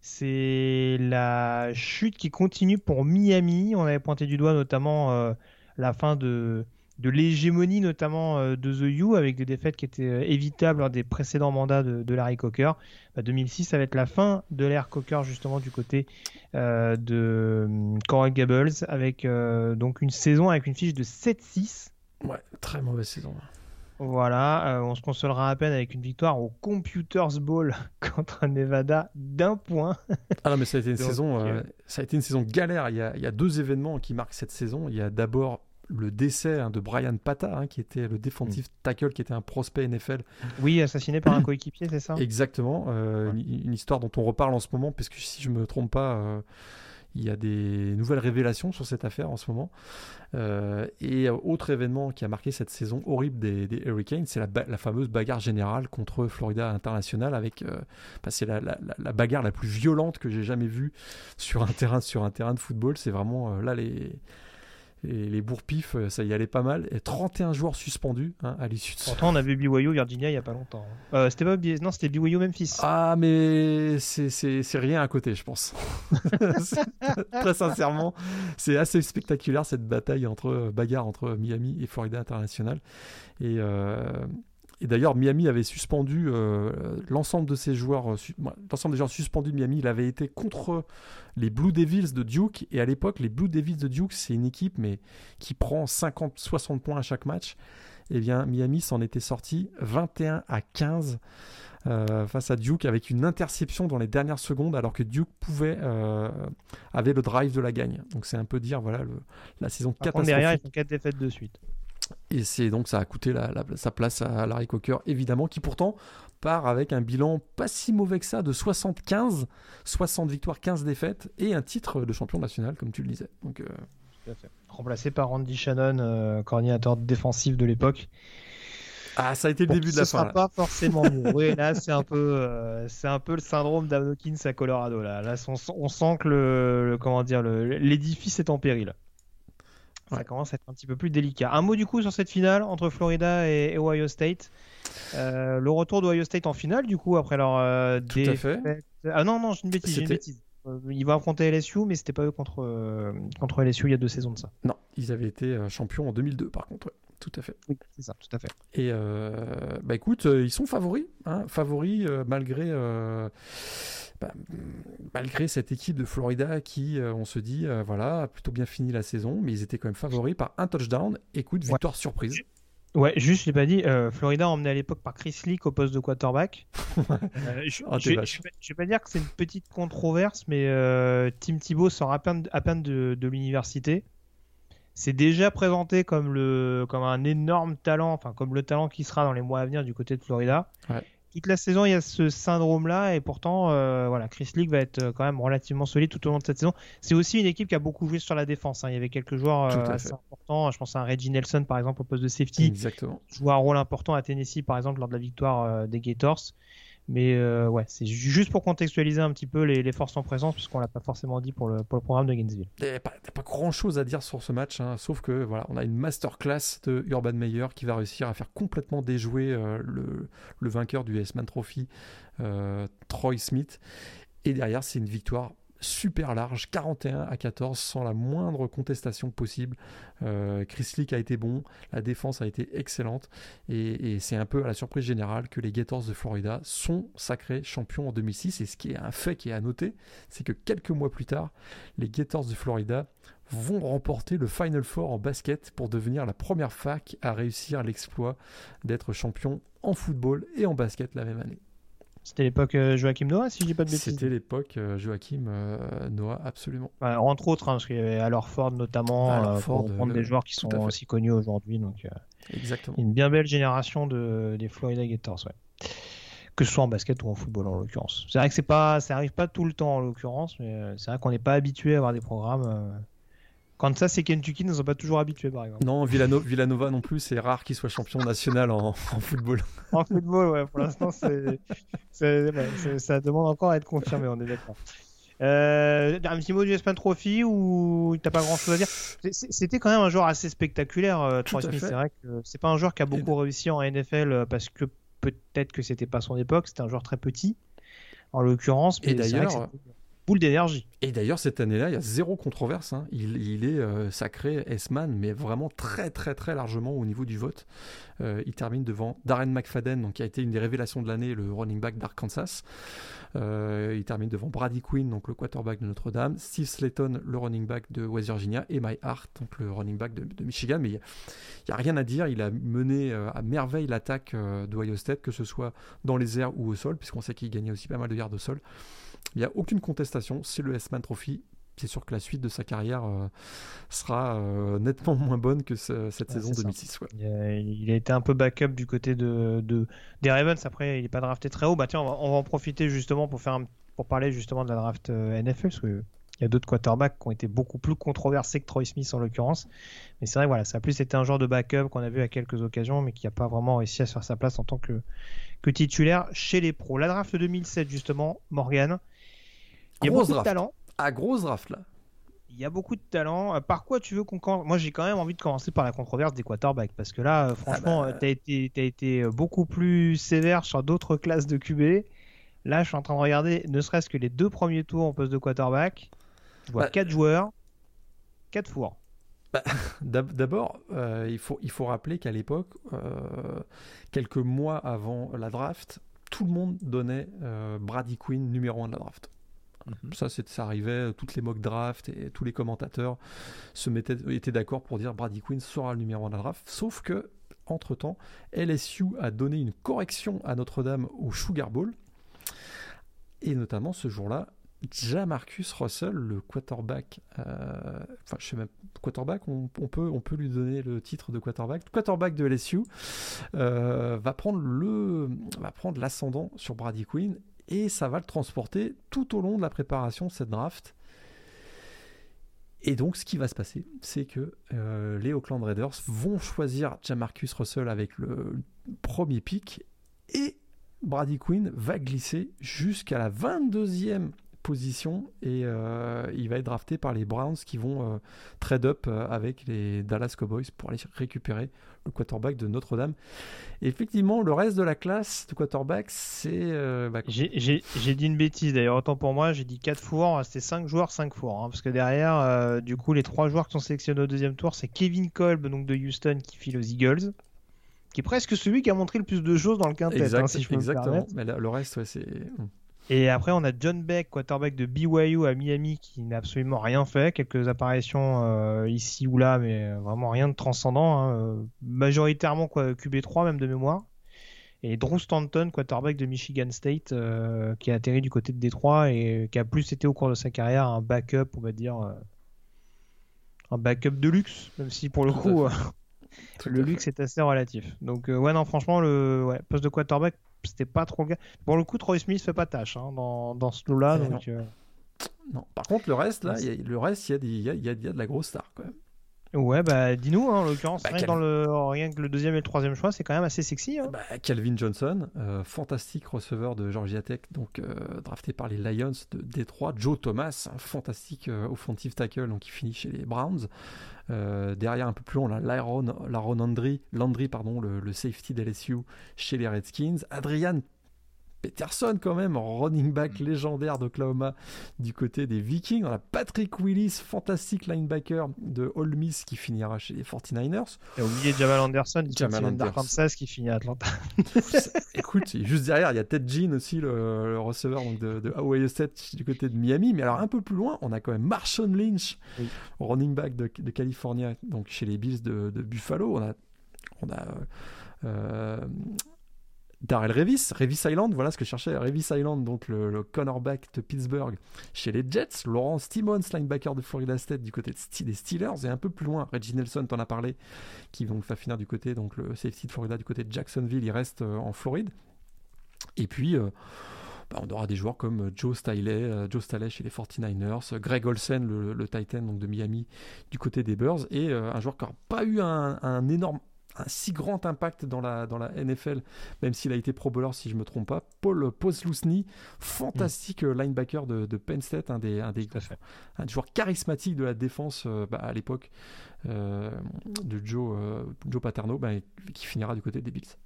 C'est la chute qui continue pour Miami. On avait pointé du doigt notamment euh, la fin de, l'hégémonie notamment euh, de The U avec des défaites qui étaient euh, évitables lors des précédents mandats de, Larry Cocker. 2006, bah, ça va être la fin de l'ère Cocker justement du côté de Coral Gables avec donc une saison avec une fiche de 7-6. Ouais, très mauvaise saison. Voilà, euh, on se consolera à peine avec une victoire au Computers Bowl contre Nevada d'un point. ah non, mais ça a été une saison, euh, euh, ça a été une saison galère. Il y, a, deux événements qui marquent cette saison. Il y a d'abord le décès hein, de Brian Pata, hein, qui était le défensif mm. tackle, qui était un prospect NFL. Oui, assassiné par un coéquipier, c'est ça? Exactement. une, histoire dont on reparle en ce moment, parce que si je me trompe pas il y a des nouvelles révélations sur cette affaire en ce moment. Euh, et autre événement qui a marqué cette saison horrible des, Hurricanes, c'est la, fameuse bagarre générale contre Florida International. Avec, euh, bah, c'est la, bagarre la plus violente que j'ai jamais vue sur un terrain, de football. C'est vraiment euh, là les Et les bourpifs, euh, ça y allait pas mal. Et 31 joueurs suspendus hein, à l'issue de ça. Pourtant, on avait BYU Virginia il y a pas longtemps. Euh, c'était pas non, c'était BYU Memphis. Ah, mais c'est rien à côté, je pense. Très sincèrement, c'est assez spectaculaire cette bataille entre bagarre entre Miami et Florida International. Et euh, et d'ailleurs, Miami avait suspendu euh, l'ensemble de ses joueurs, euh, l'ensemble des joueurs suspendus de Miami, il avait été contre les Blue Devils de Duke. Et à l'époque, les Blue Devils de Duke, c'est une équipe mais qui prend 50-60 points à chaque match. Et eh bien, Miami s'en était sorti 21 à 15 euh, face à Duke avec une interception dans les dernières secondes, alors que Duke pouvait avait le drive de la gagne. Donc c'est un peu dire voilà la saison catastrophique. derrière, ils font 4 défaites de suite. Et c'est donc ça a coûté sa place à Larry Cocker, évidemment, qui pourtant part avec un bilan pas si mauvais que ça de 75, 60 victoires, 15 défaites et un titre de champion national, comme tu le disais. Donc, euh, Remplacé par Randy Shannon, euh, coordinateur défensif de l'époque. Ah, ça a été le début de la fin. Ce sera pas forcément Oui, là, c'est un peu, euh, c'est un peu le syndrome d'Avnokins à Colorado. Là, là on, sent que le comment dire, l'édifice est en péril ça commence à être un petit peu plus délicat. Un mot du coup sur cette finale entre Florida et, Ohio State. Euh, le retour d'Ohio State en finale, du coup, après leur euh, Tout à fait. Ah non, non, j'ai une bêtise. Une bêtise. Euh, ils vont affronter LSU, mais c'était pas eux contre, contre LSU il y a deux saisons de ça. Non, ils avaient été champions en 2002 par contre. Tout à fait. Oui, c'est ça, tout à fait. Et bah écoute, ils sont favoris, hein, favoris malgré bah, malgré cette équipe de Florida qui, euh, on se dit, euh, voilà, a plutôt bien fini la saison, mais ils étaient quand même favoris par un touchdown. Écoute, victoire surprise. Ouais, juste, je l'ai pas dit, euh, Florida emmené à l'époque par Chris Leak au poste de quarterback. je, oh, je, vais pas dire que c'est une petite controverse, mais Tim Thibault sort à peine, à peine de, de l'université. C'est déjà présenté comme, le, comme un énorme talent, enfin comme le talent qui sera dans les mois à venir du côté de Florida. Ouais toute la saison, il y a ce syndrome-là, et pourtant, euh, voilà, Chris League va être euh, quand même relativement solide tout au long de cette saison. C'est aussi une équipe qui a beaucoup joué sur la défense. Hein. Il y avait quelques joueurs euh, assez importants. Je pense à Reggie Nelson, par exemple, au poste de safety. Exactement. Joue un rôle important à Tennessee, par exemple, lors de la victoire des Gators. Mais euh, ouais, c'est juste pour contextualiser un petit peu les, forces en présence, puisqu'on l'a pas forcément dit pour le, pour le programme de Gainesville. Il n'y a pas, grand chose à dire sur ce match, hein, sauf que voilà, on a une masterclass de Urban Meyer qui va réussir à faire complètement déjouer euh, le, le, vainqueur du S-Man Trophy, euh, Troy Smith. Et derrière, c'est une victoire super large, 41 à 14, sans la moindre contestation possible. Euh, Chris Leak a été bon, la défense a été excellente, et, c'est un peu à la surprise générale que les Gators de Florida sont sacrés champions en 2006. Et ce qui est un fait qui est à noter, c'est que quelques mois plus tard, les Gators de Florida vont remporter le Final Four en basket pour devenir la première fac à réussir l'exploit d'être champion en football et en basket la même année. C'était l'époque euh, Joachim Noah, si je dis pas de bêtises. C'était l'époque euh, Joachim euh, Noah, absolument. entre autres, hein, parce qu'il y avait alors Ford notamment, alors Ford, pour prendre des joueurs qui sont aussi connus aujourd'hui. Donc, Exactement. Une bien belle génération de, des Florida Gators, ouais. Que ce soit en basket ou en football en l'occurrence. C'est vrai que c'est pas, ça arrive pas tout le temps en l'occurrence, mais c'est vrai qu'on n'est pas habitué à avoir des programmes quand ça, c'est Kentucky, ne sont pas toujours habitués, par exemple. Non, Villanova non plus, c'est rare qu'il soit champion national en, football. en football, ouais, pour l'instant, ça demande encore à être confirmé, on est d'accord. Euh, un petit mot du Espan Trophy ou t'as pas grand chose à dire? C'était quand même un joueur assez spectaculaire, euh, Troy Smith. C'est vrai que c'est pas un joueur qui a beaucoup réussi en NFL euh, parce que peut-être que c'était pas son époque. C'était un joueur très petit, en l'occurrence. Et d'ailleurs, boule d'énergie. Et d'ailleurs, cette année-là, il y a zéro controverse. Hein. Il, est euh, sacré S-Man, mais vraiment très, très, très largement au niveau du vote. Euh, il termine devant Darren McFadden, donc, qui a été une des révélations de l'année, le running back d'Arkansas. Euh, il termine devant Brady Quinn, donc le quarterback de Notre-Dame, Steve Slayton, le running back de West Virginia, et My Hart, donc le running back de, Michigan. Mais il n'y a, rien à dire. Il a mené à merveille l'attaque de State, que ce soit dans les airs ou au sol, puisqu'on sait qu'il gagnait aussi pas mal de yards au sol. Il n'y a aucune contestation, c'est le S-Man Trophy. C'est sûr que la suite de sa carrière euh, sera euh, nettement moins bonne que cette saison 2006. Il, a, été un peu backup du côté de, des Ravens. Après, il n'est pas drafté très haut. Bah tiens, on va, en profiter justement pour, faire pour parler justement de la draft euh, NFL. Parce que il y a d'autres quarterbacks qui ont été beaucoup plus controversés que Troy Smith en l'occurrence. Mais c'est vrai, voilà, ça a plus été un genre de backup qu'on a vu à quelques occasions, mais qui n'a pas vraiment réussi à se faire sa place en tant que, que titulaire chez les pros. La draft 2007, justement, Morgan, il y a beaucoup de talent. À grosse draft là. il y a beaucoup de talent. Euh, par quoi tu veux qu'on commence? Moi, j'ai quand même envie de commencer par la controverse des quarterbacks parce que là, euh, franchement, ah bah... t'as été, as été beaucoup plus sévère sur d'autres classes de QB. Là, je suis en train de regarder, ne serait-ce que les deux premiers tours en poste de quarterback. Je vois bah, quatre joueurs, quatre fours. Bah, d'abord, euh, il, faut, il faut rappeler qu'à l'époque, quelques mois avant la draft, tout le monde donnait Brady Quinn numéro 1 de la draft. Mhm. Ça, ça arrivait, toutes les mock drafts et tous les commentateurs se mettaient, étaient d'accord pour dire Brady Quinn sera le numéro 1 de la draft. Sauf que, entre temps, LSU a donné une correction à Notre-Dame au Sugar Bowl. Et notamment ce jour-là, Jamarcus Russell, le quarterback, euh, enfin je sais même quarterback, on, peut lui donner le titre de quarterback, quarterback de LSU, euh, va prendre va prendre l'ascendant sur Brady Quinn et ça va le transporter tout au long de la préparation de cette draft. Et donc, ce qui va se passer, c'est que euh, les Oakland Raiders vont choisir Jamarcus Russell avec le premier pick et Brady Quinn va glisser jusqu'à la 22e position et euh, il va être drafté par les Browns qui vont euh, trade up euh, avec les Dallas Cowboys pour aller récupérer le quarterback de Notre-Dame. effectivement, le reste de la classe de quarterback, c'est. Bah, j'ai dit une bêtise d'ailleurs, autant pour moi, j'ai dit 4 fours, c'était 5 joueurs, 5 fours. Hein, parce que derrière, du coup, les 3 joueurs qui sont sélectionnés au deuxième tour, c'est Kevin Kolb donc de Houston qui file aux Eagles qui est presque celui qui a montré le plus de choses dans le quintet, hein, si je exactement. Mais le reste, c'est. Et après, on a John Beck, quarterback de BYU à Miami, qui n'a absolument rien fait. Quelques apparitions euh, ici ou là, mais vraiment rien de transcendant. Hein. Euh, majoritairement quoi, QB3, même de mémoire. Et Drew Stanton, quarterback de Michigan State, euh, qui a atterri du côté de Détroit et qui a plus été au cours de sa carrière un backup, on va dire. un backup de luxe, même si pour le coup, le luxe est assez relatif. Donc, ouais, non, franchement, le ouais, poste de quarterback c'était pas trop le Pour le coup, Troy Smith fait pas tâche hein, dans, dans ce lot-là. Donc, euh. non. Par contre, le reste, là, y a, le reste, il y, a, y, a, de la grosse star quand même. Ouais, bah dis-nous, hein, en l'occurrence, bah, rien, dans le, rien que le deuxième et le troisième choix, c'est quand même assez sexy. Hein. Bah, Calvin Johnson, euh, fantastique receveur de Georgia Tech, donc euh, drafté par les Lions de Détroit. Joe Thomas, un fantastique offensive tackle, donc qui finit chez les Browns. derrière, un peu plus loin, on a Laron, Landry, Landry pardon, le, le safety d'LSU chez les Redskins. Adrian Peterson quand même, running back mm. légendaire d'Oklahoma du côté des Vikings. On a Patrick Willis, fantastique linebacker de Ole Miss qui finira chez les 49ers. Et au milieu Jamal Anderson, Jamal Anderson. qui finit à Atlanta. Écoute, juste derrière, il y a Ted Jean aussi, le, receveur donc, de, de Hawaii State du côté de Miami. Mais alors un peu plus loin, on a quand même Marshawn Lynch, running back de, de, Californie, donc chez les Bills de, Buffalo. On a, on a euh, Darrell Revis, Revis Island, voilà ce que je cherchais, Revis Island, donc le, cornerback de Pittsburgh chez les Jets, Laurence Timmons, linebacker de Florida State du côté des Steelers, et un peu plus loin, Reggie Nelson, t'en as parlé, qui va finir du côté, donc le safety de Florida du côté de Jacksonville, il reste euh, en Floride. Et puis, euh, bah, on aura des joueurs comme Joe Staley, euh, Joe Staley chez les 49ers, Greg Olsen, le, Titan donc de Miami, du côté des Bears, et un joueur qui n'a pas eu un énorme un si grand impact dans la, dans la NFL, même s'il a été Pro Bowler si je me trompe pas. Paul Poslusny, fantastique euh, linebacker de, de, Penn State, un des, un des un joueur charismatique de la défense euh, bah, à l'époque euh, de Joe, Joe Paterno, bah, qui finira du côté des Bills.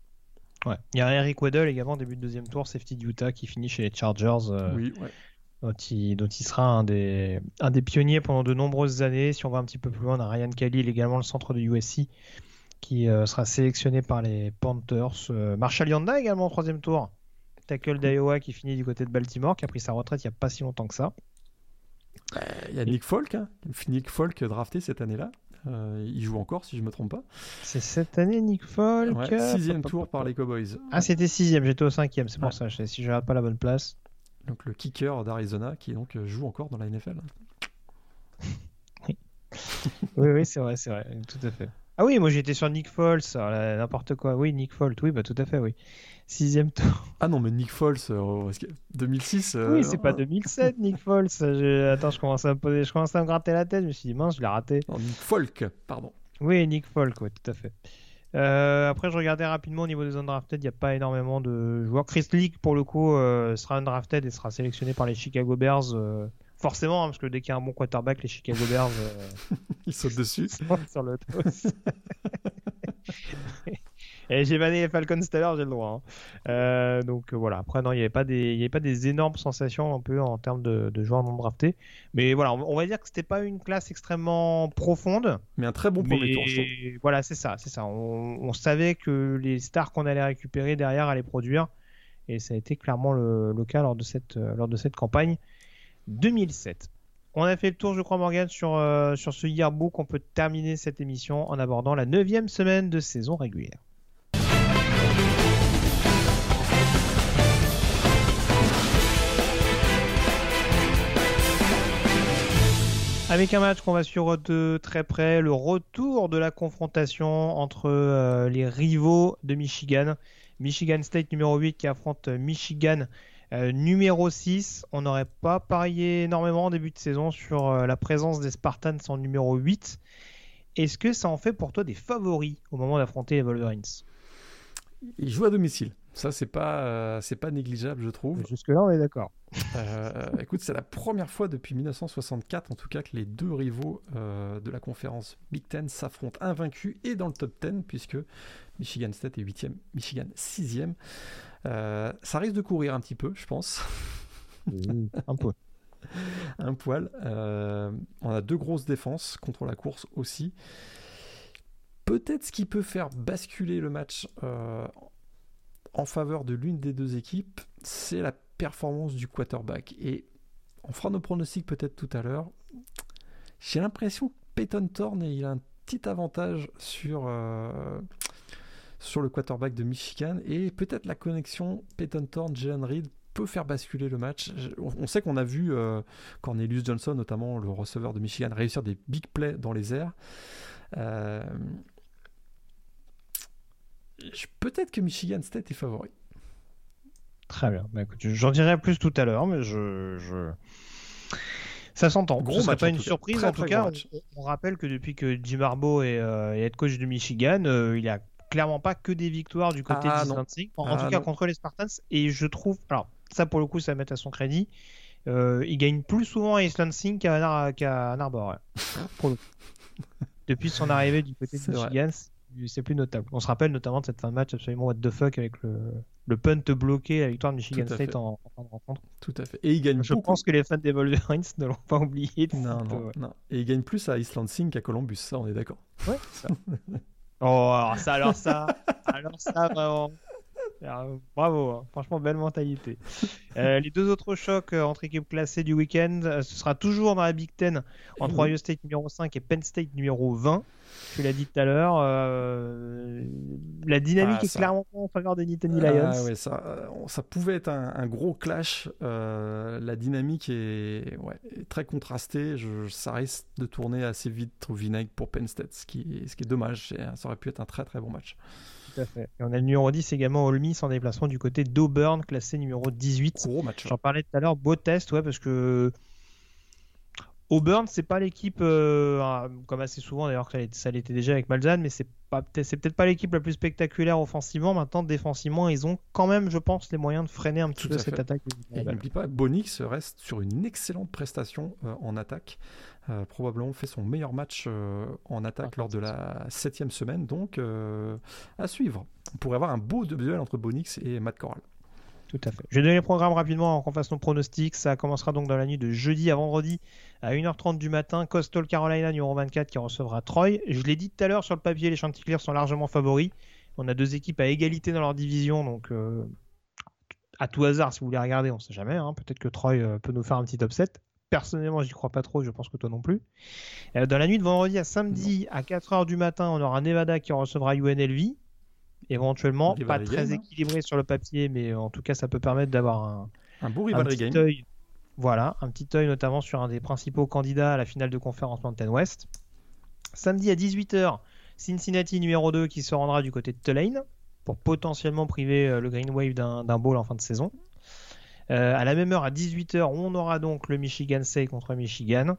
Ouais. Il y a Eric Weddle également, début de deuxième tour, safety d'Utah, qui finit chez les Chargers. oui, Dont il, dont il, sera un des, un des pionniers pendant de nombreuses années. Si on va un petit peu plus loin, on a Ryan Khalil, également le centre de USC, qui euh, sera sélectionné par les Panthers. Euh, Marshall Yanda également au troisième tour. Tackle d'Iowa qui finit du côté de Baltimore, qui a pris sa retraite il n'y a pas si longtemps que ça. Il y a Nick Folk, hein. Nick Folk drafté cette année-là. Euh, il joue encore, si je me trompe pas. C'est cette année, Nick Folk. sixième tour par les Cowboys. Ah, c'était sixième, j'étais au cinquième, c'est pour ça. si je rate pas la bonne place. Donc le kicker d'Arizona qui donc joue encore dans la NFL. oui, oui, c'est vrai, c'est vrai, tout à fait. Ah oui, moi j'étais sur Nick Foles, n'importe quoi. Oui, Nick Foles, oui, bah tout à fait, oui. Sixième tour. Ah non, mais Nick Foles, 2006. Euh, oui, c'est pas 2007, Nick Foles. Attends, je commence à me poser, je commence à me gratter la tête. Je me suis dit mince, je l'ai raté. Nick Folk, pardon. Oui, Nick Folk, oui, tout à fait. Euh, après, je regardais rapidement au niveau des undrafted, il n'y a pas énormément de joueurs. Chris Leak, pour le coup, euh, sera undrafted et sera sélectionné par les Chicago Bears Forcément, hein, parce que dès qu'il y a un bon quarterback, les Chicago Bears ils sautent dessus sur le Et j'ai vanné les Falcons tout à l'heure, j'ai le droit. Hein. Euh, donc euh, voilà. Après, non, il n'y avait pas des, il y avait pas des énormes sensations un peu en termes de, joueurs non draftés. Mais voilà, on, va dire que c'était pas une classe extrêmement profonde. Mais un très bon premier tour. Voilà, c'est ça, c'est ça. On, savait que les stars qu'on allait récupérer derrière allaient produire, et ça a été clairement le, cas lors de cette, euh, lors de cette campagne 2007. On a fait le tour, je crois, Morgan, sur, sur ce yearbook. On peut terminer cette émission en abordant la neuvième semaine de saison régulière. Avec un match qu'on va suivre de très près, le retour de la confrontation entre euh, les rivaux de Michigan. Michigan State numéro 8 qui affronte Michigan euh, numéro 6. On n'aurait pas parié énormément en début de saison sur euh, la présence des Spartans en numéro 8. Est-ce que ça en fait pour toi des favoris au moment d'affronter les Wolverines? Ils jouent à domicile. Ça, c'est pas, euh, c'est pas négligeable, je trouve. Jusque-là, on est d'accord. Euh, écoute, c'est la première fois depuis 1964, en tout cas, que les deux rivaux euh, de la conférence Big Ten s'affrontent invaincus et dans le top 10, puisque Michigan State est 8e, Michigan 6e. ça risque de courir un petit peu, je pense. un peu. un poil. on a deux grosses défenses contre la course aussi. Peut-être ce qui peut faire basculer le match en faveur de l'une des deux équipes, c'est la performance du quarterback. Et on fera nos pronostics peut-être tout à l'heure. J'ai l'impression que Peyton Thorne, il a un petit avantage sur, euh, sur le quarterback de Michigan. Et peut-être la connexion Peyton Thorne, Jalen Reed peut faire basculer le match. On sait qu'on a vu euh, Cornelius Johnson, notamment le receveur de Michigan, réussir des big plays dans les airs. Euh, peut-être que Michigan State est favori. Très bien. Bah, j'en dirai plus tout à l'heure, mais je, ça s'entend. Gros Ce pas une surprise. en tout cas, on, rappelle que depuis que Jim Harbaugh est, euh, head coach de Michigan, euh, il n'y a clairement pas que des victoires du côté ah, de en, en, tout ah, cas contre les Spartans. Et je trouve, alors ça pour le coup, ça va mettre à son crédit. Euh, il gagne plus souvent à East Lansing qu'à Ann Arbor. Depuis son arrivée du côté de Michigan, c'est plus notable. On se rappelle notamment de cette fin de match absolument what the fuck avec le, le punt bloqué, la victoire de Michigan State en, fin de rencontre. Tout à fait. Et il gagne Je pense que les fans des Wolverines ne l'ont pas oublié. Non, non, non, Et il gagne plus à East Lansing qu'à Columbus, ça on est d'accord. Ouais, ça. oh, alors ça, alors ça, alors ça, vraiment. Bravo, hein. franchement belle mentalité. Euh, les deux autres chocs euh, entre équipes classées du week-end, euh, ce sera toujours dans la Big Ten entre Ohio State numéro 5 et Penn State numéro 20. Tu l'as dit tout à l'heure, la dynamique ah, est clairement en faveur des Nittany ah, Lions. ouais, ça, ça, pouvait être un, gros clash. la dynamique est, ouais, très contrastée. Je, ça risque de tourner assez vite au vinaigre pour Penn State, ce qui, ce qui est dommage. Ça aurait pu être un très très bon match. Et on a le numéro 10 également, Ole Miss en déplacement du côté d'Auburn, classé numéro 18. Gros match. J'en parlais tout à l'heure, beau test, ouais, parce que Auburn, c'est pas l'équipe, euh, ah, comme assez souvent d'ailleurs, ça l'était déjà avec Malzahn, mais c'est pas, c'est peut-être pas l'équipe la plus spectaculaire offensivement. Maintenant, défensivement, ils ont quand même, je pense, les moyens de freiner un petit peu cette attaque. n'oublie pas, Bonix reste sur une excellente prestation euh, en attaque. Euh, probablement fait son meilleur match en attaque lors de la septième semaine, donc à suivre. On pourrait avoir un beau duel entre Bonix et Matt Corral. Je vais donner le programme rapidement avant qu'on fasse nos pronostics. Ça commencera donc dans la nuit de jeudi à vendredi à 1h30 du matin. Coastal Carolina numéro 24 qui recevra Troy. Je l'ai dit tout à l'heure sur le papier, les Chanticleers sont largement favoris. On a deux équipes à égalité dans leur division, donc euh, à tout hasard, si vous voulez regarder, on ne sait jamais. Hein. Peut-être que Troy euh, peut nous faire un petit upset. Personnellement, j'y crois pas trop, je pense que toi non plus. Euh, dans la nuit de vendredi à samedi à 4h du matin, on aura Nevada qui recevra UNLV éventuellement. Pas très équilibré sur le papier, mais en tout cas, ça peut permettre d'avoir un, un beau rivalry game. voilà, un petit œil notamment sur un des principaux candidats à la finale de conférence Mountain West. Samedi à 18h, Cincinnati numéro 2 qui se rendra du côté de Tulane pour potentiellement priver euh, le Green Wave d'un bowl en fin de saison. Euh, à la même heure, à 18h, on aura donc le Michigan State contre Michigan.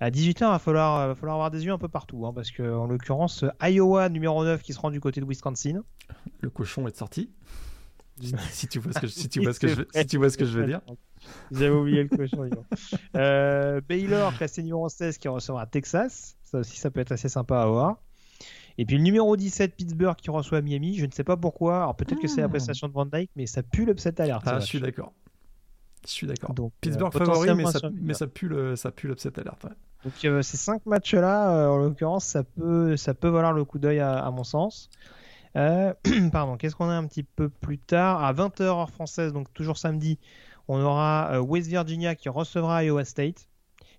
À 18h, il va falloir, va falloir avoir des yeux un peu partout, hein, parce que en l'occurrence, Iowa numéro 9 qui se rend du côté de Wisconsin. Le cochon est sorti. si tu vois ce que, si tu vois ce que, je, si tu vois ce que je veux dire. J'avais oublié le cochon. euh, Baylor, classé numéro 16, qui recevra Texas. Ça aussi, ça peut être assez sympa à voir. Et puis le numéro 17, Pittsburgh, qui reçoit Miami. Je ne sais pas pourquoi. Alors peut-être que c'est la hmm. prestation de Van Dyke, mais ça pue l'upset alert. Ah, je suis d'accord. Je suis d'accord. Pittsburgh euh, favori, mais ça, mais ça pue le, ça pue l'upset alert. Donc euh, ces cinq matchs-là, euh, en l'occurrence, ça peut, ça peut valoir le coup d'œil à, mon sens. pardon, qu'est-ce qu'on a un petit peu plus tard? À 20h heure française, donc toujours samedi, on aura West Virginia qui recevra Iowa State.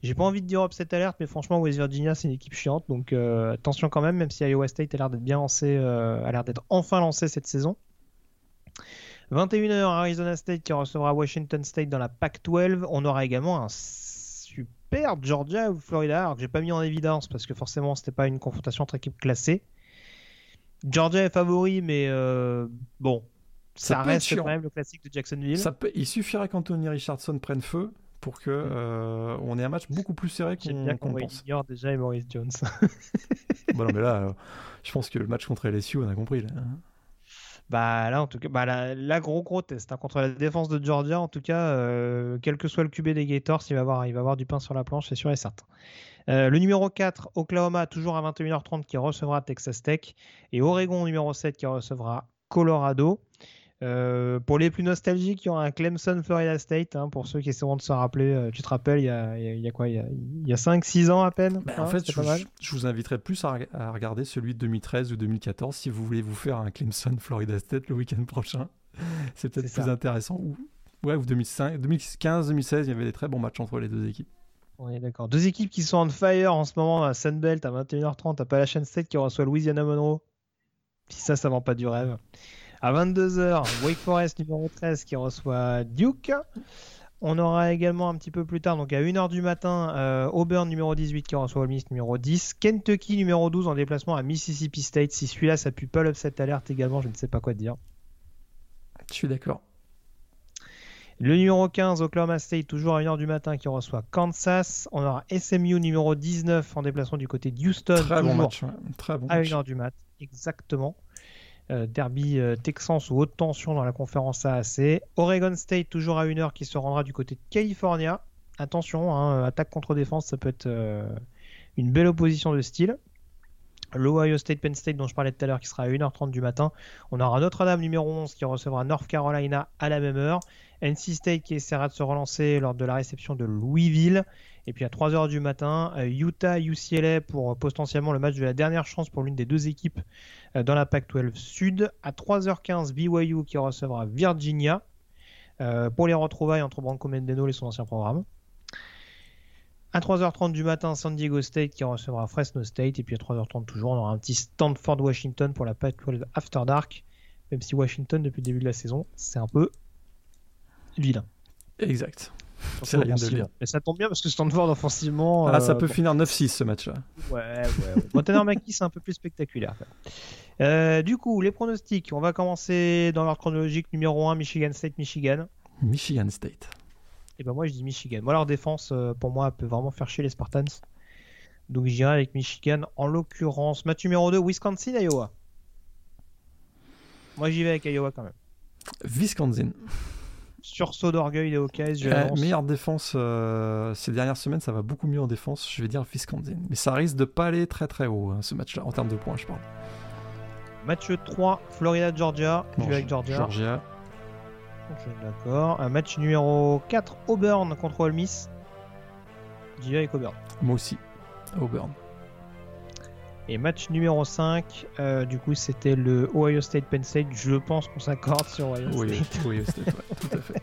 J'ai pas envie de dire upset alert, mais franchement, West Virginia, c'est une équipe chiante. Donc euh, attention quand même, même si Iowa State a l'air d'être bien lancé, euh, a l'air d'être enfin lancé cette saison. 21h, Arizona State qui recevra Washington State dans la Pac-12. On aura également un Georgia ou Florida, alors que j'ai pas mis en évidence parce que forcément c'était pas une confrontation entre équipes classées. Georgia est favori, mais euh, bon, ça, reste quand même le classique de Jacksonville. Ça peut... Il suffirait qu'Anthony Richardson prenne feu pour que mm. euh, on ait un match beaucoup plus serré qu'on qu pense. ignore déjà et Maurice Jones. bon, non, mais là, euh, je pense que le match contre LSU, on a compris. Là. Bah là, en tout cas, bah, la, gros gros test hein, contre la défense de Georgia. En tout cas, euh, quel que soit le QB des Gators, il va avoir, il va avoir du pain sur la planche, c'est sûr et certain. le numéro 4, Oklahoma, toujours à 21h30, qui recevra Texas Tech. Et Oregon, numéro 7, qui recevra Colorado. Euh, pour les plus nostalgiques, il y aura un Clemson Florida State. Hein, pour ceux qui essaieront de se rappeler, euh, tu te rappelles, il y a, il y a quoi Il y a, 5-6 ans à peine bah, En hein, fait, je, je, vous inviterais plus à, regarder celui de 2013 ou 2014 si vous voulez vous faire un Clemson Florida State le week-end prochain. C'est peut-être plus intéressant. Ou, ouais, ou 2005, 2015, 2016, il y avait des très bons matchs entre les deux équipes. Oui, d'accord. Deux équipes qui sont on fire en ce moment à Sunbelt à 21h30, à Appalachian State qui reçoit Louisiana Monroe. Si ça, ça vend pas du rêve. À 22h, Wake Forest numéro 13 qui reçoit Duke. On aura également un petit peu plus tard, donc à 1h du matin, euh, Auburn numéro 18 qui reçoit Ole Miss numéro 10. Kentucky numéro 12 en déplacement à Mississippi State. Si celui-là, ça pue pas l'upset alerte également, je ne sais pas quoi te dire. Je suis d'accord. Le numéro 15, Oklahoma State, toujours à 1h du matin, qui reçoit Kansas. On aura SMU numéro 19 en déplacement du côté de Houston. Très bon match. Très bon à 1h du mat, exactement. Euh, derby euh, Texans ou haute tension dans la conférence AAC. Oregon State toujours à 1h qui se rendra du côté de California. Attention, hein, attaque contre défense, ça peut être euh, une belle opposition de style. L'Ohio State Penn State dont je parlais tout à l'heure qui sera à 1h30 du matin. On aura Notre-Dame numéro 11 qui recevra North Carolina à la même heure. NC State qui essaiera de se relancer lors de la réception de Louisville. Et puis à 3h du matin, Utah UCLA pour potentiellement le match de la dernière chance pour l'une des deux équipes euh, dans la Pac-12 Sud. À 3h15, BYU qui recevra Virginia euh, pour les retrouvailles entre Branco Mendeno et son ancien programme. À 3h30 du matin, San Diego State qui recevra Fresno State. Et puis à 3h30 toujours, on aura un petit Stanford Washington pour la Pac-12 After Dark. Même si Washington, depuis le début de la saison, c'est un peu vilain. Exact. C'est rien de bien. Et ça tombe bien parce que Stanford offensivement. Ah, ça euh, peut finir 9-6 ce match-là. Ouais, ouais, ouais. Montana Mackie, c'est un peu plus spectaculaire. Euh, du coup, les pronostics. On va commencer dans l'ordre chronologique. Numéro 1, Michigan State, Michigan. Michigan State. Et ben moi, je dis Michigan. Moi, leur défense, euh, pour moi, peut vraiment faire chier les Spartans. Donc, j'irai avec Michigan. En l'occurrence, match numéro 2, Wisconsin, Iowa. Moi, j'y vais avec Iowa quand même. Wisconsin sursaut d'orgueil des Hawkeyes. Euh, meilleure défense euh, ces dernières semaines, ça va beaucoup mieux en défense. Je vais dire Wisconsin. Mais ça risque de pas aller très très haut hein, ce match-là, en termes de points, je parle. Match 3, Florida-Georgia. je vais avec Georgia. Georgia. D'accord. Un match numéro 4, Auburn contre Ole Miss. J'y vais avec Auburn. Moi aussi, Auburn. Et match numéro 5, euh, du coup, c'était le Ohio State Penn State. Je pense qu'on s'accorde sur Ohio State. Ohio State, tout à fait.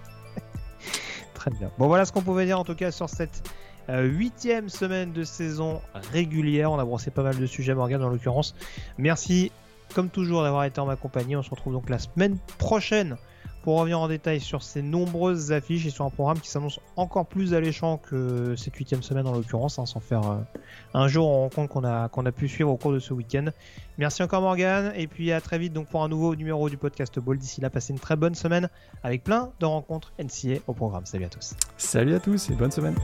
Très bien. Bon, voilà ce qu'on pouvait dire en tout cas sur cette euh, huitième semaine de saison régulière. On a brossé pas mal de sujets, Morgan en l'occurrence. Merci, comme toujours, d'avoir été en ma compagnie. On se retrouve donc la semaine prochaine pour revenir en détail sur ces nombreuses affiches et sur un programme qui s'annonce encore plus alléchant que cette huitième semaine en l'occurrence, hein, sans faire euh, un jour en a, qu'on a pu suivre au cours de ce week-end. Merci encore Morgan et puis à très vite donc pour un nouveau numéro du podcast Ball. D'ici là, passez une très bonne semaine avec plein de rencontres NCA au programme. Salut à tous. Salut à tous et bonne semaine.